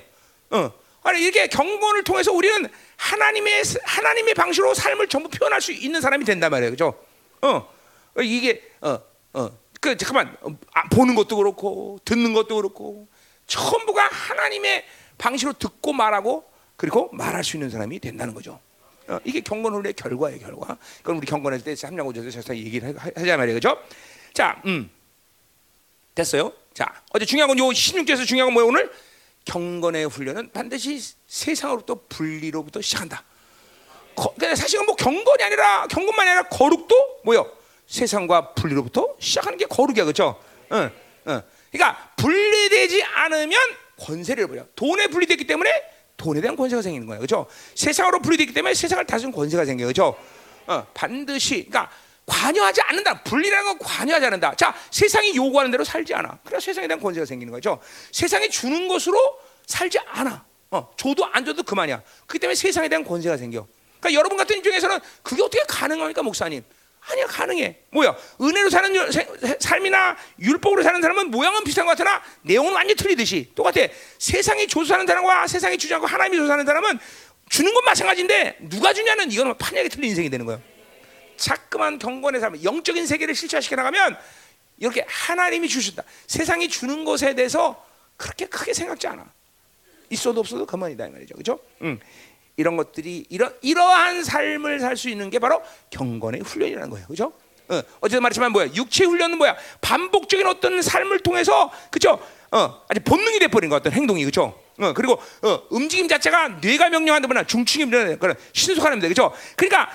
어. 아니 이렇게 경건을 통해서 우리는 하나님의 하나님의 방식으로 삶을 전부 표현할 수 있는 사람이 된단 말이에요, 그죠? 어, 이게 어, 어, 그 잠깐만 어, 아, 보는 것도 그렇고 듣는 것도 그렇고 전부가 하나님의 방식으로 듣고 말하고 그리고 말할 수 있는 사람이 된다는 거죠. 어, 이게 경건 훈련의 결과예요, 결과. 그럼 우리 경건할 때 3장 5절에서 자 얘기를 하- 하자 말이에요, 그죠? 자, 음, 됐어요. 자, 어제 중요한 건요 16절에서 중요한 건 뭐예요, 오늘? 경건의 훈련은 반드시 세상으로부터 분리로부터 시작한다. 거, 근데 사실은 뭐 경건이 아니라 경건만이 아니라 거룩도 뭐요? 세상과 분리로부터 시작하는 게 거룩이야, 그렇죠? 응, 응. 그러니까 분리되지 않으면 권세를 버려. 돈에 분리됐기 때문에 돈에 대한 권세가 생기는 거예요, 그렇죠? 세상으로 분리됐기 때문에 세상을 다스리는 권세가 생겨요, 그렇죠? 어, 반드시, 그러니까 관여하지 않는다. 분리라는 건 관여하지 않는다. 자, 세상이 요구하는 대로 살지 않아. 그래서 세상에 대한 권세가 생기는 거죠. 세상이 주는 것으로 살지 않아. 어, 줘도 안 줘도 그만이야. 그렇기 때문에 세상에 대한 권세가 생겨. 그러니까 여러분 같은 입장에서는 그게 어떻게 가능합니까, 목사님? 아니야, 가능해. 뭐야? 은혜로 사는 삶이나 율법으로 사는 사람은 모양은 비슷한 것 같으나 내용은 완전 히 틀리듯이 똑같아. 세상이 사는 사람과 세상이 주지 않고 하나님이 사는 사람은 주는 건 마찬가지인데 누가 주냐는 이거는 판약이 틀린 인생이 되는 거예요. 자꾸만 경건의 삶, 영적인 세계를 실체화시켜 나가면 이렇게 하나님이 주셨다. 세상이 주는 것에 대해서 그렇게 크게 생각지 않아. 있어도 없어도 그만이다 이 말이죠. 그렇죠? 음. 이런 것들이 이러, 이러한 삶을 살 수 있는 게 바로 경건의 훈련이라는 거예요. 그렇죠? 어, 어제도 말했지만 뭐야? 육체 훈련은 뭐야? 반복적인 어떤 삶을 통해서 그렇죠? 어, 아주 본능이 돼 버린 거 어떤 행동이 그렇죠? 어, 그리고 어, 움직임 자체가 뇌가 명령하는 거나 중추기 명령 그런 신속하는 데 그렇죠? 그러니까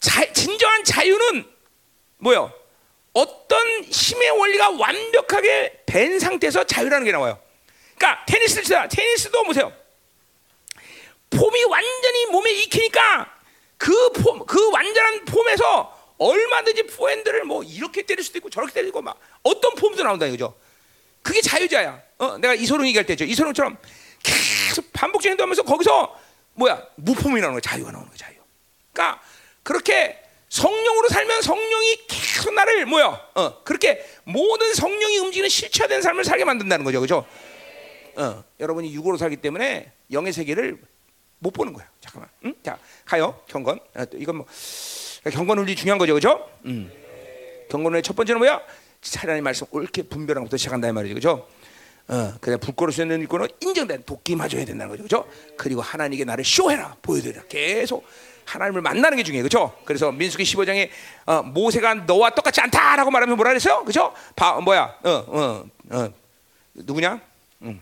자, 진정한 자유는 뭐요? 어떤 힘의 원리가 완벽하게 밴 상태에서 자유라는 게 나와요. 그러니까 테니스를 치다 테니스도 보세요. 폼이 완전히 몸에 익히니까 그 폼, 그 완전한 폼에서 얼마든지 포핸드를 뭐 이렇게 때릴 수도 있고 저렇게 때리고 막 어떤 폼도 나온다 이거죠. 그게 자유자야. 어, 내가 이소룡 얘기할 때죠. 이소룡처럼 계속 반복적인 행동하면서 거기서 뭐야 무폼이 나오는 거야. 자유가 나오는 거야. 자유. 그러니까 그렇게 성령으로 살면 성령이 계속 나를 뭐야? 어, 그렇게 모든 성령이 움직이는 실체화된 삶을 살게 만든다는 거죠. 그죠? 어, 여러분이 육으로 살기 때문에 영의 세계를 못 보는 거야. 잠깐만. 응? 자, 가요. 경건. 아, 또 이건 뭐 경건 훈리 중요한 거죠. 그죠? 음. 경건의 첫 번째는 뭐야? 하나님 말씀 옳게 분별하는 것부터 시작한다 이 말이죠. 그죠? 어, 그냥 불거로시는 일꾼은 인정된 도끼마저 해야 된다는 거죠. 그죠? 그리고 하나님께 나를 쇼해라. 보여드리라. 계속 하나님을 만나는 게 중요해요. 그죠? 그래서 민수기 15장에 어, 모세가 너와 똑같지 않다라고 말하면 뭐라 그랬어요? 그죠? 바, 뭐야? 어, 어, 어. 누구냐? 음.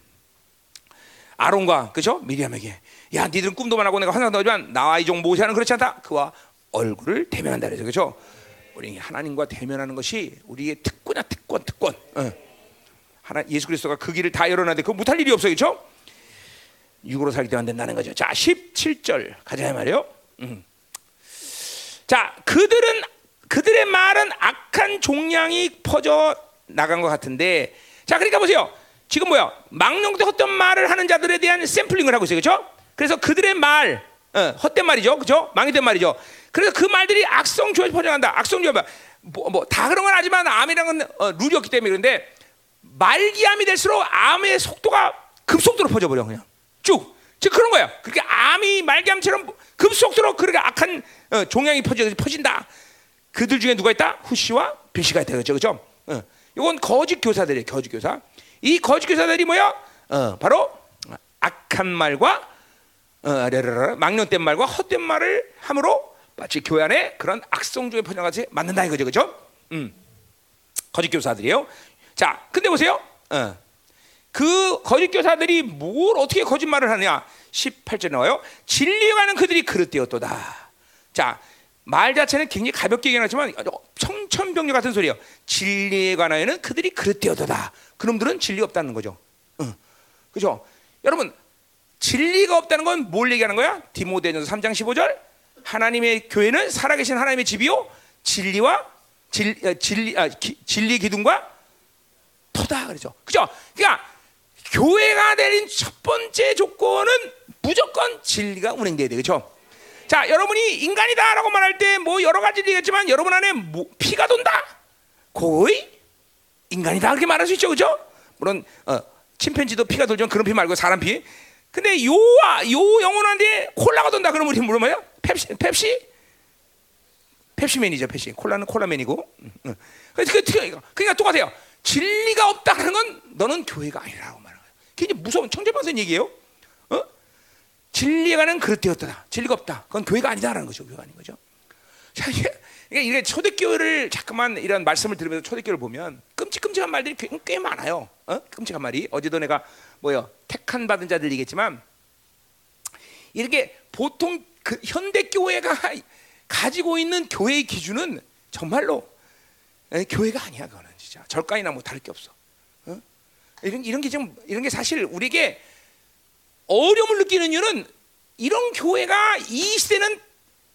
아론과 그죠? 미리암에게 야 니들은 꿈도 많고 내가 환상도 하지만 나와 이종 모세는 그렇지 않다. 그와 얼굴을 대면한다 그래서 그죠? 우리 하나님과 대면하는 것이 우리의 특권이야 특권 특권. 어. 하나 예수 그리스도가 그 길을 다 열어놨는데 그거 못할 일이 없어요, 그렇죠? 육으로 때문에 안 된다는 거죠. 자, 17절 가자 말이요. 음. 자, 그들은 그들의 말은 악한 종량이 퍼져 나간 것 같은데, 자, 그러니까 보세요. 지금 뭐야? 망령되 헛된 말을 하는 자들에 대한 샘플링을 하고 있어요, 그렇죠? 그래서 그들의 말, 어, 헛된 말이죠, 그렇죠? 망이된 말이죠. 그래서 그 말들이 악성 조에 퍼져간다. 악성 조에 뭐, 뭐, 다 그런 건 아니지만 암이라는 건 어, 룰이 없기 때문에 그런데 말기암이 될수록 암의 속도가 급속도로 퍼져버려 그냥 쭉 즉 그런 거야. 그렇게 암이 말기암처럼 급속도로 그렇게 악한 어, 종양이 퍼져 퍼진다. 그들 중에 누가 있다? 후시와 빌시가 있다. 그죠, 그죠? 어. 이건 거짓 교사들이에요. 거짓 교사. 이 거짓 교사들이 뭐야? 어, 바로 악한 말과 어, 망령된 말과 헛된 말을 함으로 마치 교회 안에 그런 악성 중에 퍼져가지 맞는다 이거죠, 그죠? 음. 거짓 교사들이에요. 자, 근데 보세요. 어. 그 거짓 교사들이 뭘 어떻게 거짓말을 하냐? 18절 나와요. 진리에 관한 그들이 그릇되었도다. 자, 말 자체는 굉장히 가볍게 얘기하지만 청천벽력 같은 소리예요. 진리에 관하여는 그들이 그릇되었도다. 그놈들은 진리가 없다는 거죠. 응. 그죠? 여러분, 진리가 없다는 건 뭘 얘기하는 거야? 디모데전서 3장 15절. 하나님의 교회는 살아계신 하나님의 집이요. 진리와 진, 어, 진리 아, 기, 진리 기둥과 터다 그러죠. 그죠? 그러니까 교회가 내린 첫 번째 조건은 무조건 진리가 운행돼야 되죠. 자, 여러분이 인간이다라고 말할 때 뭐 여러 가지 얘기했지만 여러분 안에 뭐 피가 돈다. 거의 인간이다 그렇게 말할 수 있죠, 그죠? 물론 어, 침팬지도 피가 돌지만 그런 피 말고 사람 피. 근데 요와 요 영혼한테 콜라가 돈다 그러면 우리 물으면 뭐야? 펩시, 펩시, 펩시맨이죠, 펩시. 콜라는 콜라맨이고. 그러니까, 그러니까 똑같아요. 진리가 없다는 건 너는 교회가 아니라고 말하는 거예요. 굉장히 무서운 청재반선 얘기예요. 어? 진리가 는 그릇되었다. 진리가 없다. 그건 교회가 아니다라는 거죠. 교회가 아닌 거죠. 자, 이게, 이게 초대교회를 잠깐만 이런 말씀을 들으면서 초대교회를 보면 끔찍끔찍한 말들이 꽤, 꽤 많아요. 어? 끔찍한 말이. 어제도 내가 뭐요 택한 받은 자들 얘기했지만 이렇게 보통 그 현대 교회가 가지고 있는 교회의 기준은 정말로 교회가 아니야 그거는 진짜 절간이나 뭐 다를 게 없어. 어? 이런 이런 게 좀 이런 게 사실 우리에게 어려움을 느끼는 이유는 이런 교회가 이 시대는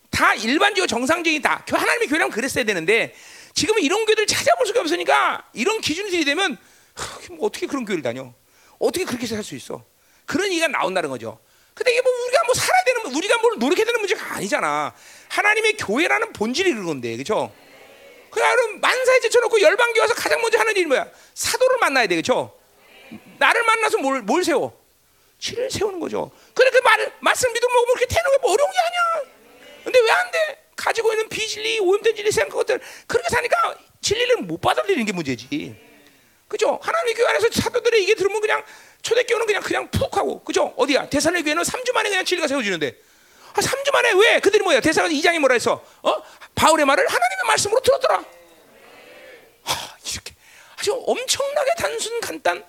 다 일반적으로 정상적이다. 하나님의 교회라면 그랬어야 되는데 지금은 이런 교회들 찾아볼 수가 없으니까 이런 기준들이 되면 뭐 어떻게 그런 교회를 다녀? 어떻게 그렇게 살 수 있어? 그런 얘기가 나온다는 거죠. 근데 이게 뭐 우리가 뭐 살아야 되는 우리가 뭘 노력해야 되는 문제가 아니잖아. 하나님의 교회라는 본질이 그런 건데, 그렇죠? 그럼 만사에 제쳐놓고 열방교 와서 가장 먼저 하는 일이 뭐야? 사도를 만나야 돼, 그렇죠? 나를 만나서 뭘, 뭘 세워? 진리를 세우는 거죠. 그래 그 말, 말씀 믿음 먹으면 그렇게 되는 게 어려운 게 아니야. 근데 왜 안 돼? 가지고 있는 비진리, 오염된 진리 생각 것들 그렇게 사니까 진리를 못 받아들이는 게 문제지. 그죠? 하나님의 교회 안에서 사도들의 이게 들으면 그냥 초대교회는 그냥 그냥 푹 하고 그죠? 어디야? 대산의 교회는 3주 만에 그냥 진리가 세워지는데 아, 3주 만에 왜? 그들이 뭐야? 대사관 2장이 뭐라 했어? 어? 바울의 말을 하나님의 말씀으로 들었더라. 하, 이렇게 아주 엄청나게 단순 간단.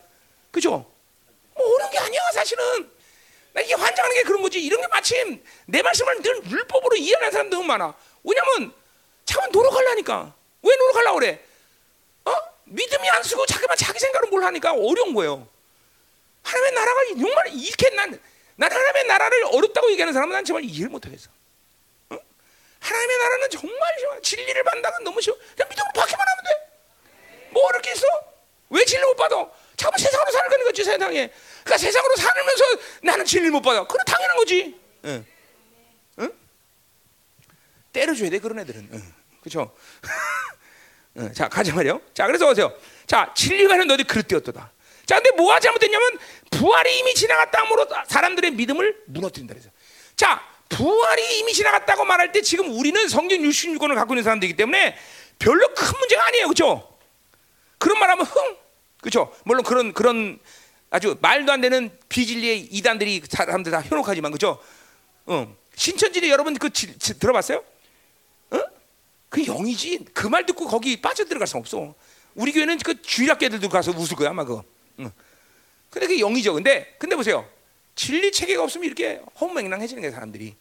그죠? 뭐 어려운 게 아니야, 사실은. 나 이게 환장하는 게 그런 거지. 이런 게 마침 내 말씀을 늘 율법으로 이해하는 사람 너무 많아. 왜냐면 자꾸 노력하려니까. 왜 노력하려고 그래? 어? 믿음이 안 쓰고 자기만 자기 생각으로 뭘 하니까 어려운 거예요. 하나님의 나라가 정말 이렇게 난, 난 하나님의 나라를 어렵다고 얘기하는 사람은 난 정말 이해를 못하겠어. 어? 하나님의 나라는 정말 쉬워. 진리를 받는다는 너무 쉬워. 그냥 믿음으로 받기만 하면 돼. 뭐 어렵게 있어? 왜 진리 못 받아? 잠깐 세상으로 살는 거지 세상에. 그러니까 세상으로 살면서 나는 진리 못 받아. 그건 당연한 거지. 응. 응? 때려줘야 돼 그런 애들은. 응. 그렇죠? 응. 자 가자 말이요. 자 그래서 보세요. 자 진리가는 너희 그릇되었다. 자 근데 뭐가 잘못됐냐면 부활이 이미 지나갔다 함으로 사람들의 믿음을 무너뜨린다 그래서. 자 부활이 이미 지나갔다고 말할 때 지금 우리는 성경 66권을 갖고 있는 사람들이기 때문에 별로 큰 문제가 아니에요. 그렇죠? 그런 말하면 흥 그렇죠? 물론 그런 그런 아주 말도 안 되는 비진리의 이단들이 사람들 다 현혹하지만 그죠? 어. 신천지대 여러분 그 지, 지, 들어봤어요? 어? 그 영이지. 그 말 듣고 거기 빠져 들어갈 수 없어. 우리 교회는 그 주일학교들도 가서 웃을 거야 아마 그거. 응. 근데 그게 영이죠. 근데 근데 보세요. 진리 체계가 없으면 이렇게 헛맹랑해지는 거예요 사람들이.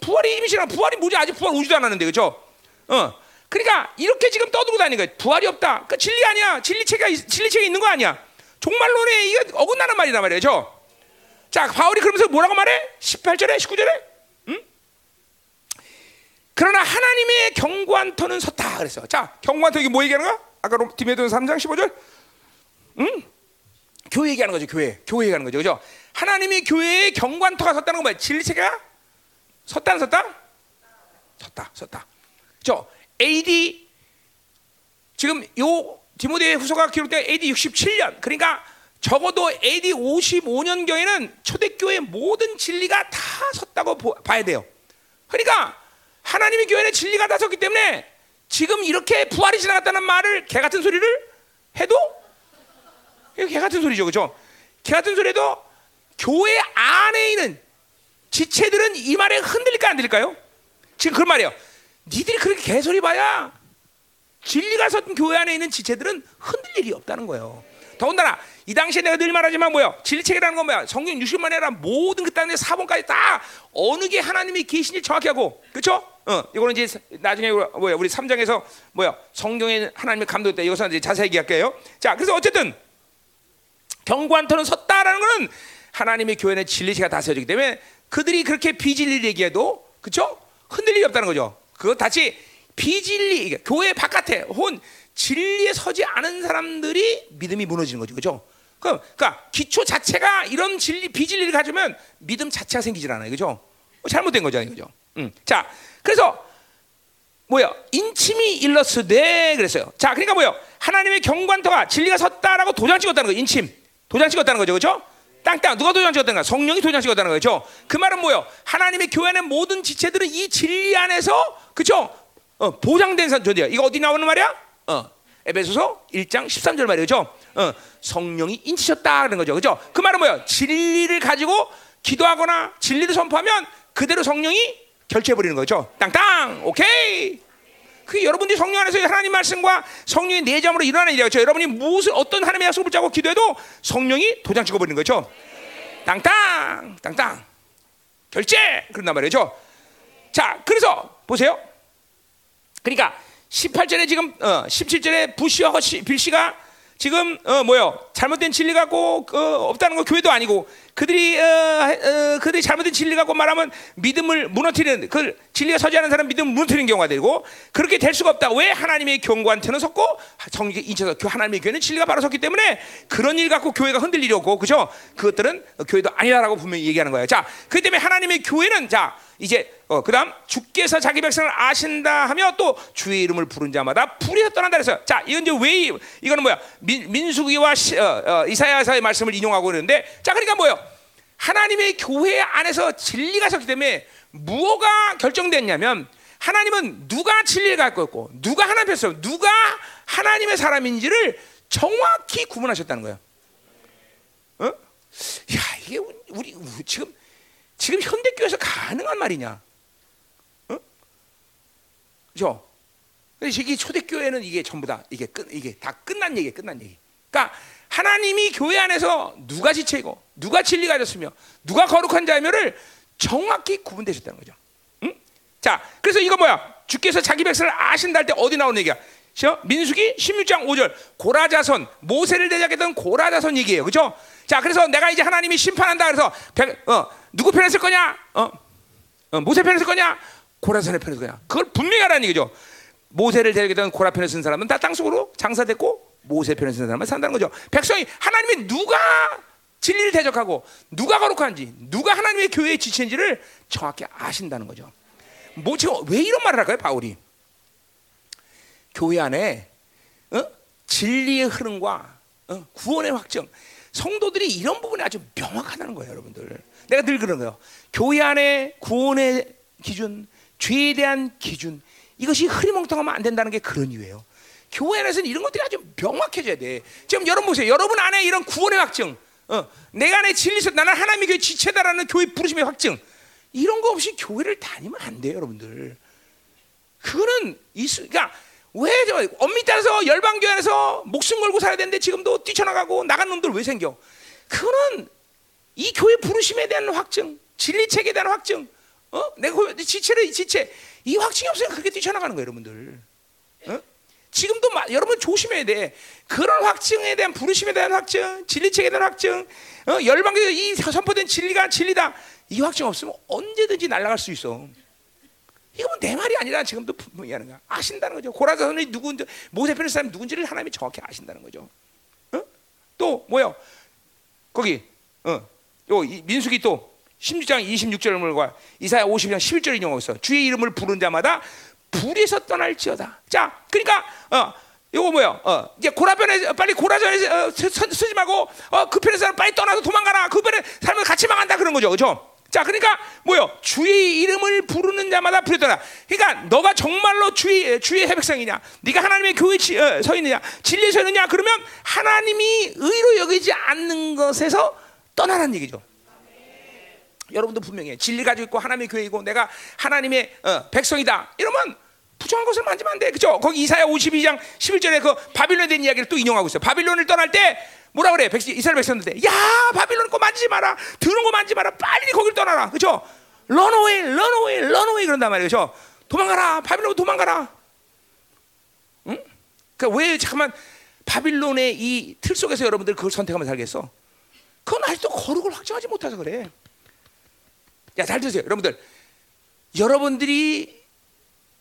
부활이 지나 부활이 뭐지 아직 부활 오지도 않았는데 그죠? 어. 그러니까 이렇게 지금 떠들고 다니는 거예요. 부활이 없다. 그러니까 진리 아니야. 진리 체계가 진리 체계 있는 거 아니야. 종말론에 이거 어긋나는 말이란 말이죠. 자, 바울이 그러면서 뭐라고 말해? 18절에 19절에? 응? 그러나 하나님의 경고한 터는 섰다 그랬어. 자, 경고한 터 이게 뭐 얘기하는 거야? 아까 디메돈 3장 15절? 응? 교회 얘기하는 거죠. 교회. 교회 얘기하는 거죠. 그죠? 하나님의 교회에 경고한 터가 섰다는 건 뭐야? 진리체가 섰다 안 섰다? 섰다. 섰다. 그죠? AD 지금 요 디모데 후서가 기록된 AD 67년. 그러니까 적어도 AD 55년경에는 초대교회 모든 진리가 다 섰다고 보- 봐야 돼요. 그러니까 하나님의 교회는 진리가 다 섰기 때문에 지금 이렇게 부활이 지나갔다는 말을 개 같은 소리를 해도 개 같은 소리죠, 그렇죠? 개 같은 소리도 교회 안에 있는 지체들은 이 말에 흔들릴까 안 들릴까요? 지금 그 말이에요. 니들이 그렇게 개소리 봐야 진리가 섰던 교회 안에 있는 지체들은 흔들 일이 없다는 거예요. 더군다나 이 당시에 내가 늘 말하지만 뭐야 진리책이라는 건 뭐야 성경 60만 해라 모든 그 땅의 사본까지 다 어느 게 하나님의 계신지 정확히 하고 그렇죠? 어 이거는 이제 나중에 뭐야 우리 3장에서 뭐야 성경에 하나님의 감동했다 이것은 이제 자세히 얘기할게요. 자 그래서 어쨌든 경관터는 섰다라는 것은 하나님의 교회는 진리체가 다스려지기 때문에 그들이 그렇게 비진리를 얘기해도 그렇죠? 흔들림이 없다는 거죠. 그거 다시 비진리 교회 바깥에 혹은 진리에 서지 않은 사람들이 믿음이 무너지는 거죠. 그렇죠? 그럼 그러니까 기초 자체가 이런 진리 비진리를 가지면 믿음 자체가 생기질 않아요. 그렇죠? 잘못된 거잖아요. 그죠? 음. 자, 그래서 뭐야? 인침이 일러스되 그랬어요. 자, 그러니까 뭐요? 하나님의 경관터가 진리가 섰다라고 도장 찍었다는 거예요. 인침. 도장 찍었다는 거죠. 그렇죠? 땅땅 누가 도장 찍었다는 거야? 성령이 도장 찍었다는 거죠. 그 말은 뭐요? 하나님의 교회 안의 모든 지체들은 이 진리 안에서 그렇죠? 어, 보장된 존재야. 이거 어디 나오는 말이야? 어. 에베소서 1장 13절 말이죠. 어, 성령이 인치셨다는 거죠. 그죠? 그 말은 뭐예요? 진리를 가지고 기도하거나 진리를 선포하면 그대로 성령이 결제해 버리는 거죠. 땅땅. 오케이. 그 여러분들이 성령 안에서 하나님 말씀과 성령의 내점으로 일어나는 일이죠. 여러분이 무엇을 어떤 하나님의 약속을 붙잡고 기도해도 성령이 도장 찍어 버리는 거죠. 땅땅. 땅땅. 결제. 그런단 말이죠. 자, 그래서 보세요. 그러니까 18절에 지금 어, 17절에 부시와 허시 빌시가 지금 어 뭐요? 잘못된 진리 갖고 어, 없다는 거 교회도 아니고 그들이 어, 어, 그들이 잘못된 진리 갖고 말하면 믿음을 무너뜨리는 그 진리가 서지 않은 사람 믿음을 무너뜨리는 경우가 되고 그렇게 될 수가 없다. 왜 하나님의 경관한테는 섰고 성령의 인쳐서 그 하나님의 교회는 진리가 바로 섰기 때문에 그런 일 갖고 교회가 흔들리려고 그죠? 그것들은 교회도 아니다라고 분명히 얘기하는 거예요. 자, 그 때문에 하나님의 교회는 자 이제 어, 그다음 주께서 자기 백성을 아신다 하며 또 주의 이름을 부른 자마다 불에서 떠난다 그랬어요. 자, 이건 이제 왜 이- 이거는 뭐야? 민, 민수기와 시, 어, 어, 이사야서의 말씀을 인용하고 있는데, 자, 그러니까 뭐요? 하나님의 교회 안에서 진리가 섰기 때문에 무엇가 결정됐냐면 하나님은 누가 진리를 갖고 있고 누가 하나님 편에서 누가 하나님의 사람인지를 정확히 구분하셨다는 거예요. 어? 야, 이게 우리, 지금 지금 현대 교회에서 가능한 말이냐? 어? 그죠? 근데 이게 초대교회는 이게 전부 다 이게 끝 이게 다 끝난 얘기 끝난 얘기. 그러니까 하나님이 교회 안에서 누가 지체이고 누가 진리가 되었으며 누가 거룩한 자이며를 정확히 구분되셨다는 거죠. 응? 자, 그래서 이거 뭐야? 주께서 자기 백성을 아신다 할 때 어디 나오는 얘기야? 저 민수기 16장 5절 고라자손 모세를 대적했던 고라자손 얘기예요. 그죠? 자, 그래서 내가 이제 하나님이 심판한다 그래서 백- 어, 누구 편에 쓸 거냐? 어? 어, 모세 편에 쓸 거냐? 고라선의 편에 쓸 거냐? 그걸 분명히 하라는 얘기죠. 모세를 대적했던 고라 편에 쓴 사람은 다 땅속으로 장사됐고 모세 편에 쓴 사람은 산다는 거죠. 백성이 하나님이 누가 진리를 대적하고 누가 거룩한지 누가 하나님의 교회의 지체인지를 정확히 아신다는 거죠. 뭐 지금 왜 이런 말을 할까요, 바울이? 교회 안에 어? 진리의 흐름과 어? 구원의 확정, 성도들이 이런 부분이 아주 명확하다는 거예요, 여러분들. 내가 늘 그런 거예요. 교회 안에 구원의 기준, 죄에 대한 기준, 이것이 흐리멍텅하면 안 된다는 게 그런 이유예요. 교회 안에서는 이런 것들이 아주 명확해져야 돼. 지금 여러분 보세요. 여러분 안에 이런 구원의 확증, 어, 내가 안에 진리서 나는 하나님의 교회 지체다라는 교회 부르심의 확증, 이런 거 없이 교회를 다니면 안 돼요, 여러분들. 그거는 이수, 그러니까 왜 저 엄밀히 따라서 열방교회 안에서 목숨 걸고 살아야 되는데 지금도 뛰쳐나가고 나간 놈들 왜 생겨? 그거는 이 교회 부르심에 대한 확증, 진리책에 대한 확증, 어? 내가 그 지체를 지체 이 확증이 없으면 그렇게 뛰쳐나가는 거예요, 여러분들. 어? 지금도 마, 여러분 조심해야 돼. 그런 확증에 대한 부르심에 대한 확증, 진리책에 대한 확증, 어? 열방교회 이 선포된 진리가 진리다. 이 확증 없으면 언제든지 날아갈 수 있어. 이건 내 말이 아니라 지금도 분명히 하는 거야. 아신다는 거죠. 고라자손이 누군지 모세 편의 사람이 누군지를 하나님이 정확히 아신다는 거죠. 어? 또 뭐요? 거기 어. 요 이- 민수기 또 16장 26절과 이사야 50장 11절 인용하고 있어. 주의 이름을 부른 자마다 불에서 떠날지어다. 자, 그러니까 어, 이거 뭐야? 어, 이제 고라변에 빨리 고라전에 어, 서- 서- 쓰지 말고 어, 그 편에 사람 빨리 떠나서 도망가라. 그 편에 사람은 같이 망한다 그런 거죠, 그렇죠? 자, 그러니까 뭐요? 주의 이름을 부르는 자마다 부르더라. 그러니까 너가 정말로 주의 주의 백성이냐? 네가 하나님의 교회 지, 어, 서 있느냐? 진리에 서 있느냐? 그러면 하나님이 의로 여기지 않는 것에서 떠나라는 얘기죠. 여러분도 분명히 진리 가지고 있고 하나님의 교회이고 내가 하나님의 어, 백성이다. 이러면 부정한 것을 만지면 안 돼. 그죠? 거기 이사야 52장 11절에 그 바빌론에 대한 이야기를 또 인용하고 있어요. 바빌론을 떠날 때 뭐라 그래? 백성, 이스라엘 백성들 야, 바빌론 거 만지지 마라. 드는 거 만지지 마라. 빨리 거길 떠나라. 그죠? run away, run away, run away 그런단 말이에요. 그죠? 도망가라. 바빌론 도망가라. 응? 그러니까 왜 잠깐만 바빌론의 이 틀 속에서 여러분들 그걸 선택하면 살겠어? 그건 아직도 거룩을 확정하지 못해서 그래. 야, 잘 들으세요. 여러분들. 여러분들이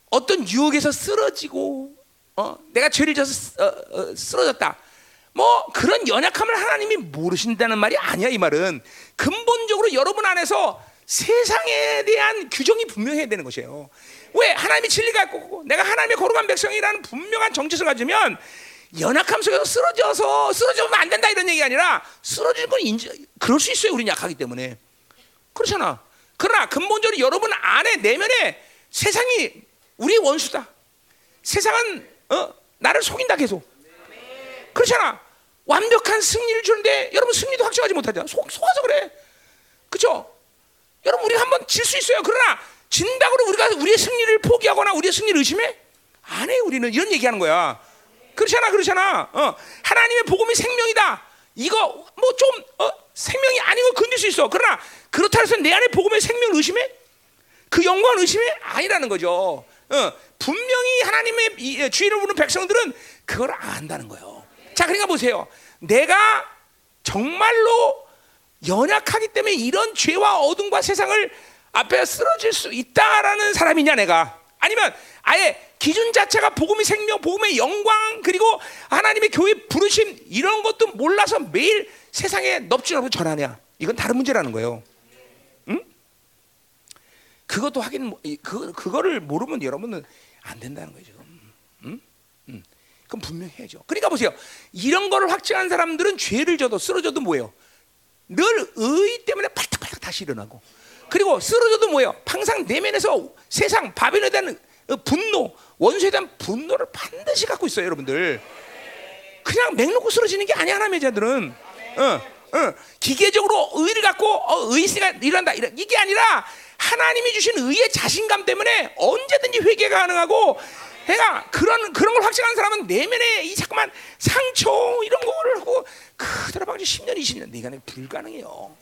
어떤 유혹에서 쓰러지고, 어, 내가 죄를 져서 쓰- 어, 어, 쓰러졌다. 뭐 그런 연약함을 하나님이 모르신다는 말이 아니야 이 말은 근본적으로 여러분 안에서 세상에 대한 규정이 분명해야 되는 것이에요. 왜 하나님이 진리가 있고 내가 하나님의 거룩한 백성이라는 분명한 정체성을 가지면 연약함 속에서 쓰러져서 쓰러지면 안 된다 이런 얘기가 아니라 쓰러질 건 인지 그럴 수 있어요. 우리는 약하기 때문에 그렇잖아. 그러나 근본적으로 여러분 안에 내면에 세상이 우리의 원수다. 세상은 어, 나를 속인다 계속. 그렇잖아. 완벽한 승리를 주는데 여러분 승리도 확정하지 못하잖아. 속, 속아서 그래. 그죠? 여러분 우리가 한번 질 수 있어요. 그러나 진다고 우리가 우리의 승리를 포기하거나 우리의 승리를 의심해? 안 해. 우리는 이런 얘기하는 거야. 그렇잖아, 그렇잖아. 어, 하나님의 복음이 생명이다. 이거 뭐 좀 어, 생명이 걸 건들 수 있어. 그러나 그렇다 해서 내 안에 복음의 생명을 의심해? 그 영광을 의심해? 아니라는 거죠. 어, 분명히 하나님의 이- 예, 주의를 부르는 백성들은 그걸 안다는 거예요. 자, 그러니까 보세요. 내가 정말로 연약하기 때문에 이런 죄와 어둠과 세상을 앞에 쓰러질 수 있다라는 사람이냐 내가 아니면 아예 기준 자체가 복음의 생명, 복음의 영광 그리고 하나님의 교회 부르심 이런 것도 몰라서 매일 세상에 넙죽하고 전하냐 이건 다른 문제라는 거예요. 응? 그것도 하긴 뭐- 이- 그 그거를 모르면 여러분은 안 된다는 거죠. 응? 응. 그럼 분명히 해야죠. 그러니까 보세요. 이런 거를 확증한 사람들은 죄를 져도 쓰러져도 뭐예요? 늘 의 때문에 팔딱팔딱 다시 일어나고 그리고 쓰러져도 뭐예요? 항상 내면에서 세상 바벨론에 대한 어, 분노, 원수에 대한 분노를 반드시 갖고 있어요, 여러분들. 그냥 맹놓고 쓰러지는 게 아니야, 하나님의 자들은. 어, 어, 기계적으로 의를 갖고 어, 의가. 이런- 이게 아니라 하나님이 주신 의의 자신감 때문에 언제든지 회개가 가능하고 해가 그런 그런 걸 확증하는 사람은 내면에 이 자꾸만 상처 이런 거를 하고 그대로 박지 10년 20년 내가 내 불가능해요.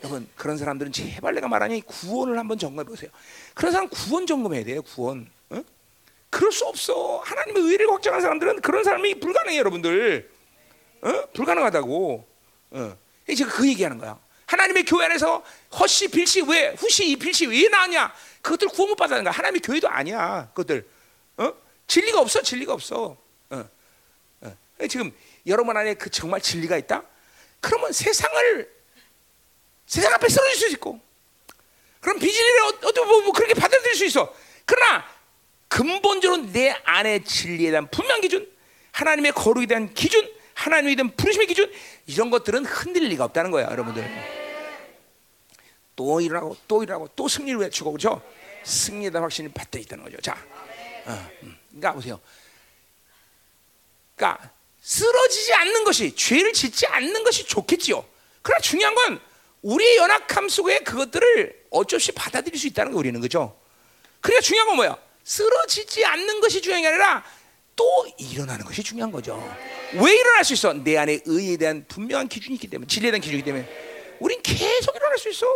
여러분 그런 사람들은 제발 내가 말하니 구원을 한번 점검해 보세요. 그런 사람 구원 점검해야 돼요. 구원. 어? 그럴 수 없어. 하나님의 의를 확정한 사람들은 그런 사람이 불가능해요, 여러분들. 어? 불가능하다고. 어. 지금 그 얘기하는 거야. 하나님의 교회 안에서 헛시, 빌시, 왜 후시, 빌시 왜 나냐? 그것들 구원 못 받는 거야. 하나님의 교회도 아니야. 그것들. 어? 진리가 없어. 진리가 없어. 어. 어. 지금 여러분 안에 그 정말 진리가 있다? 그러면 세상을 세상 앞에 쓰러질 수 있고, 그럼 비진리를 어떻게 보면 그렇게 받아들일 수 있어. 그러나 근본적으로 내 안의 진리에 대한 분명 기준, 하나님의 거룩에 대한 기준, 하나님에 대한 부르심의 기준 이런 것들은 흔들릴 리가 없다는 거야, 여러분들. 또 일어나고 또 일어나고 또 승리를 외치고 그죠? 승리에 대한 확신이 받들어 있다는 거죠. 자, 어, 음. 그러니까 보세요. 그러니까 쓰러지지 않는 것이 죄를 짓지 않는 것이 좋겠지요. 그러나 중요한 건 우리의 연약함 속에 그것들을 어쩔 수 없이 받아들일 수 있다는 거 우리는 그죠? 그러니까 중요한 건 뭐야? 쓰러지지 않는 것이 중요한 게 아니라 또 일어나는 것이 중요한 거죠. 왜 일어날 수 있어? 내 안에 의에 대한 분명한 기준이 있기 때문에 진리에 대한 기준이기 때문에 우린 계속 일어날 수 있어.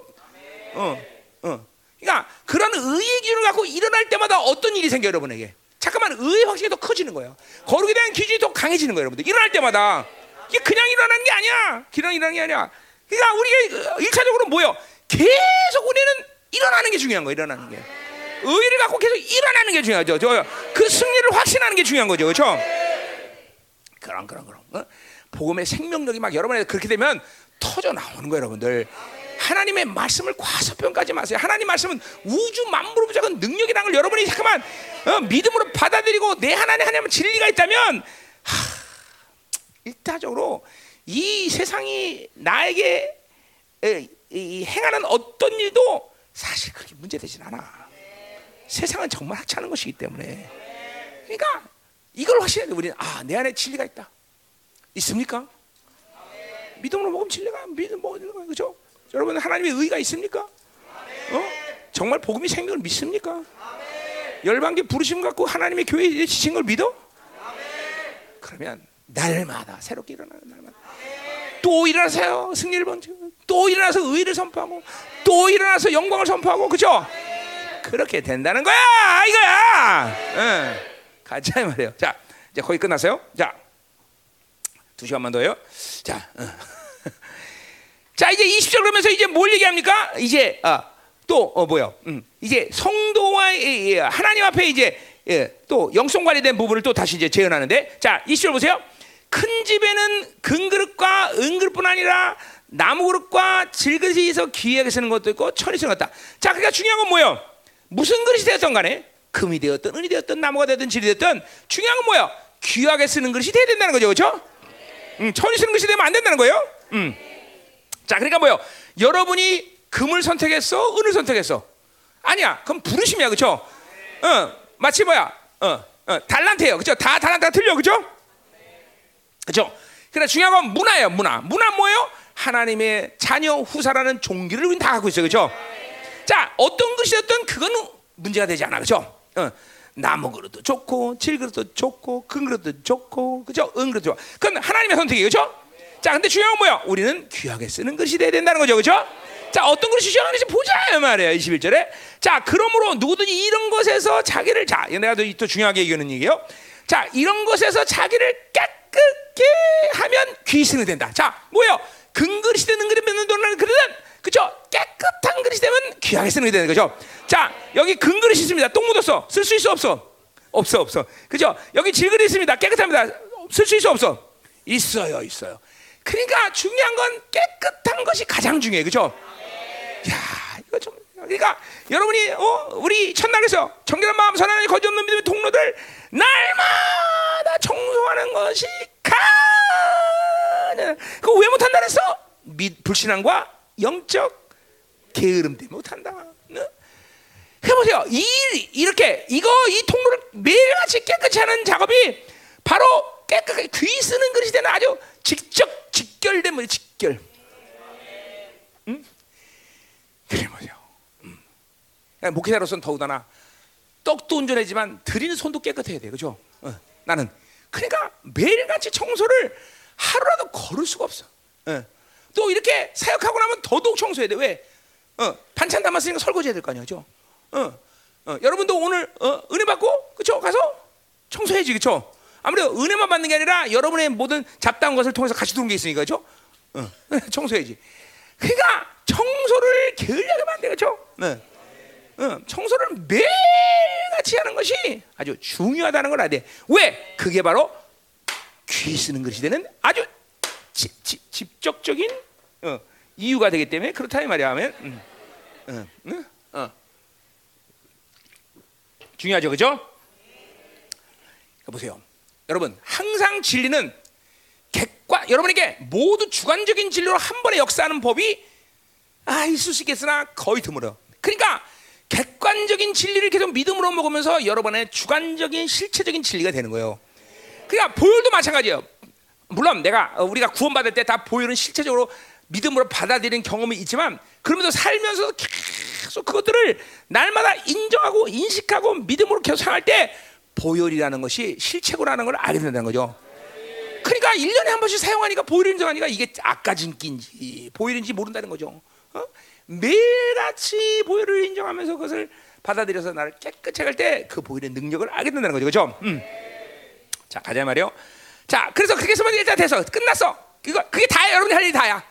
어, 어. 그러니까 그런 의의 기준을 갖고 일어날 때마다 어떤 일이 생겨 여러분에게. 잠깐만 의의 확신이 더 커지는 거예요. 거룩에 대한 기준이 더 강해지는 거예요, 여러분들. 일어날 때마다 이게 그냥 일어나는 게 아니야. 그냥 일어나는 게 아니야. 그러니까 우리가 일차적으로 뭐요? 계속 우리는 일어나는 게 중요한 거예요. 일어나는 게. 의를 갖고 계속 일어나는 게 중요하죠. 저, 그 승리를 확신하는 게 중요한 거죠. 그렇죠? 그런 그런 그런. 어? 복음의 생명력이 막 여러분에 그렇게 되면 터져 나오는 거예요, 여러분들. 하나님의 말씀을 과소평가하지 마세요. 하나님 말씀은 우주 만물을 부작은 능력이라는 걸 여러분이 잠깐만 어, 믿음으로 받아들이고 내 하나님 하나님 진리가 있다면 하, 일차적으로 이 세상이 나에게 에, 이, 행하는 어떤 일도 사실 그렇게 문제되진 않아. 세상은 정말 하찮은 것이기 때문에. 그러니까 이걸 확실하게 우리는 아, 내 안에 진리가 있다. 있습니까? 믿음으로 먹으면 진리가 믿음 먹는 거예요. 그죠? 여러분 하나님의 의가 있습니까? 어? 정말 복음이 생명을 믿습니까? 열방계 부르심 갖고 하나님의 교회에 지신 걸 믿어? 그러면 날마다 새롭게 일어나는 날마다 또 일어나세요 승리를 번지고 또 일어나서 의를 선포하고 또 일어나서 영광을 선포하고 그죠? 그렇게 된다는 거야 이거야. 응. 가자 이 말이에요. 자 이제 거의 끝났어요. 자두 시간만 더요. 자. 응. 자 이제 20절 그러면서 이제 뭘 얘기합니까? 이제 아, 또 어, 뭐요? 음, 이제 성도와 예, 예, 하나님 앞에 이제 예, 또 영성 관리된 부분을 또 다시 이제 재현하는데 자 20절 보세요. 큰 집에는 금그릇과 은그릇뿐 아니라 나무 그릇과 질그릇이 있어 귀하게 쓰는 것도 있고 천이 쓰는 것다. 자 그러니까 중요한 건 뭐예요? 무슨 그릇이 되었던 간에 금이 되었든 은이 되었든 나무가 되든 질이 되었든 중요한 건 뭐예요? 귀하게 쓰는 그릇이 돼야 된다는 거죠, 그렇죠? 음, 천이 쓰는 것이 되면 안 된다는 거예요. 음. 자, 그러니까 뭐요? 여러분이 금을 선택했어, 은을 선택했어. 아니야, 그럼 부르심이야, 그렇죠? 어, 마치 뭐야? 어, 어, 달란트예요, 그렇죠? 다 달란트가 틀려, 그렇죠? 그렇죠? 그러나 중요한 건 문화예요, 문화. 문화 뭐예요? 하나님의 자녀 후사라는 종기를 우리는 다 갖고 있어요, 그렇죠? 자, 어떤 것이었든 그거는 문제가 되지 않아, 그렇죠? 어. 나무 그릇도 좋고, 질 그릇도 좋고, 금 그릇도 좋고, 그죠? 은 그릇도 좋아. 그건 하나님의 선택이에요, 그죠? 자, 근데 중요한 건 뭐야? 우리는 귀하게 쓰는 것이 돼야 된다는 거죠, 그죠? 자, 어떤 것이 중요한지 보자, 말이에요, 21절에. 자, 그러므로 누구든지 이런 것에서 자기를, 자, 내가 또, 또 중요하게 얘기하는 얘기예요. 자, 이런 것에서 자기를 깨끗게 하면 귀신이 된다. 자, 뭐예요? 근그릇이 되는 그릇 맺는 돈을 그릇은 그죠? 깨끗한 그릇이 되면 귀하게 쓰는 게 되는 거죠. 자, 여기 금 그릇이 있습니다. 똥 묻었어. 쓸 수 있어 없어? 없어 없어. 그죠? 여기 질그릇이 있습니다. 깨끗합니다. 쓸 수 있어 없어? 있어요, 있어요. 그러니까 중요한 건 깨끗한 것이 가장 중요해, 그죠? 야, 이거 좀 그러니까 여러분이 어, 우리 첫날에서 정결한 마음 선하는 거짓 없는 믿음의 통로들 날마다 청소하는 것이 가. 그거 왜 못한다 그랬어? 불신앙과 영적 게으름 때문에 못한다. 네? 해보세요. 이 이렇게 이거 이 통로를 매일같이 깨끗이 하는 작업이 바로 깨끗하게 귀 쓰는 그릇이 되는 아주 직접 직결된 뭐 직결. 응? 그래 보세요. 음. 목회자로서는 더우다나 떡도 온전하지만 드리는 손도 깨끗해야 돼, 그죠? 어, 나는 그러니까 매일같이 청소를 하루라도 걸을 수가 없어. 어. 또 이렇게 사역하고 나면 더더욱 청소해야 돼. 왜? 어, 반찬 담았으니까 설거지해야 될 거 아니야, 죠 어, 어, 여러분도 오늘 어, 은혜 받고 그쵸 가서 청소해야지, 그쵸? 아무래도 은혜만 받는 게 아니라 여러분의 모든 잡다한 것을 통해서 같이 들어온 게 있으니까, 그죠? 어, 청소해야지. 그러니까 청소를 게을리하게 만돼, 그죠? 네. 어, 청소를 매일같이 하는 것이 아주 중요하다는 걸 알아야 돼. 왜? 그게 바로 귀 쓰는 것이 되는 아주 지, 지, 직접적인 어, 이유가 되기 때문에 그렇다 이 말이야 하면 음, 음, 음, 어. 중요하죠, 그죠? 보세요, 여러분 항상 진리는 객관 여러분에게 모두 주관적인 진리로 한 번에 역사하는 법이 아 있을 수 있겠으나 거의 드물어. 그러니까 객관적인 진리를 계속 믿음으로 먹으면서 여러분의 주관적인 실체적인 진리가 되는 거예요. 그러니까 보혈도 마찬가지예요. 물론 내가 어, 우리가 구원받을 때 다 보혈은 실체적으로 믿음으로 받아들이는 경험이 있지만 그러면서 살면서 계속 그것들을 날마다 인정하고 인식하고 믿음으로 계속 살할 때 보혈이라는 것이 실체고라는 걸 알게 된다는 거죠. 그러니까 1년에 한 번씩 사용하니까 보혈을 인정하니까 이게 아까진기인지 보혈인지 모른다는 거죠. 어? 매일같이 보혈을 인정하면서 그것을 받아들여서 나를 깨끗이 할때 그 보혈의 능력을 알게 된다는 거죠. 그죠? 음. 자, 가자 말이요. 자, 그래서 그렇게 해서 일단 돼서 끝났어. 이거 그게 다야. 여러분이 할 일이 다야.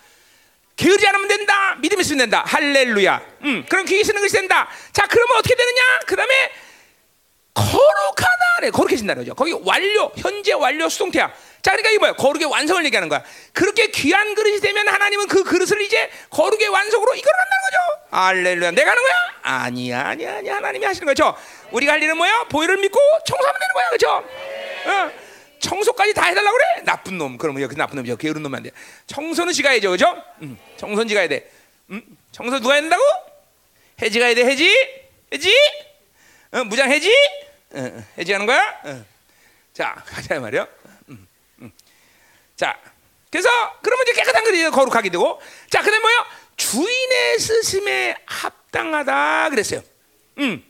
게으르지 않으면 된다. 믿음 있으면 된다. 할렐루야. 음, 그럼 귀 쓰는 것이 된다. 자, 그러면 어떻게 되느냐? 그 다음에 거룩하다. 네, 거룩해진다는 거죠. 거기 완료, 현재 완료 수동태야. 자, 그러니까 이게 뭐야? 거룩의 완성을 얘기하는 거야. 그렇게 귀한 그릇이 되면 하나님은 그 그릇을 이제 거룩의 완성으로 이끌어간다는 거죠. 알렐루야. 내가 하는 거야? 아니야, 아니야, 아니야. 하나님이 하시는 거죠. 우리가 할 일은 뭐야? 보혈을 믿고 청소하면 되는 거야, 그렇죠? 어. 청소까지 다 해달라고 그래? 나쁜 놈. 그러면 여기 나쁜 놈이죠. 게으른 놈이 안 돼. 청소는 지가 해야죠, 그죠? 음, 청소는 지가 해야 돼. 음? 청소 누가 해야 된다고? 해지가 해야 돼, 해지? 해지? 어, 무장 해지? 어, 해지하는 거야? 어. 자, 가자 말이요. 음, 음. 자, 그래서 그러면 이제 깨끗한 그릇이 거룩하게 되고, 자, 그 다음 뭐요? 주인의 스심에 합당하다 그랬어요. 음.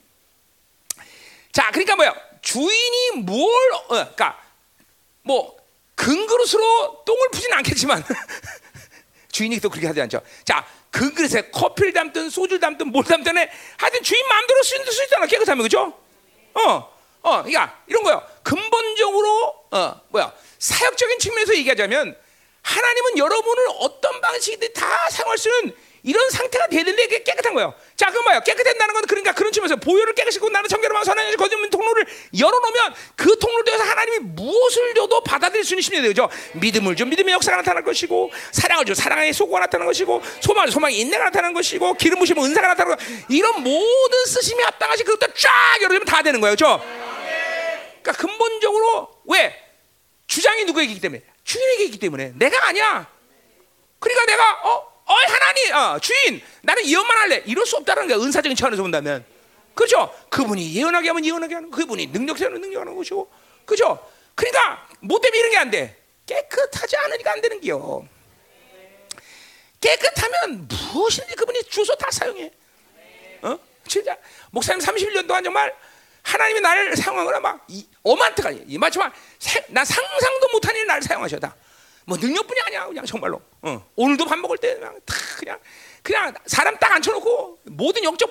자, 그러니까 뭐요? 주인이 뭘, 어, 그러니까 뭐 근그릇으로 똥을 푸진 않겠지만 주인이 또 그렇게 하지 않죠. 자, 근그릇에 커피를 담든 소주를 담든 뭘 담든 해 하여튼 주인 마음대로 쓰는 수 있잖아. 깨끗하면 그죠? 어, 어, 그러니까 이런 거요. 근본적으로 어, 뭐야 사역적인 측면에서 얘기하자면 하나님은 여러분을 어떤 방식이든 다 사용할 수 있는 이런 상태가 되는데 그게 깨끗한 거예요. 자, 그럼 뭐야? 깨끗했다는 건 그러니까 그런 측면에서 보혈을 깨끗이고 나는 청결만 선하는 거짓말 통로를 열어놓으면 그 통로를 통해서 하나님이 무엇을 줘도 받아들일 수 있는 심리가 되죠. 믿음을 줘 믿음의 역사가 나타날 것이고 사랑을 줘 사랑의 소고가 나타나는 것이고 소망 소망의 인내가 나타나는 것이고 기름 부심은 은사가 나타나는 것 이런 모든 쓰심이 합당하시 그것도 쫙 열어주면 다 되는 거예요. 그렇죠? 그러니까 근본적으로 왜 주장이 누구에게 있기 때문에 주인에게 있기 때문에 내가 아니야. 그러니까 내가 어 어, 하나님, 어, 주인, 나는 예언만 할래. 이럴 수 없다는 거야. 은사적인 차원에서 본다면. 그죠? 그분이 예언하게 하면 예언하게 하는, 그분이 능력자는 능력하는 것이고. 그죠? 그러니까, 뭐 때문에 이런 게 안 돼? 깨끗하지 않으니까 안 되는 게요. 깨끗하면 무엇이든지 그분이 주소 다 사용해. 어? 진짜. 목사님 31년 동안 정말 하나님이 나를 사용하거나 막, 이, 어마트가, 이 마지막, 나 상상도 못한 일 나를 사용하셔다. 뭐 능력뿐이 아니야 그냥 정말로. 어. 오늘도 밥 먹을 때 그냥 다 그냥 그냥 사람 딱 앉혀놓고 모든 영적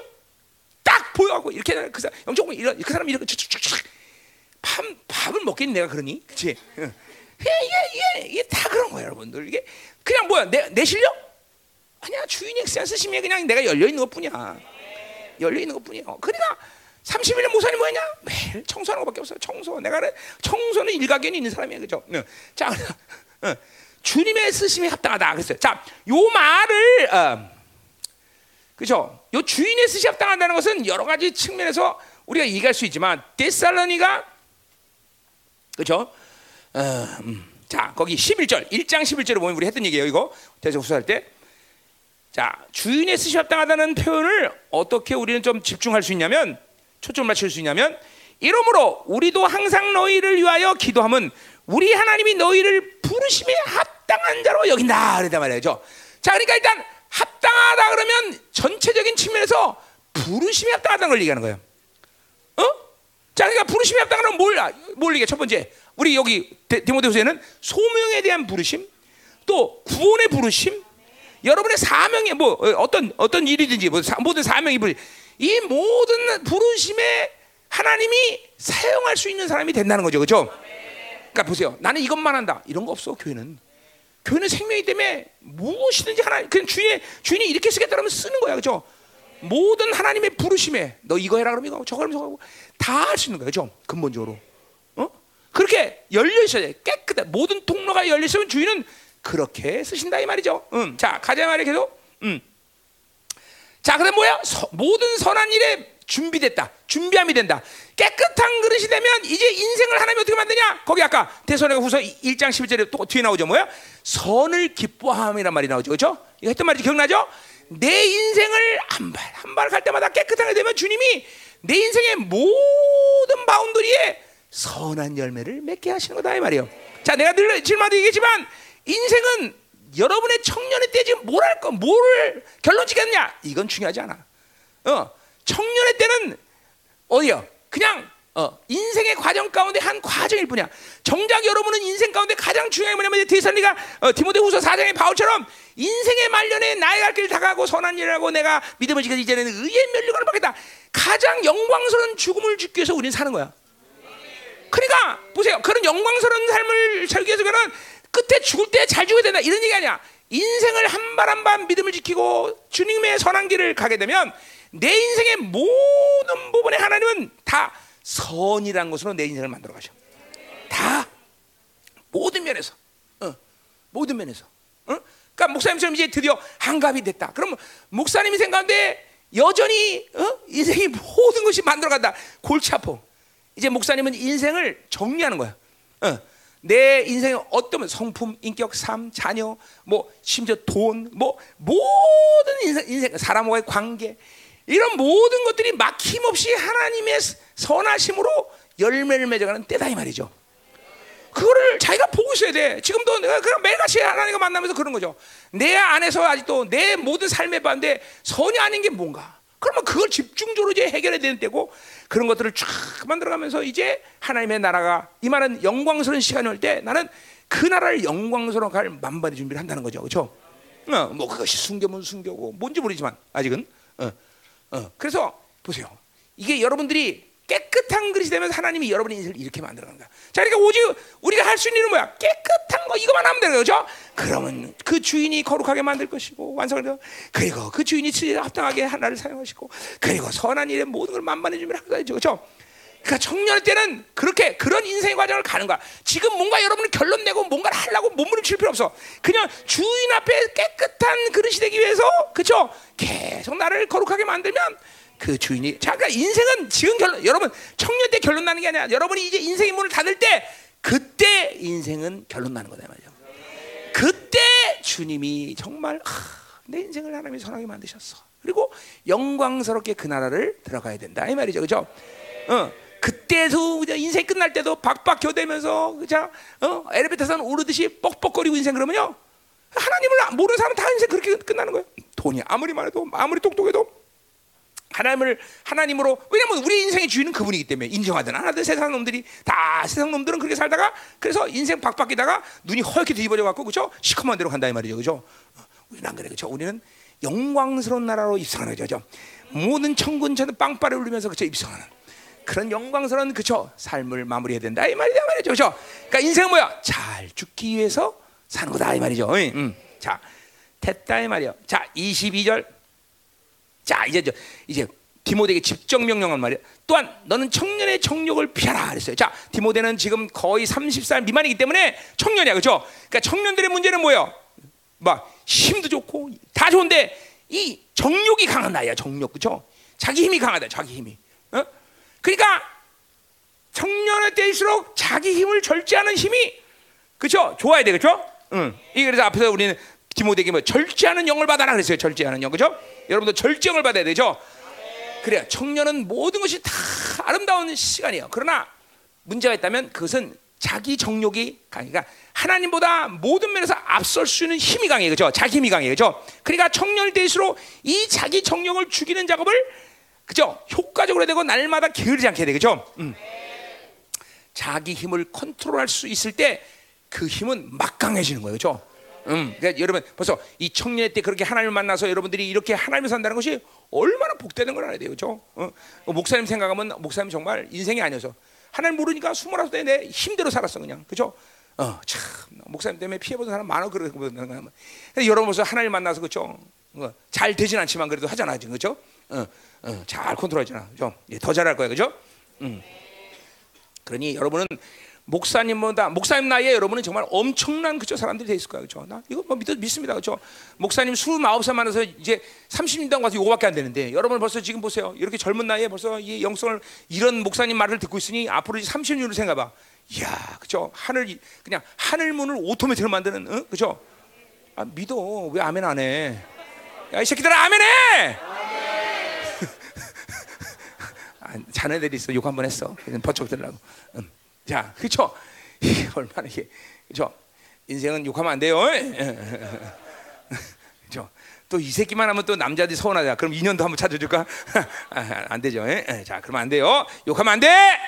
딱 보여하고 이렇게 그 사람 영적 이런 그 사람 이렇게 밥 밥을 먹겠니 내가 그러니? 그치? 어. 이게 이게 이게 다 그런 거야 여러분들. 이게 그냥 뭐야 내, 내 실력? 아니야 그냥 쓰시면 그냥 내가 열려 있는 것뿐이야. 열려 있는 것뿐이야 그러니까 31년 모사님 뭐냐? 매일 청소하는 것밖에 없어요. 청소. 내가 청소는 일가견이 있는 사람이야 그죠? 어. 자 어, 주님의 쓰심이 합당하다 그랬어요. 자, 요 말을 어, 그죠? 요 주인의 쓰시 합당하다는 것은 여러 가지 측면에서 우리가 얘기할 수 있지만 데살로니가 그죠? 어, 음. 자, 거기 11절, 1장 11절에 보면 우리 했던 얘기예요. 이거 대서후서 할 때. 자, 주인의 쓰시 합당하다는 표현을 어떻게 우리는 좀 집중할 수 있냐면 초점 맞출 수 있냐면 이러므로 우리도 항상 너희를 위하여 기도함은 우리 하나님이 너희를 부르심에 합당한 자로 여긴다 그랬단 말이죠. 자, 그러니까 일단 합당하다 그러면 전체적인 측면에서 부르심이 합당하다는 걸 얘기하는 거예요. 어? 자, 그러니까 부르심이 합당하면 뭘, 뭘 얘기해? 첫 번째, 우리 여기 디모데후서에는 소명에 대한 부르심, 또 구원의 부르심, 여러분의 사명에 뭐 어떤 어떤 일이든지 뭐 모든 사명이 부르 이 모든 부르심에 하나님이 사용할 수 있는 사람이 된다는 거죠, 그렇죠? 그러니까 보세요. 나는 이것만 한다. 이런 거 없어. 교회는. 교회는 생명이기 때문에 무엇이든지 하나 그냥 주인의 주인이 이렇게 쓰겠다면 쓰는 거야. 그죠? 모든 하나님의 부르심에 너 이거 해라 그러면 이거 저거 하면 저거 하고 다 할 수 있는 거예요. 좀 근본적으로. 어? 그렇게 열려 있어야 돼. 깨끗해. 모든 통로가 열려 있으면 주인은 그렇게 쓰신다 이 말이죠. 음. 자, 가자 말이 계속. 음. 자, 그다음 뭐야? 서, 모든 선한 일에 준비됐다. 준비함이 된다. 깨끗한 그릇이 되면 이제 인생을 하나님이 어떻게 만드냐? 거기 아까 대선의 후서 1장 11절에 또 뒤에 나오죠. 뭐야? 선을 기뻐함이란 말이 나오죠. 그렇죠? 이거 했던 말이 기억나죠? 내 인생을 한 발 한 발 갈 때마다 깨끗하게 되면 주님이 내 인생의 모든 바운더리에 선한 열매를 맺게 하시는 거다 이 말이에요. 자, 내가 늘 질문도 얘기했지만 인생은 여러분의 청년의 때 지금 뭘 할 거, 뭘 결론 짓겠느냐? 이건 중요하지 않아. 어, 청년의 때는 어디요? 그냥 어, 인생의 과정 가운데 한 과정일 뿐이야. 정작 여러분은 인생 가운데 가장 중요한 게 뭐냐면 디살리가 어, 디모데후서 4장의 바울처럼 인생의 말년에 나의 갈 길을 다가고 선한 일을 하고 내가 믿음을 지켜 이제는 의의 면류관을 받겠다. 가장 영광스러운 죽음을 죽기 위해서 우리는 사는 거야. 그러니까 보세요. 그런 영광스러운 삶을 살기 위해서는 끝에 죽을 때 잘 죽어야 된다 이런 얘기 아니야. 인생을 한 발 한 발 믿음을 지키고 주님의 선한 길을 가게 되면 내 인생의 모든 부분에 하나님은 다 선이라는 것으로 내 인생을 만들어 가셔. 다 모든 면에서, 어, 모든 면에서. 어? 그러니까 목사님처럼 이제 드디어 한갑이 됐다. 그러면 목사님이 생각하는데 여전히 어? 인생이 모든 것이 만들어간다. 골치 아파. 이제 목사님은 인생을 정리하는 거야. 어. 내 인생에 어떤 성품, 인격, 삶, 자녀, 뭐 심지어 돈, 뭐 모든 인생, 인생 사람과의 관계 이런 모든 것들이 막힘없이 하나님의 선하심으로 열매를 맺어가는 때다 이 말이죠. 그거를 자기가 보고 있어야 돼. 지금도 내가 그냥 매일같이 하나님과 만나면서 그런 거죠. 내 안에서 아직도 내 모든 삶의 반대 선이 아닌 게 뭔가. 그러면 그걸 집중적으로 이제 해결해야 되는 때고 그런 것들을 쫙 만들어가면서 이제 하나님의 나라가 이 말은 영광스러운 시간이 올 때 나는 그 나라를 영광스러운 갈 만반의 준비를 한다는 거죠, 그렇죠? 어, 뭐 그것이 숨겨면 숨겨고 뭔지 모르지만 아직은 어, 어. 그래서 보세요. 이게 여러분들이 깨끗한 그릇이 되면서 하나님이 여러분의 인생을 이렇게 만들어가는. 자, 그러니까 오직 우리가 할 수 있는 일은 뭐야? 깨끗한 거 이거만 하면 되는 거죠. 그러면 그 주인이 거룩하게 만들 것이고 완성을 되 그리고 그 주인이 합당하게 하나를 사용하시고 그리고 선한 일에 모든 걸 만만해 주면 하죠, 그렇죠? 그러니까 청년 때는 그렇게 그런 인생의 과정을 가는 거야. 지금 뭔가 여러분은 결론 내고 뭔가를 하려고 몸부림칠 필요 없어. 그냥 주인 앞에 깨끗한 그릇이 되기 위해서 그렇죠? 계속 나를 거룩하게 만들면 그 주인이 자 그러니까 인생은 지금 결론 여러분 청년 때 결론 나는 게 아니라 여러분이 이제 인생의 문을 닫을 때 그때 인생은 결론 나는 거다 말이죠. 그때 주님이 정말 하, 내 인생을 하나님이 선하게 만드셨어. 그리고 영광스럽게 그 나라를 들어가야 된다 이 말이죠, 그죠? 어. 그때도 인생 끝날 때도 박박 겨대면서 그자 어? 엘리베이터선 오르듯이 뻑뻑거리고 인생 그러면요? 하나님을 모르는 사람은 다 인생 그렇게 끝나는 거예요. 돈이 아무리 많아도 아무리 똑똑해도. 하나님을 하나님으로 왜냐면 우리 인생의 주인은 그분이기 때문에 인정하든 안 하든 세상 놈들이 다 세상 놈들은 그렇게 살다가 그래서 인생 박박이다가 눈이 허옇게 뒤집어져 갖고 그죠? 시커먼 대로 간다 이 말이죠. 그죠? 우리는 안 그래. 그죠? 우리는 영광스러운 나라로 입성하는 거죠. 모든 천군 천은 빵빠를 울리면서 그죠 입성하는 그런 영광스러운 그죠 삶을 마무리해야 된다 이 말이다 말이죠 그죠 그러니까 인생은 뭐야 잘 죽기 위해서 사는 거다 이 말이죠 응, 응. 자 됐다 이 말이요 자 22절 자 이제 저, 이제 디모데에게 집정 명령한 말이야. 또한 너는 청년의 정욕을 피하라 그랬어요. 자 디모데는 지금 거의 30살 미만이기 때문에 청년이야, 그렇죠? 그러니까 청년들의 문제는 뭐예요? 막 힘도 좋고 다 좋은데 이 정욕이 강한 나이야, 정욕, 그렇죠? 자기 힘이 강하다, 자기 힘이. 어? 그러니까 청년의 때일수록 자기 힘을 절제하는 힘이 그렇죠? 좋아야 돼, 그렇죠? 응. 이 그래서 앞에서 우리는 디모데에게 뭐 절제하는 영을 받아라 그랬어요. 절제하는 영, 그렇죠? 여러분도 절정을 받아야 되죠. 그래야 청년은 모든 것이 다 아름다운 시간이에요. 그러나 문제가 있다면 그것은 자기 정욕이 강해가 그러니까 하나님보다 모든 면에서 앞설 수 있는 힘이 강해 그죠? 자기 힘이 강해 그죠? 그러니까 청년이 될수록 이 자기 정욕을 죽이는 작업을 그죠? 효과적으로 되고 날마다 게으르지 않게 돼 그죠? 음. 자기 힘을 컨트롤할 수 있을 때 그 힘은 막 강해지는 거예요 그죠? 음, 그러니까 여러분 벌써 이 청년 때 그렇게 하나님을 만나서 여러분들이 이렇게 하나님을 산다는 것이 얼마나 복되는 걸 알아야 돼요, 그렇죠? 어? 목사님 생각하면 목사님 정말 인생이 아니어서 하나님 모르니까 스물아홉 내 힘대로 살았어 그냥, 그렇죠? 어, 참 목사님 때문에 피해본 사람 많아 그러는 거야. 여러분 벌써 하나님 만나서 그렇죠? 어, 잘 되진 않지만 그래도 하잖아, 지금 그렇죠? 어, 어, 잘 컨트롤하잖아? 예, 더 잘할 거야, 그렇죠? 음. 그러니 여러분은 목사님보다 목사님 나이에 여러분은 정말 엄청난 그죠 사람들이 돼 있을 거예요. 그죠? 나 이거 뭐 믿, 믿습니다. 그죠? 목사님 29살 만나서 이제 30년 가서 이거밖에 안 되는데 여러분 벌써 지금 보세요. 이렇게 젊은 나이에 벌써 이 영성을 이런 목사님 말을 듣고 있으니 앞으로 30년을 생각해 봐. 이야, 그죠? 하늘 그냥 하늘 문을 오토매틱으로 만드는 어? 그죠? 아, 믿어. 왜 아멘 안 해? 야, 이 새끼들아 아멘 해. 아, 자네들이 있어 욕 한번 했어. 버쩍 들라고. 응. 자, 그렇죠? 얼마나 이게 그렇죠? 인생은 욕하면 안 돼요. 그렇죠? 또이 새끼만 하면 또 남자들이 서운하자. 그럼 인연도 한번 찾아줄까? 아, 안 되죠. 자, 그러면 안 돼요. 욕하면 안 돼.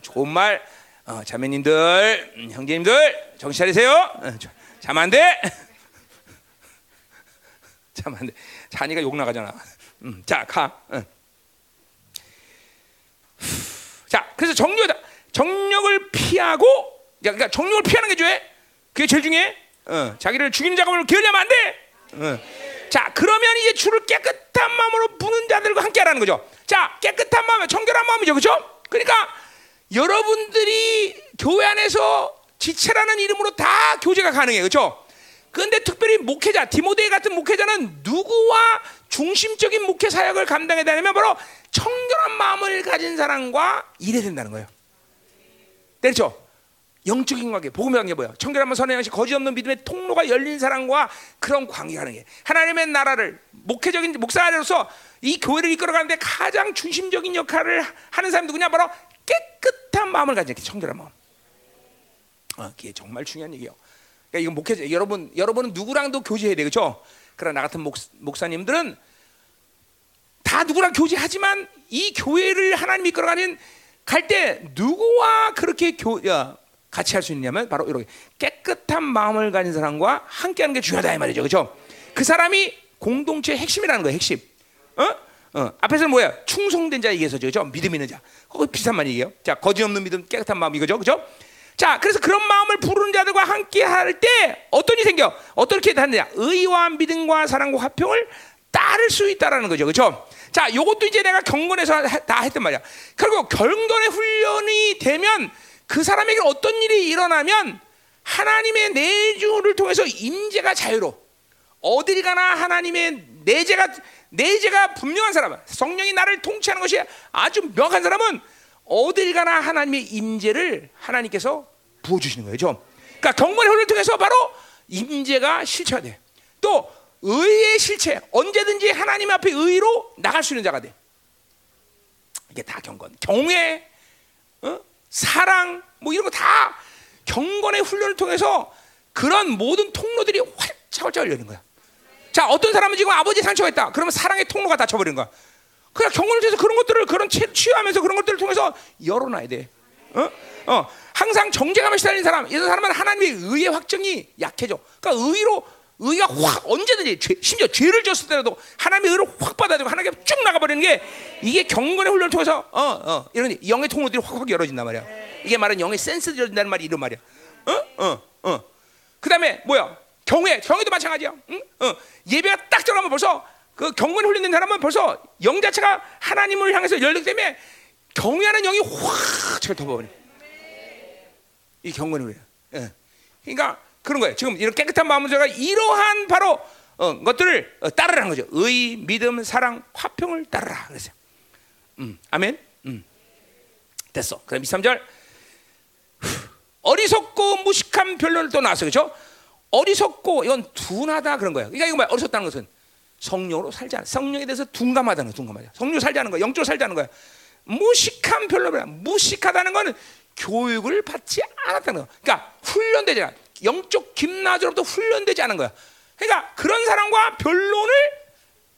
좋은 말, 어, 자매님들, 음, 형제님들 정신 차리세요. 어, 자면 안 돼. 자면 안 돼. 자니가 욕 나가잖아. 음, 자, 가. 응. 자, 그래서 정리다. 정력을 피하고 그러니까 정력을 피하는 게 죄. 그게 제일 중요해. 어, 자기를 죽이는 작업을 게을리하면 안 돼. 어. 자, 그러면 이제 주를 깨끗한 마음으로 부는 자들과 함께하라는 거죠. 자, 깨끗한 마음, 청결한 마음이죠, 그렇죠? 그러니까 여러분들이 교회 안에서 지체라는 이름으로 다 교제가 가능해요. 그렇죠? 그런데 특별히 목회자 디모데 같은 목회자는 누구와 중심적인 목회 사역을 감당해야 되냐면 바로 청결한 마음을 가진 사람과 일해야 된다는 거예요. 그렇죠? 영적인 관계, 복음의 관계? 청결한 마음 선의 양식, 거짓 없는 믿음의 통로가 열린 사람과 그런 관계가 가능해. 하나님의 나라를 목회적인 목사로서 이 교회를 이끌어가는데 가장 중심적인 역할을 하는 사람이 누구냐? 바로 깨끗한 마음을 가진 청결한 마음. 어, 그게 정말 중요한 얘기예요. 그러니까 이건 목회 여러분 여러분은 누구랑도 교제해야 되겠죠. 그러나 나 같은 목, 목사님들은 다 누구랑 교제하지만 이 교회를 하나님 이끌어가는 갈 때 누구와 그렇게 교, 야, 같이 할 수 있냐면 바로 이렇게 깨끗한 마음을 가진 사람과 함께하는 게 중요하다 이 말이죠, 그렇죠? 그 사람이 공동체의 핵심이라는 거예요, 핵심. 어? 어. 앞에서는 뭐야? 충성된 자 얘기해서죠, 그렇죠? 믿음 있는 자. 그거 비슷한 말 얘기예요. 자, 거짓 없는 믿음, 깨끗한 마음 이거죠, 그렇죠? 자, 그래서 그런 마음을 부르는 자들과 함께 할 때 어떤 일이 생겨? 어떻게 하느냐? 의와 믿음과 사랑과 화평을 따를 수 있다라는 거죠. 그렇죠? 자, 요것도 이제 내가 경건에서 다 했단 말이야. 그리고 경건의 훈련이 되면 그 사람에게 어떤 일이 일어나면 하나님의 내주를 통해서 임재가 자유로 어딜 가나 하나님의 내재가 내재가 분명한 사람, 성령이 나를 통치하는 것이 아주 명확한 사람은 어딜 가나 하나님의 임재를 하나님께서 부어 주시는 거예요. 그러니까 경건의 훈련을 통해서 바로 임재가 실체돼. 또 의의 실체, 언제든지 하나님 앞에 의로 나갈 수 있는 자가 돼. 이게 다 경건. 경외, 어? 사랑, 뭐 이런 거 다 경건의 훈련을 통해서 그런 모든 통로들이 활짝 활짝 열리는 거야. 자, 어떤 사람은 지금 아버지 상처가 있다. 그러면 사랑의 통로가 닫혀버리는 거야. 그냥 경건을 통해서 그런 것들을 그런 취하면서 그런 것들을 통해서 열어놔야 돼. 어? 어. 항상 정죄감에 시달리는 사람, 이런 사람은 하나님의 의의 확정이 약해져. 그러니까 의로 의가 확 언제든지 죄, 심지어 죄를 졌을 때라도 하나님의 의를 확 받아들고 하나님께 쭉 나가버리는 게 이게 경건의 훈련을 통해서 어, 어, 이런 영의 통로들이 확확 열어진단 말이야. 이게 말은 영의 센스들이 열린다는 말이 이런 말이야. 어, 어, 어. 그 다음에 뭐야? 경외, 경외도 마찬가지야. 응? 어. 예배가 딱 들어가면 벌써 그 경건에 훈련된 사람은 벌써 영 자체가 하나님을 향해서 열리기 때문에 경외하는 영이 확 덮어버려. 이 경건의 훈련. 예. 그러니까 그런 거예요. 지금 이런 깨끗한 마음을 제가 이러한 바로 어, 것들을 어, 따르라는 거죠. 의, 믿음, 사랑, 화평을 따르라 그랬어요. 음, 아멘. 음. 됐어. 그럼 23절. 어리석고 무식한 변론을 또 나왔어요. 그렇죠? 어리석고 이건 둔하다 그런 거예요. 그러니까 이거 뭐야? 어리석다는 것은 성령으로 살지 않아. 성령에 대해서 둔감하다는 거, 둔감하다. 성령 살지 않는 거야. 영적으로 살지 않는 거야. 무식한 변론이야. 무식하다는 거는 교육을 받지 않았다는 거. 그러니까 훈련되지 않아. 영적 김나주로부터 훈련되지 않은 거야. 그러니까 그런 사람과 변론을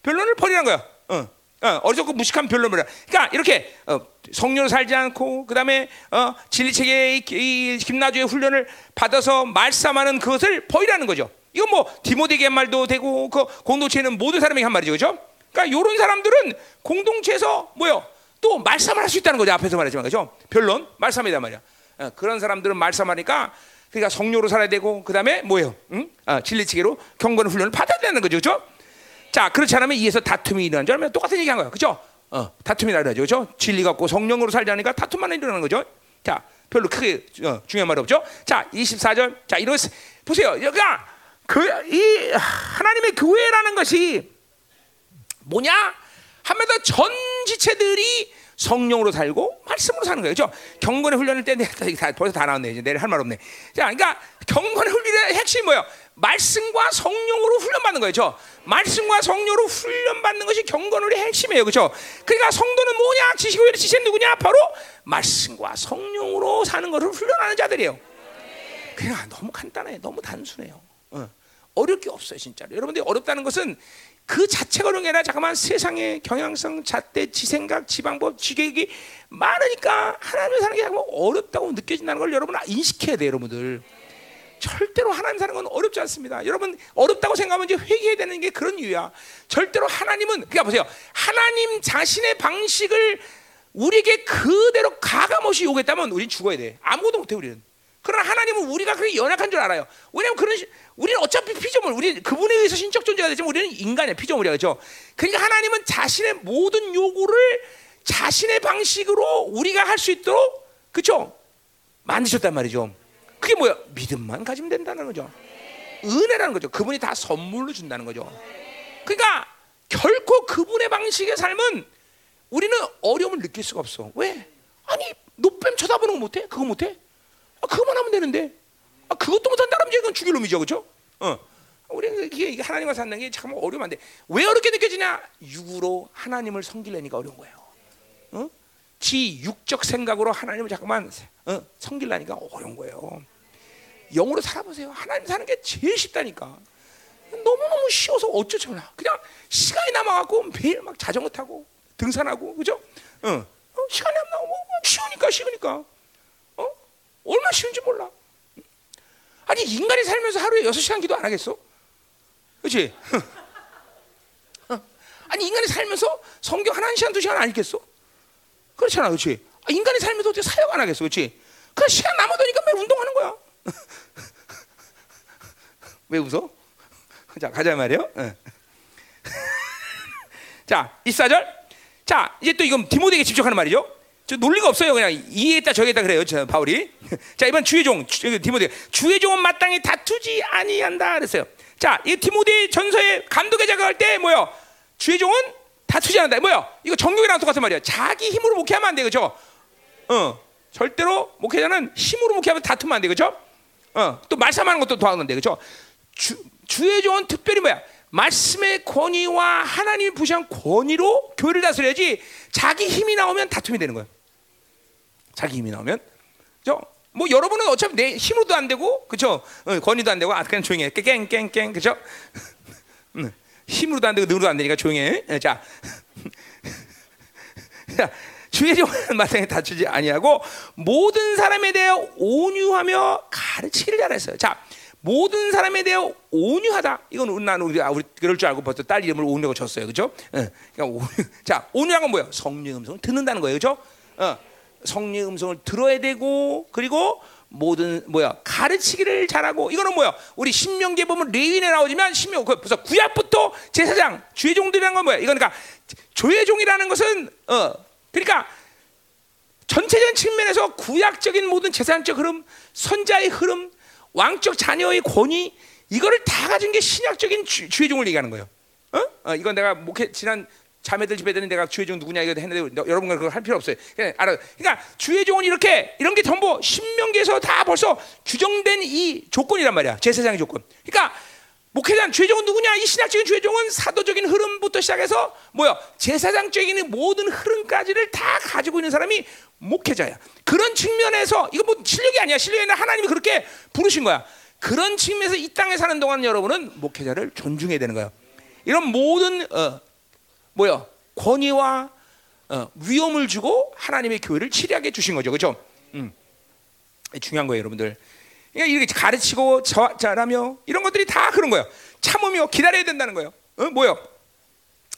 변론을 버리는 거야. 어. 어, 어리석고 무식한 변론을. 그러니까 이렇게 어, 성령을 살지 않고 그다음에 어, 진리체계의 이, 김나주의 훈련을 받아서 말씀하는 그것을 버리라는 거죠. 이건 뭐 디모데에게 한 말도 되고 그 공동체는 모든 사람에게 한 말이죠, 그렇죠? 그러니까 이런 사람들은 공동체에서 뭐요? 또 말씀을 할 수 있다는 거죠. 앞에서 말했지만 그렇죠? 변론 말씀이단 말이야. 어, 그런 사람들은 말씀하니까 그러니까 성료로 살아야 되고 그다음에 뭐예요? 응? 아, 진리치기로 경건 훈련을 받아야 되는 거죠. 그렇죠? 자, 그렇지 않으면 이에서 다툼이 일어나는 줄 알면 똑같은 얘기한 거예요. 그렇죠? 어, 다툼이 일어나죠. 그렇죠? 진리 갖고 성령으로 살자니까 다툼만 일어나는 거죠. 자, 별로 크게 어, 중요한 말 없죠? 자, 24절. 자, 이런 보세요. 여기가 그 이 하나님의 교회라는 것이 뭐냐? 하면 전 지체들이 성령으로 살고 말씀으로 사는 거예요. 그렇죠? 경건의 훈련을 때 다, 벌써 다 나왔네. 이제 내일 할 말 없네. 자, 그러니까 경건의 훈련의 핵심이 뭐예요? 말씀과 성령으로 훈련받는 거예요. 그렇죠? 말씀과 성령으로 훈련받는 것이 경건의 핵심이에요. 그렇죠? 그러니까 성도는 뭐냐? 지식의 지식 누구냐? 바로 말씀과 성령으로 사는 것을 훈련하는 자들이에요. 그냥 너무 간단해. 너무 단순해요. 어. 어려울 게 없어요, 진짜로. 여러분들이 어렵다는 것은 그 자체가 어려운 게 아니라 잠깐만 세상의 경향성, 잣대, 지생각, 지방법, 지계획이 많으니까 하나님을 사는 게 잠깐 어렵다고 느껴진다는 걸 여러분 인식해야 돼요, 여러분들. 절대로 하나님 사는 건 어렵지 않습니다. 여러분 어렵다고 생각하면 이제 회개해야 되는 게 그런 이유야. 절대로 하나님은 그러니까 보세요. 하나님 자신의 방식을 우리에게 그대로 가감없이 요구했다면 우린 죽어야 돼. 아무것도 못해 우리는. 그러나 하나님은 우리가 그렇게 연약한 줄 알아요. 왜냐하면 그런 우리는 어차피 피조물, 우리 그분에 의해서 신적 존재가 되지만 우리는 인간의 피조물이야, 그렇죠? 그러니까 하나님은 자신의 모든 요구를 자신의 방식으로 우리가 할 수 있도록 그렇죠? 만드셨단 말이죠. 그게 뭐야? 믿음만 가지면 된다는 거죠. 은혜라는 거죠. 그분이 다 선물로 준다는 거죠. 그러니까 결코 그분의 방식의 삶은 우리는 어려움을 느낄 수가 없어. 왜? 아니 노뱀 쳐다보는 거 못해? 그거 못해? 아, 그거만 하면 되는데. 아, 그것도 못한다면 이건 죽일 놈이죠, 그렇죠? 어. 우리는 이게 하나님과 사는 게 참 어려운데 왜 어렵게 느껴지냐? 육으로 하나님을 섬기려니까 어려운 거예요. 어? 지 육적 생각으로 하나님을 잠깐만 어, 섬기려니까 어려운 거예요. 영으로 살아보세요. 하나님 사는 게 제일 쉽다니까. 너무너무 쉬워서 어쩌잖아. 그냥 시간이 남아갖고 매일 막 자전거 타고 등산하고, 그죠? 어. 어, 시간이 안 나오고 쉬우니까 쉬우니까. 어? 얼마나 쉬운지 몰라. 아니 인간이 살면서 하루에 여섯 시간 기도 안 하겠어? 그렇지? 아니 인간이 살면서 성경 한 시간 두 시간 안 읽겠어? 그렇잖아, 그렇지? 아, 인간이 살면서 어떻게 사역 안 하겠어, 그렇지? 그 시간 남아도니까 매일 운동하는 거야. 왜 웃어? 자 가자 말이요. 예. 자, 이사절. 자, 이제 또 이건 디모데에게 집중하는 말이죠. 저 논리가 없어요. 그냥 이해했다 저기했다 그래요. 저 바울이. 자, 이번 주의 종 디모데. 주의 종은 마땅히 다투지 아니한다 그랬어요. 자, 이 디모데 전서의 감독의 작업할 때 뭐요? 주의 종은 다투지 않는다. 뭐요? 이거 정경이랑 똑같은 말이야. 자기 힘으로 목회하면 안 돼. 그죠? 어. 절대로 목회자는 힘으로 목회하면 다투면 안 돼. 그죠? 어. 또 말씀하는 것도 도와는데 그죠? 주, 주의 종은 특별히 뭐야? 말씀의 권위와 하나님이 부시한 권위로 교회를 다스려야지 자기 힘이 나오면 다툼이 되는 거예요. 자기 힘이 나오면. 그죠? 뭐 여러분은 어차피 내 힘으로도 안 되고 그죠? 어, 권위도 안 되고 아 그냥 조용히 해. 깽깽깽 그죠? 음, 힘으로도 안 되고 능으로도 안 되니까 조용히 해. 예, 자. 자, 주의 종은 마땅히 다투지 아니하고 모든 사람에 대해 온유하며 가르치기를 잘했어요. 자, 모든 사람에 대해 온유하다. 이건 나는 우리, 우리 그럴 줄 알고 벌써 딸 이름을 온유라고 줬어요. 그죠? 예. 그러니까 온유. 자, 온유한 건 뭐예요? 성령 음성을 듣는다는 거예요. 그죠? 어. 성령 음성을 들어야 되고 그리고 모든 뭐야 가르치기를 잘하고 이거는 뭐야 우리 신명기에 보면 레위인에 나오지만 신명 그 벌써 구약부터 제사장 주의 종들이라는 건 뭐야 이건 그러니까 조의 종이라는 것은 어 그러니까 전체적인 측면에서 구약적인 모든 제사장적 흐름 선자의 흐름 왕적 자녀의 권위 이거를 다 가진 게 신약적인 주, 주의 종을 얘기하는 거예요. 어? 어 이건 내가 목회 지난 자매들 집에 드는 내가 주의 종 누구냐 이거 했는데 여러분과 그거 할 필요 없어요. 그냥 알아. 그러니까 주의 종은 이렇게 이런 게 전부 신명기에서 다 벌써 규정된 이 조건이란 말이야. 제사장의 조건. 그러니까 목회자 주의 종은 누구냐? 이 신학적인 주의 종은 사도적인 흐름부터 시작해서 뭐야? 제사장적인 모든 흐름까지를 다 가지고 있는 사람이 목회자야. 그런 측면에서 이거 뭐 실력이 아니야. 실력이 아 하나님이 그렇게 부르신 거야. 그런 측면에서 이 땅에 사는 동안 여러분은 목회자를 존중해야 되는 거예요. 이런 모든 어, 뭐야 권위와 어, 위험을 주고 하나님의 교회를 치리하게 주신 거죠, 그렇죠? 음. 중요한 거예요, 여러분들. 그러니까 이렇게 가르치고 잘하며 이런 것들이 다 그런 거예요. 참으며 기다려야 된다는 거예요. 어? 뭐요?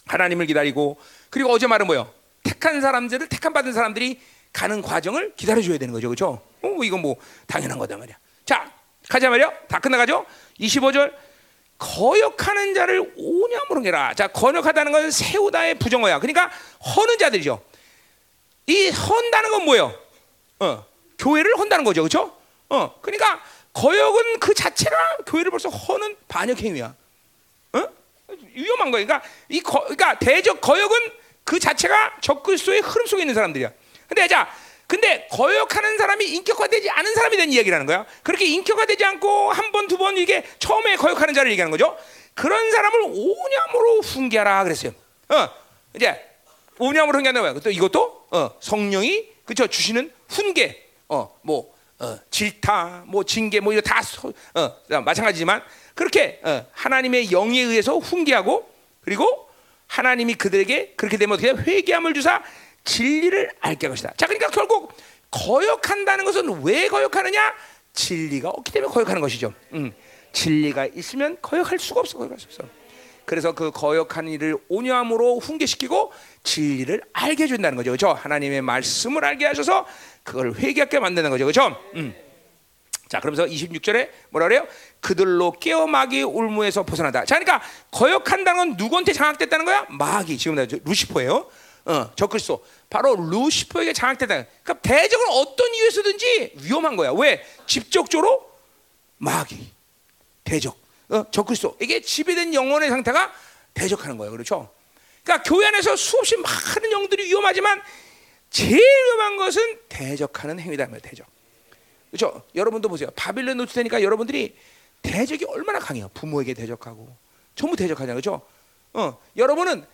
하나님을 기다리고 그리고 어제 말은 뭐요? 택한 사람들을 택한 받은 사람들이 가는 과정을 기다려줘야 되는 거죠, 그렇죠? 어, 이건 뭐 당연한 거다 말이야. 자, 가자 말이요. 다 끝나가죠? 25절 거역하는 자를 오냐무로 해라. 자, 거역하다는 건 세우다의 부정어야. 그러니까 허는 자들이죠. 이 헌다는 건 뭐예요? 어, 교회를 헌다는 거죠, 그렇죠? 어, 그러니까 거역은 그 자체가 교회를 벌써 허는 반역 행위야. 어? 위험한 거야. 그러니까 이 거, 그러니까 대적 거역은 그 자체가 적그리스도의 흐름 속에 있는 사람들이야. 근데 자, 근데 거역하는 사람이 인격화되지 않은 사람이 된 이야기라는 거야. 그렇게 인격화되지 않고 한 번, 두 번 이게 처음에 거역하는 자를 얘기하는 거죠. 그런 사람을 오념으로 훈계하라 그랬어요. 어, 이제 오념으로 훈계한다 거야. 또 이것도 어, 성령이 그쵸 주시는 훈계, 어, 뭐 어, 질타, 뭐 징계, 뭐 이거 다 소, 어, 마찬가지지만 그렇게 어, 하나님의 영에 의해서 훈계하고 그리고 하나님이 그들에게 그렇게 되면 어떻게 회개함을 주사 진리를 알게 할 것이다. 자, 그러니까 결국 거역한다는 것은 왜 거역하느냐? 진리가 없기 때문에 거역하는 것이죠. 음, 진리가 있으면 거역할 수가 없어. 거역할 수 없어. 그래서 그 거역한 일을 온유함으로 훈계시키고 진리를 알게 해준다는 거죠. 그렇죠? 하나님의 말씀을 알게 하셔서 그걸 회개하게 만드는 거죠. 그렇죠? 음. 자, 그러면서 26절에 뭐라 그래요? 그들로 깨어 마귀 울무에서 벗어나다. 자, 그러니까 거역한다는 건 누구한테 장악됐다는 거야? 마귀. 지금 루시퍼예요. 어, 적그리스도 바로 루시퍼에게 장악됐다. 그러니까 대적은 어떤 이유에서든지 위험한 거야. 왜? 직접적으로 마귀, 대적, 어, 적그리스도에게 지배된 영혼의 상태가 대적하는 거예요. 그렇죠? 그러니까 교회 안에서 수없이 많은 영들이 위험하지만 제일 위험한 것은 대적하는 행위다 말이에요. 대적. 그렇죠? 여러분도 보세요. 바빌론 노출되니까 여러분들이 대적이 얼마나 강해요. 부모에게 대적하고 전부 대적하잖아요. 그렇죠? 어, 여러분은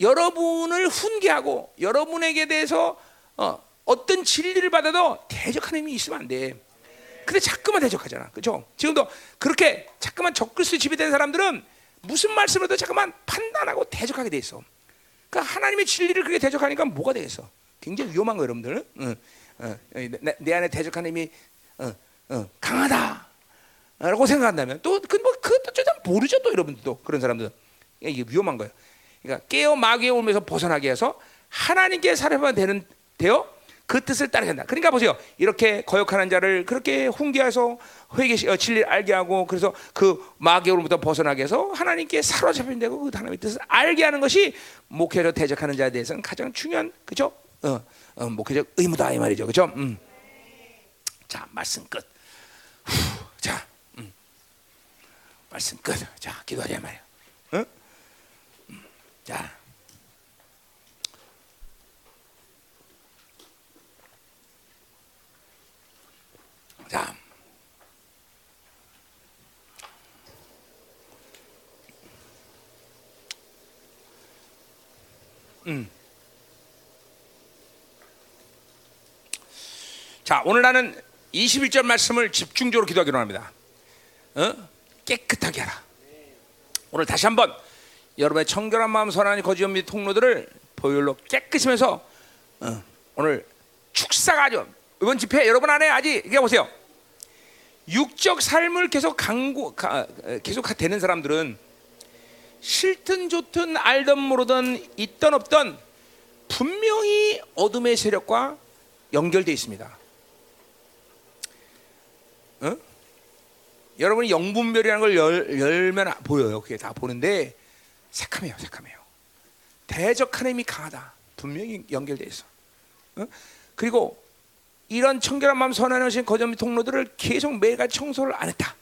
여러분을 훈계하고 여러분에게 대해서 어, 어떤 진리를 받아도 대적하는 힘이 있으면 안 돼. 근데 자꾸만 대적하잖아. 그렇죠? 지금도 그렇게 자꾸만 적글수 지배된 사람들은 무슨 말씀을 해도 자꾸만 판단하고 대적하게 돼 있어. 그러니까 하나님의 진리를 그렇게 대적하니까 뭐가 되겠어? 굉장히 위험한 거 여러분들. 응, 어, 내, 내, 안에 대적하는 힘이 어, 어, 강하다. 라고 생각한다면 또, 그, 뭐, 그것도 좀 모르죠, 또 여러분들도. 그런 사람들은. 이게 위험한 거예요. 그러니까 깨어 마귀의 울면서 벗어나게 해서 하나님께 살아만 되는 되어 그 뜻을 따르게 한다. 그러니까 보세요. 이렇게 거역하는 자를 그렇게 훈계해서 회개 어, 진리를 알게 하고 그래서 그 마귀의 울부터 벗어나게 해서 하나님께 사로잡힌 되고 그 하나님의 뜻을 알게 하는 것이 목회로 대적하는 자에 대해서는 가장 중요한 그죠? 어, 어, 목회적 의무다 이 말이죠. 그죠? 음. 자, 말씀 끝. 후, 자, 음. 말씀 끝. 자, 기도하자 말이야. 응? 음. 자. 자. 음. 자, 오늘 나는 21절 말씀을 집중적으로 기도하기로 합니다. 어? 깨끗하게 하라. 오늘 다시 한번 여러분의 청결한 마음 선한 거짓 및 통로들을 보혈로 깨끗이면서 어, 오늘 축사가 죠 이번 집회 여러분 안에 아직 이게 보세요. 육적 삶을 계속 강구 가, 계속 되는 사람들은 싫든 좋든 알든 모르든 있던 없던 분명히 어둠의 세력과 연결돼 있습니다. 어? 여러분이 영분별이라는 걸 열, 열면 보여요. 그게 다 보는데 새카매요, 새카매요. 대적하는 힘이 강하다. 분명히 연결돼 있어. 어? 그리고 이런 청결한 마음 선하신 거점 및 통로들을 계속 매일같이 청소를 안 했다.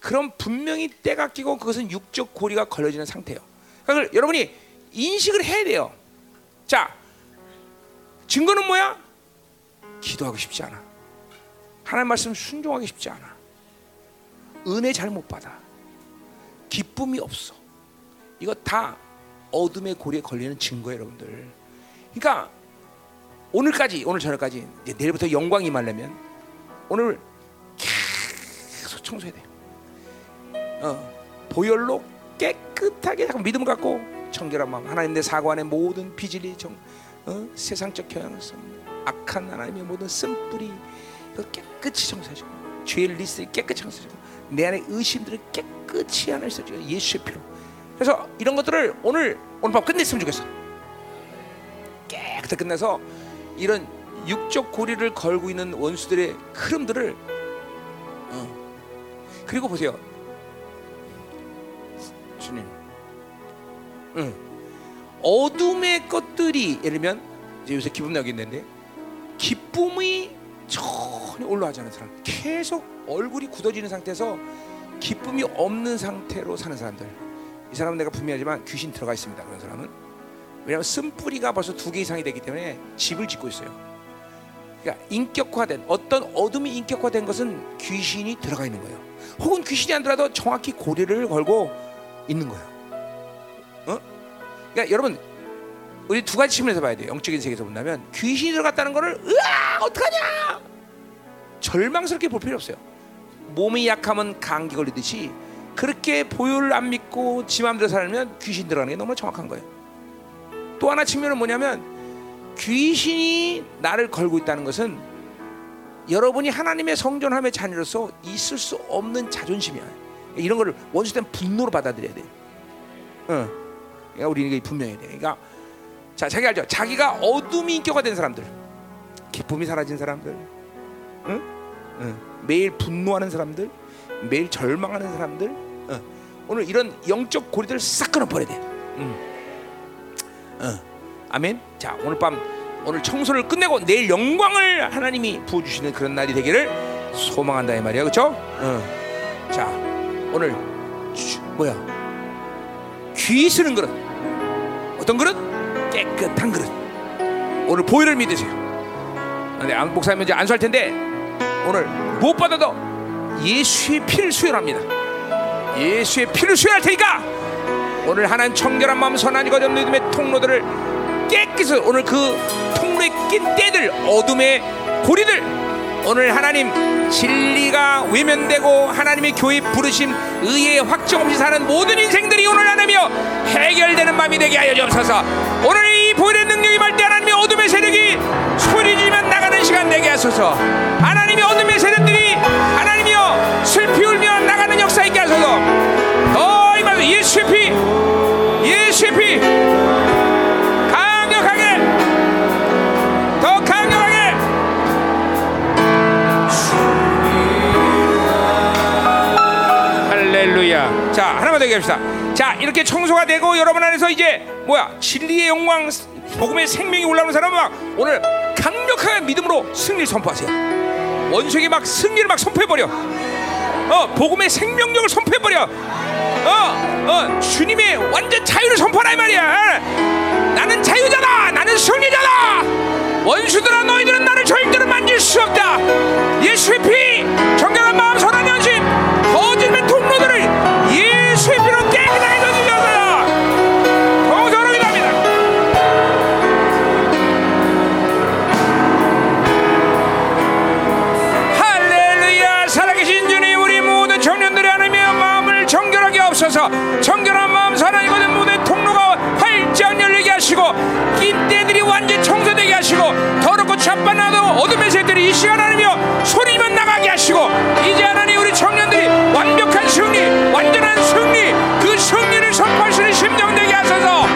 그럼 분명히 때가 끼고 그것은 육적 고리가 걸려지는 상태예요. 그러니까 여러분이 인식을 해야 돼요. 자, 증거는 뭐야? 기도하고 싶지 않아. 하나님 말씀 순종하기 쉽지 않아. 은혜 잘 못 받아. 기쁨이 없어. 이거 다 어둠의 고리에 걸리는 증거예요, 여러분들. 그러니까 오늘까지 오늘 저녁까지 내일부터 영광이 말려면 오늘 계속 청소해야 돼. 어, 보혈로 깨끗하게 믿음을 갖고 청결한 마음 하나님 내 사고 안에 모든 비질리 정 어? 세상적 경향성 악한 하나님의 모든 쓴뿌리 깨끗이 청소해주고 죄의 리스트 깨끗이 청소해주고 내 안에 의심들을 깨끗이 하나 써주고 예수의 피로 그래서 이런 것들을 오늘 오늘 밤 끝냈으면 좋겠어. 깨끗하게 끝내서 이런 육적 고리를 걸고 있는 원수들의 흐름들을 어. 그리고 보세요. 주님. 응. 어둠의 것들이 예를 들면 이제 요새 기분 나게 있는데 기쁨이 전혀 올라가지 않은 사람. 계속 얼굴이 굳어지는 상태에서 기쁨이 없는 상태로 사는 사람들 이 사람은 내가 분명하지만 귀신 들어가 있습니다 그런 사람은 왜냐하면 쓴뿌리가 벌써 두 개 이상이 되기 때문에 집을 짓고 있어요 그러니까 인격화된 어떤 어둠이 인격화된 것은 귀신이 들어가 있는 거예요 혹은 귀신이 안 들어도 정확히 고리를 걸고 있는 거예요 어? 그러니까 여러분 우리 두 가지 측면에서 봐야 돼요. 영적인 세계에서 본다면 귀신이 들어갔다는 것을 으아 어떡하냐 절망스럽게 볼 필요 없어요. 몸이 약하면 감기 걸리듯이 그렇게 보혈을 안 믿고 지 마음대로 살면 귀신 들어가는 게 너무 정확한 거예요. 또 하나 측면은 뭐냐면 귀신이 나를 걸고 있다는 것은 여러분이 하나님의 성전함의 자녀로서 있을 수 없는 자존심이야. 이런 거를 원수 된 분노로 받아들여야 돼. 어. 그러니까 우리는 이게 분명해야 돼. 그러니까 자, 자기 알죠? 자기가 어둠이 인격화 된 사람들, 기쁨이 사라진 사람들, 응? 응. 매일 분노하는 사람들, 매일 절망하는 사람들, 응. 오늘 이런 영적 고리들을 싹 끊어버려야 돼. 응. 응. 아멘. 자 오늘 밤 오늘 청소를 끝내고 내일 영광을 하나님이 부어주시는 그런 날이 되기를 소망한다 이 말이야, 그렇죠? 어. 자 오늘 주- 뭐야? 귀 쓰는 그릇 어떤 그릇? 깨끗한 그릇. 오늘 보혈을 믿으세요. 근데 안 목사님 이제 안수할 텐데 오늘 무엇보다도 예수의 피를 수혈합니다. 예수의 피를 수혈할 테니까. 오늘 하나님 청결한 마음 선한 이거 없는 믿음의 통로들을 깨끗이 오늘 그 통로에 낀 때들 어둠의 고리들. 오늘 하나님 진리가 외면되고 하나님의 교회 부르심 의의 확정 없이 사는 모든 인생들이 오늘 하나며 해결되는 밤이 되게 하여 주옵소서. 오늘 이 보혈의 능력이 임할 때 하나님의 어둠의 세력이 소리 지르면 나가는 시간 되게 하소서. 하나님의 어둠의 세력들이 자, 하나만 더 얘기합시다. 자, 이렇게 청소가 되고 여러분 안에서 이제 뭐야? 진리의 영광, 복음의 생명이 올라오는 사람은 막 오늘 강력하게 믿음으로 승리를 선포하세요. 원수에게 막 승리를 막 선포해버려. 어, 복음의 생명력을 선포해버려. 어, 어, 주님의 완전 자유를 선포하라 이 말이야. 나는 자유자다. 나는 승리자다. 원수들아 너희들은 나를 절대로 만질 수 없다. 예수의 피, 정결한 마음, 하시고 더럽고 자빠나도 어둠의 새들이 이 시간 하나님이여 소리만 나가게 하시고 이제 하나님 우리 청년들이 완벽한 승리 완전한 승리 그 승리를 선포하시는 심정 되게 하소서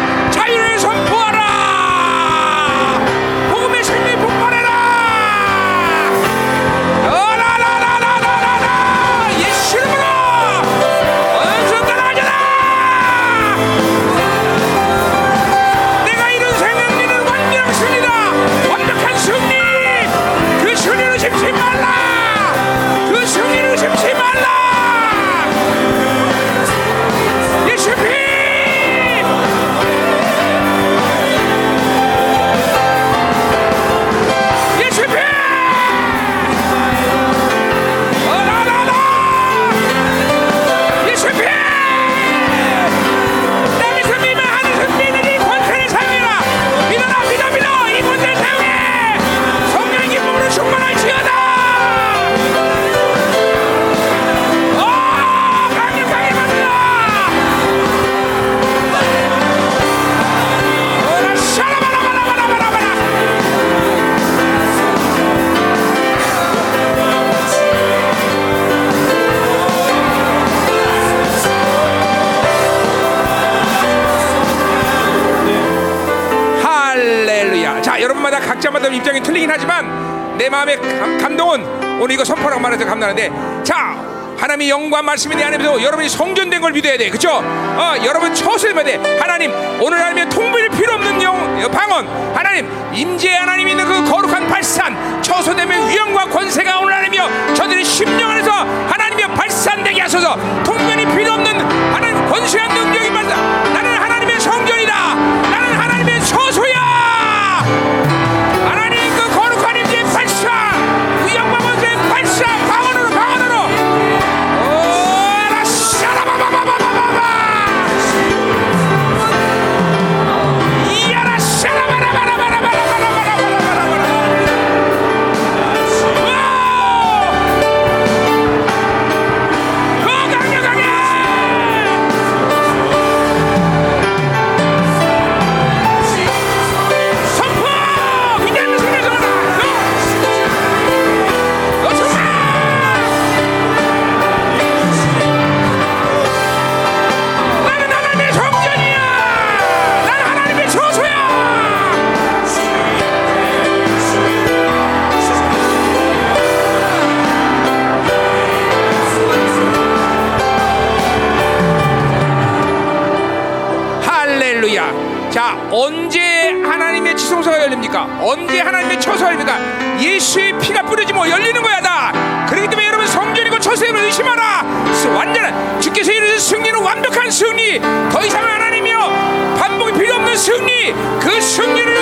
틀리긴 하지만 내 마음의 감, 감동은 오늘 이거 선포라고 말해서 감사하는데 자, 하나님의 영광 말씀이 내 안에서 여러분이 성전된 걸 믿어야 돼. 그죠? 어, 여러분 처소해야 돼. 하나님, 오늘 하나님의 통bil 필요 없는 영, 어, 방언. 하나님, 임재 하나님 있는 그 거룩한 발산, 처소되면 위엄과 권세가 오늘 하나님이여 저들의 심령 안에서 하나님이여 발산되게 하소서. 통변이 필요 없는 하나님 권세한 능력이 발산. 나는 하나님의 성전이다. 나는 하나님의 처소야. 하 자, 언제 하나님의 지성소가 열립니까? 언제 하나님의 처소가 열립니까? 예수의 피가 뿌려지면 열리는 거야, 다. 그렇기 때문에 여러분 성전이고 처소임을 의심하라. 완전한 주께서 이루신 승리는 완벽한 승리. 더 이상 하나님이여 반복이 필요 없는 승리. 그 승리를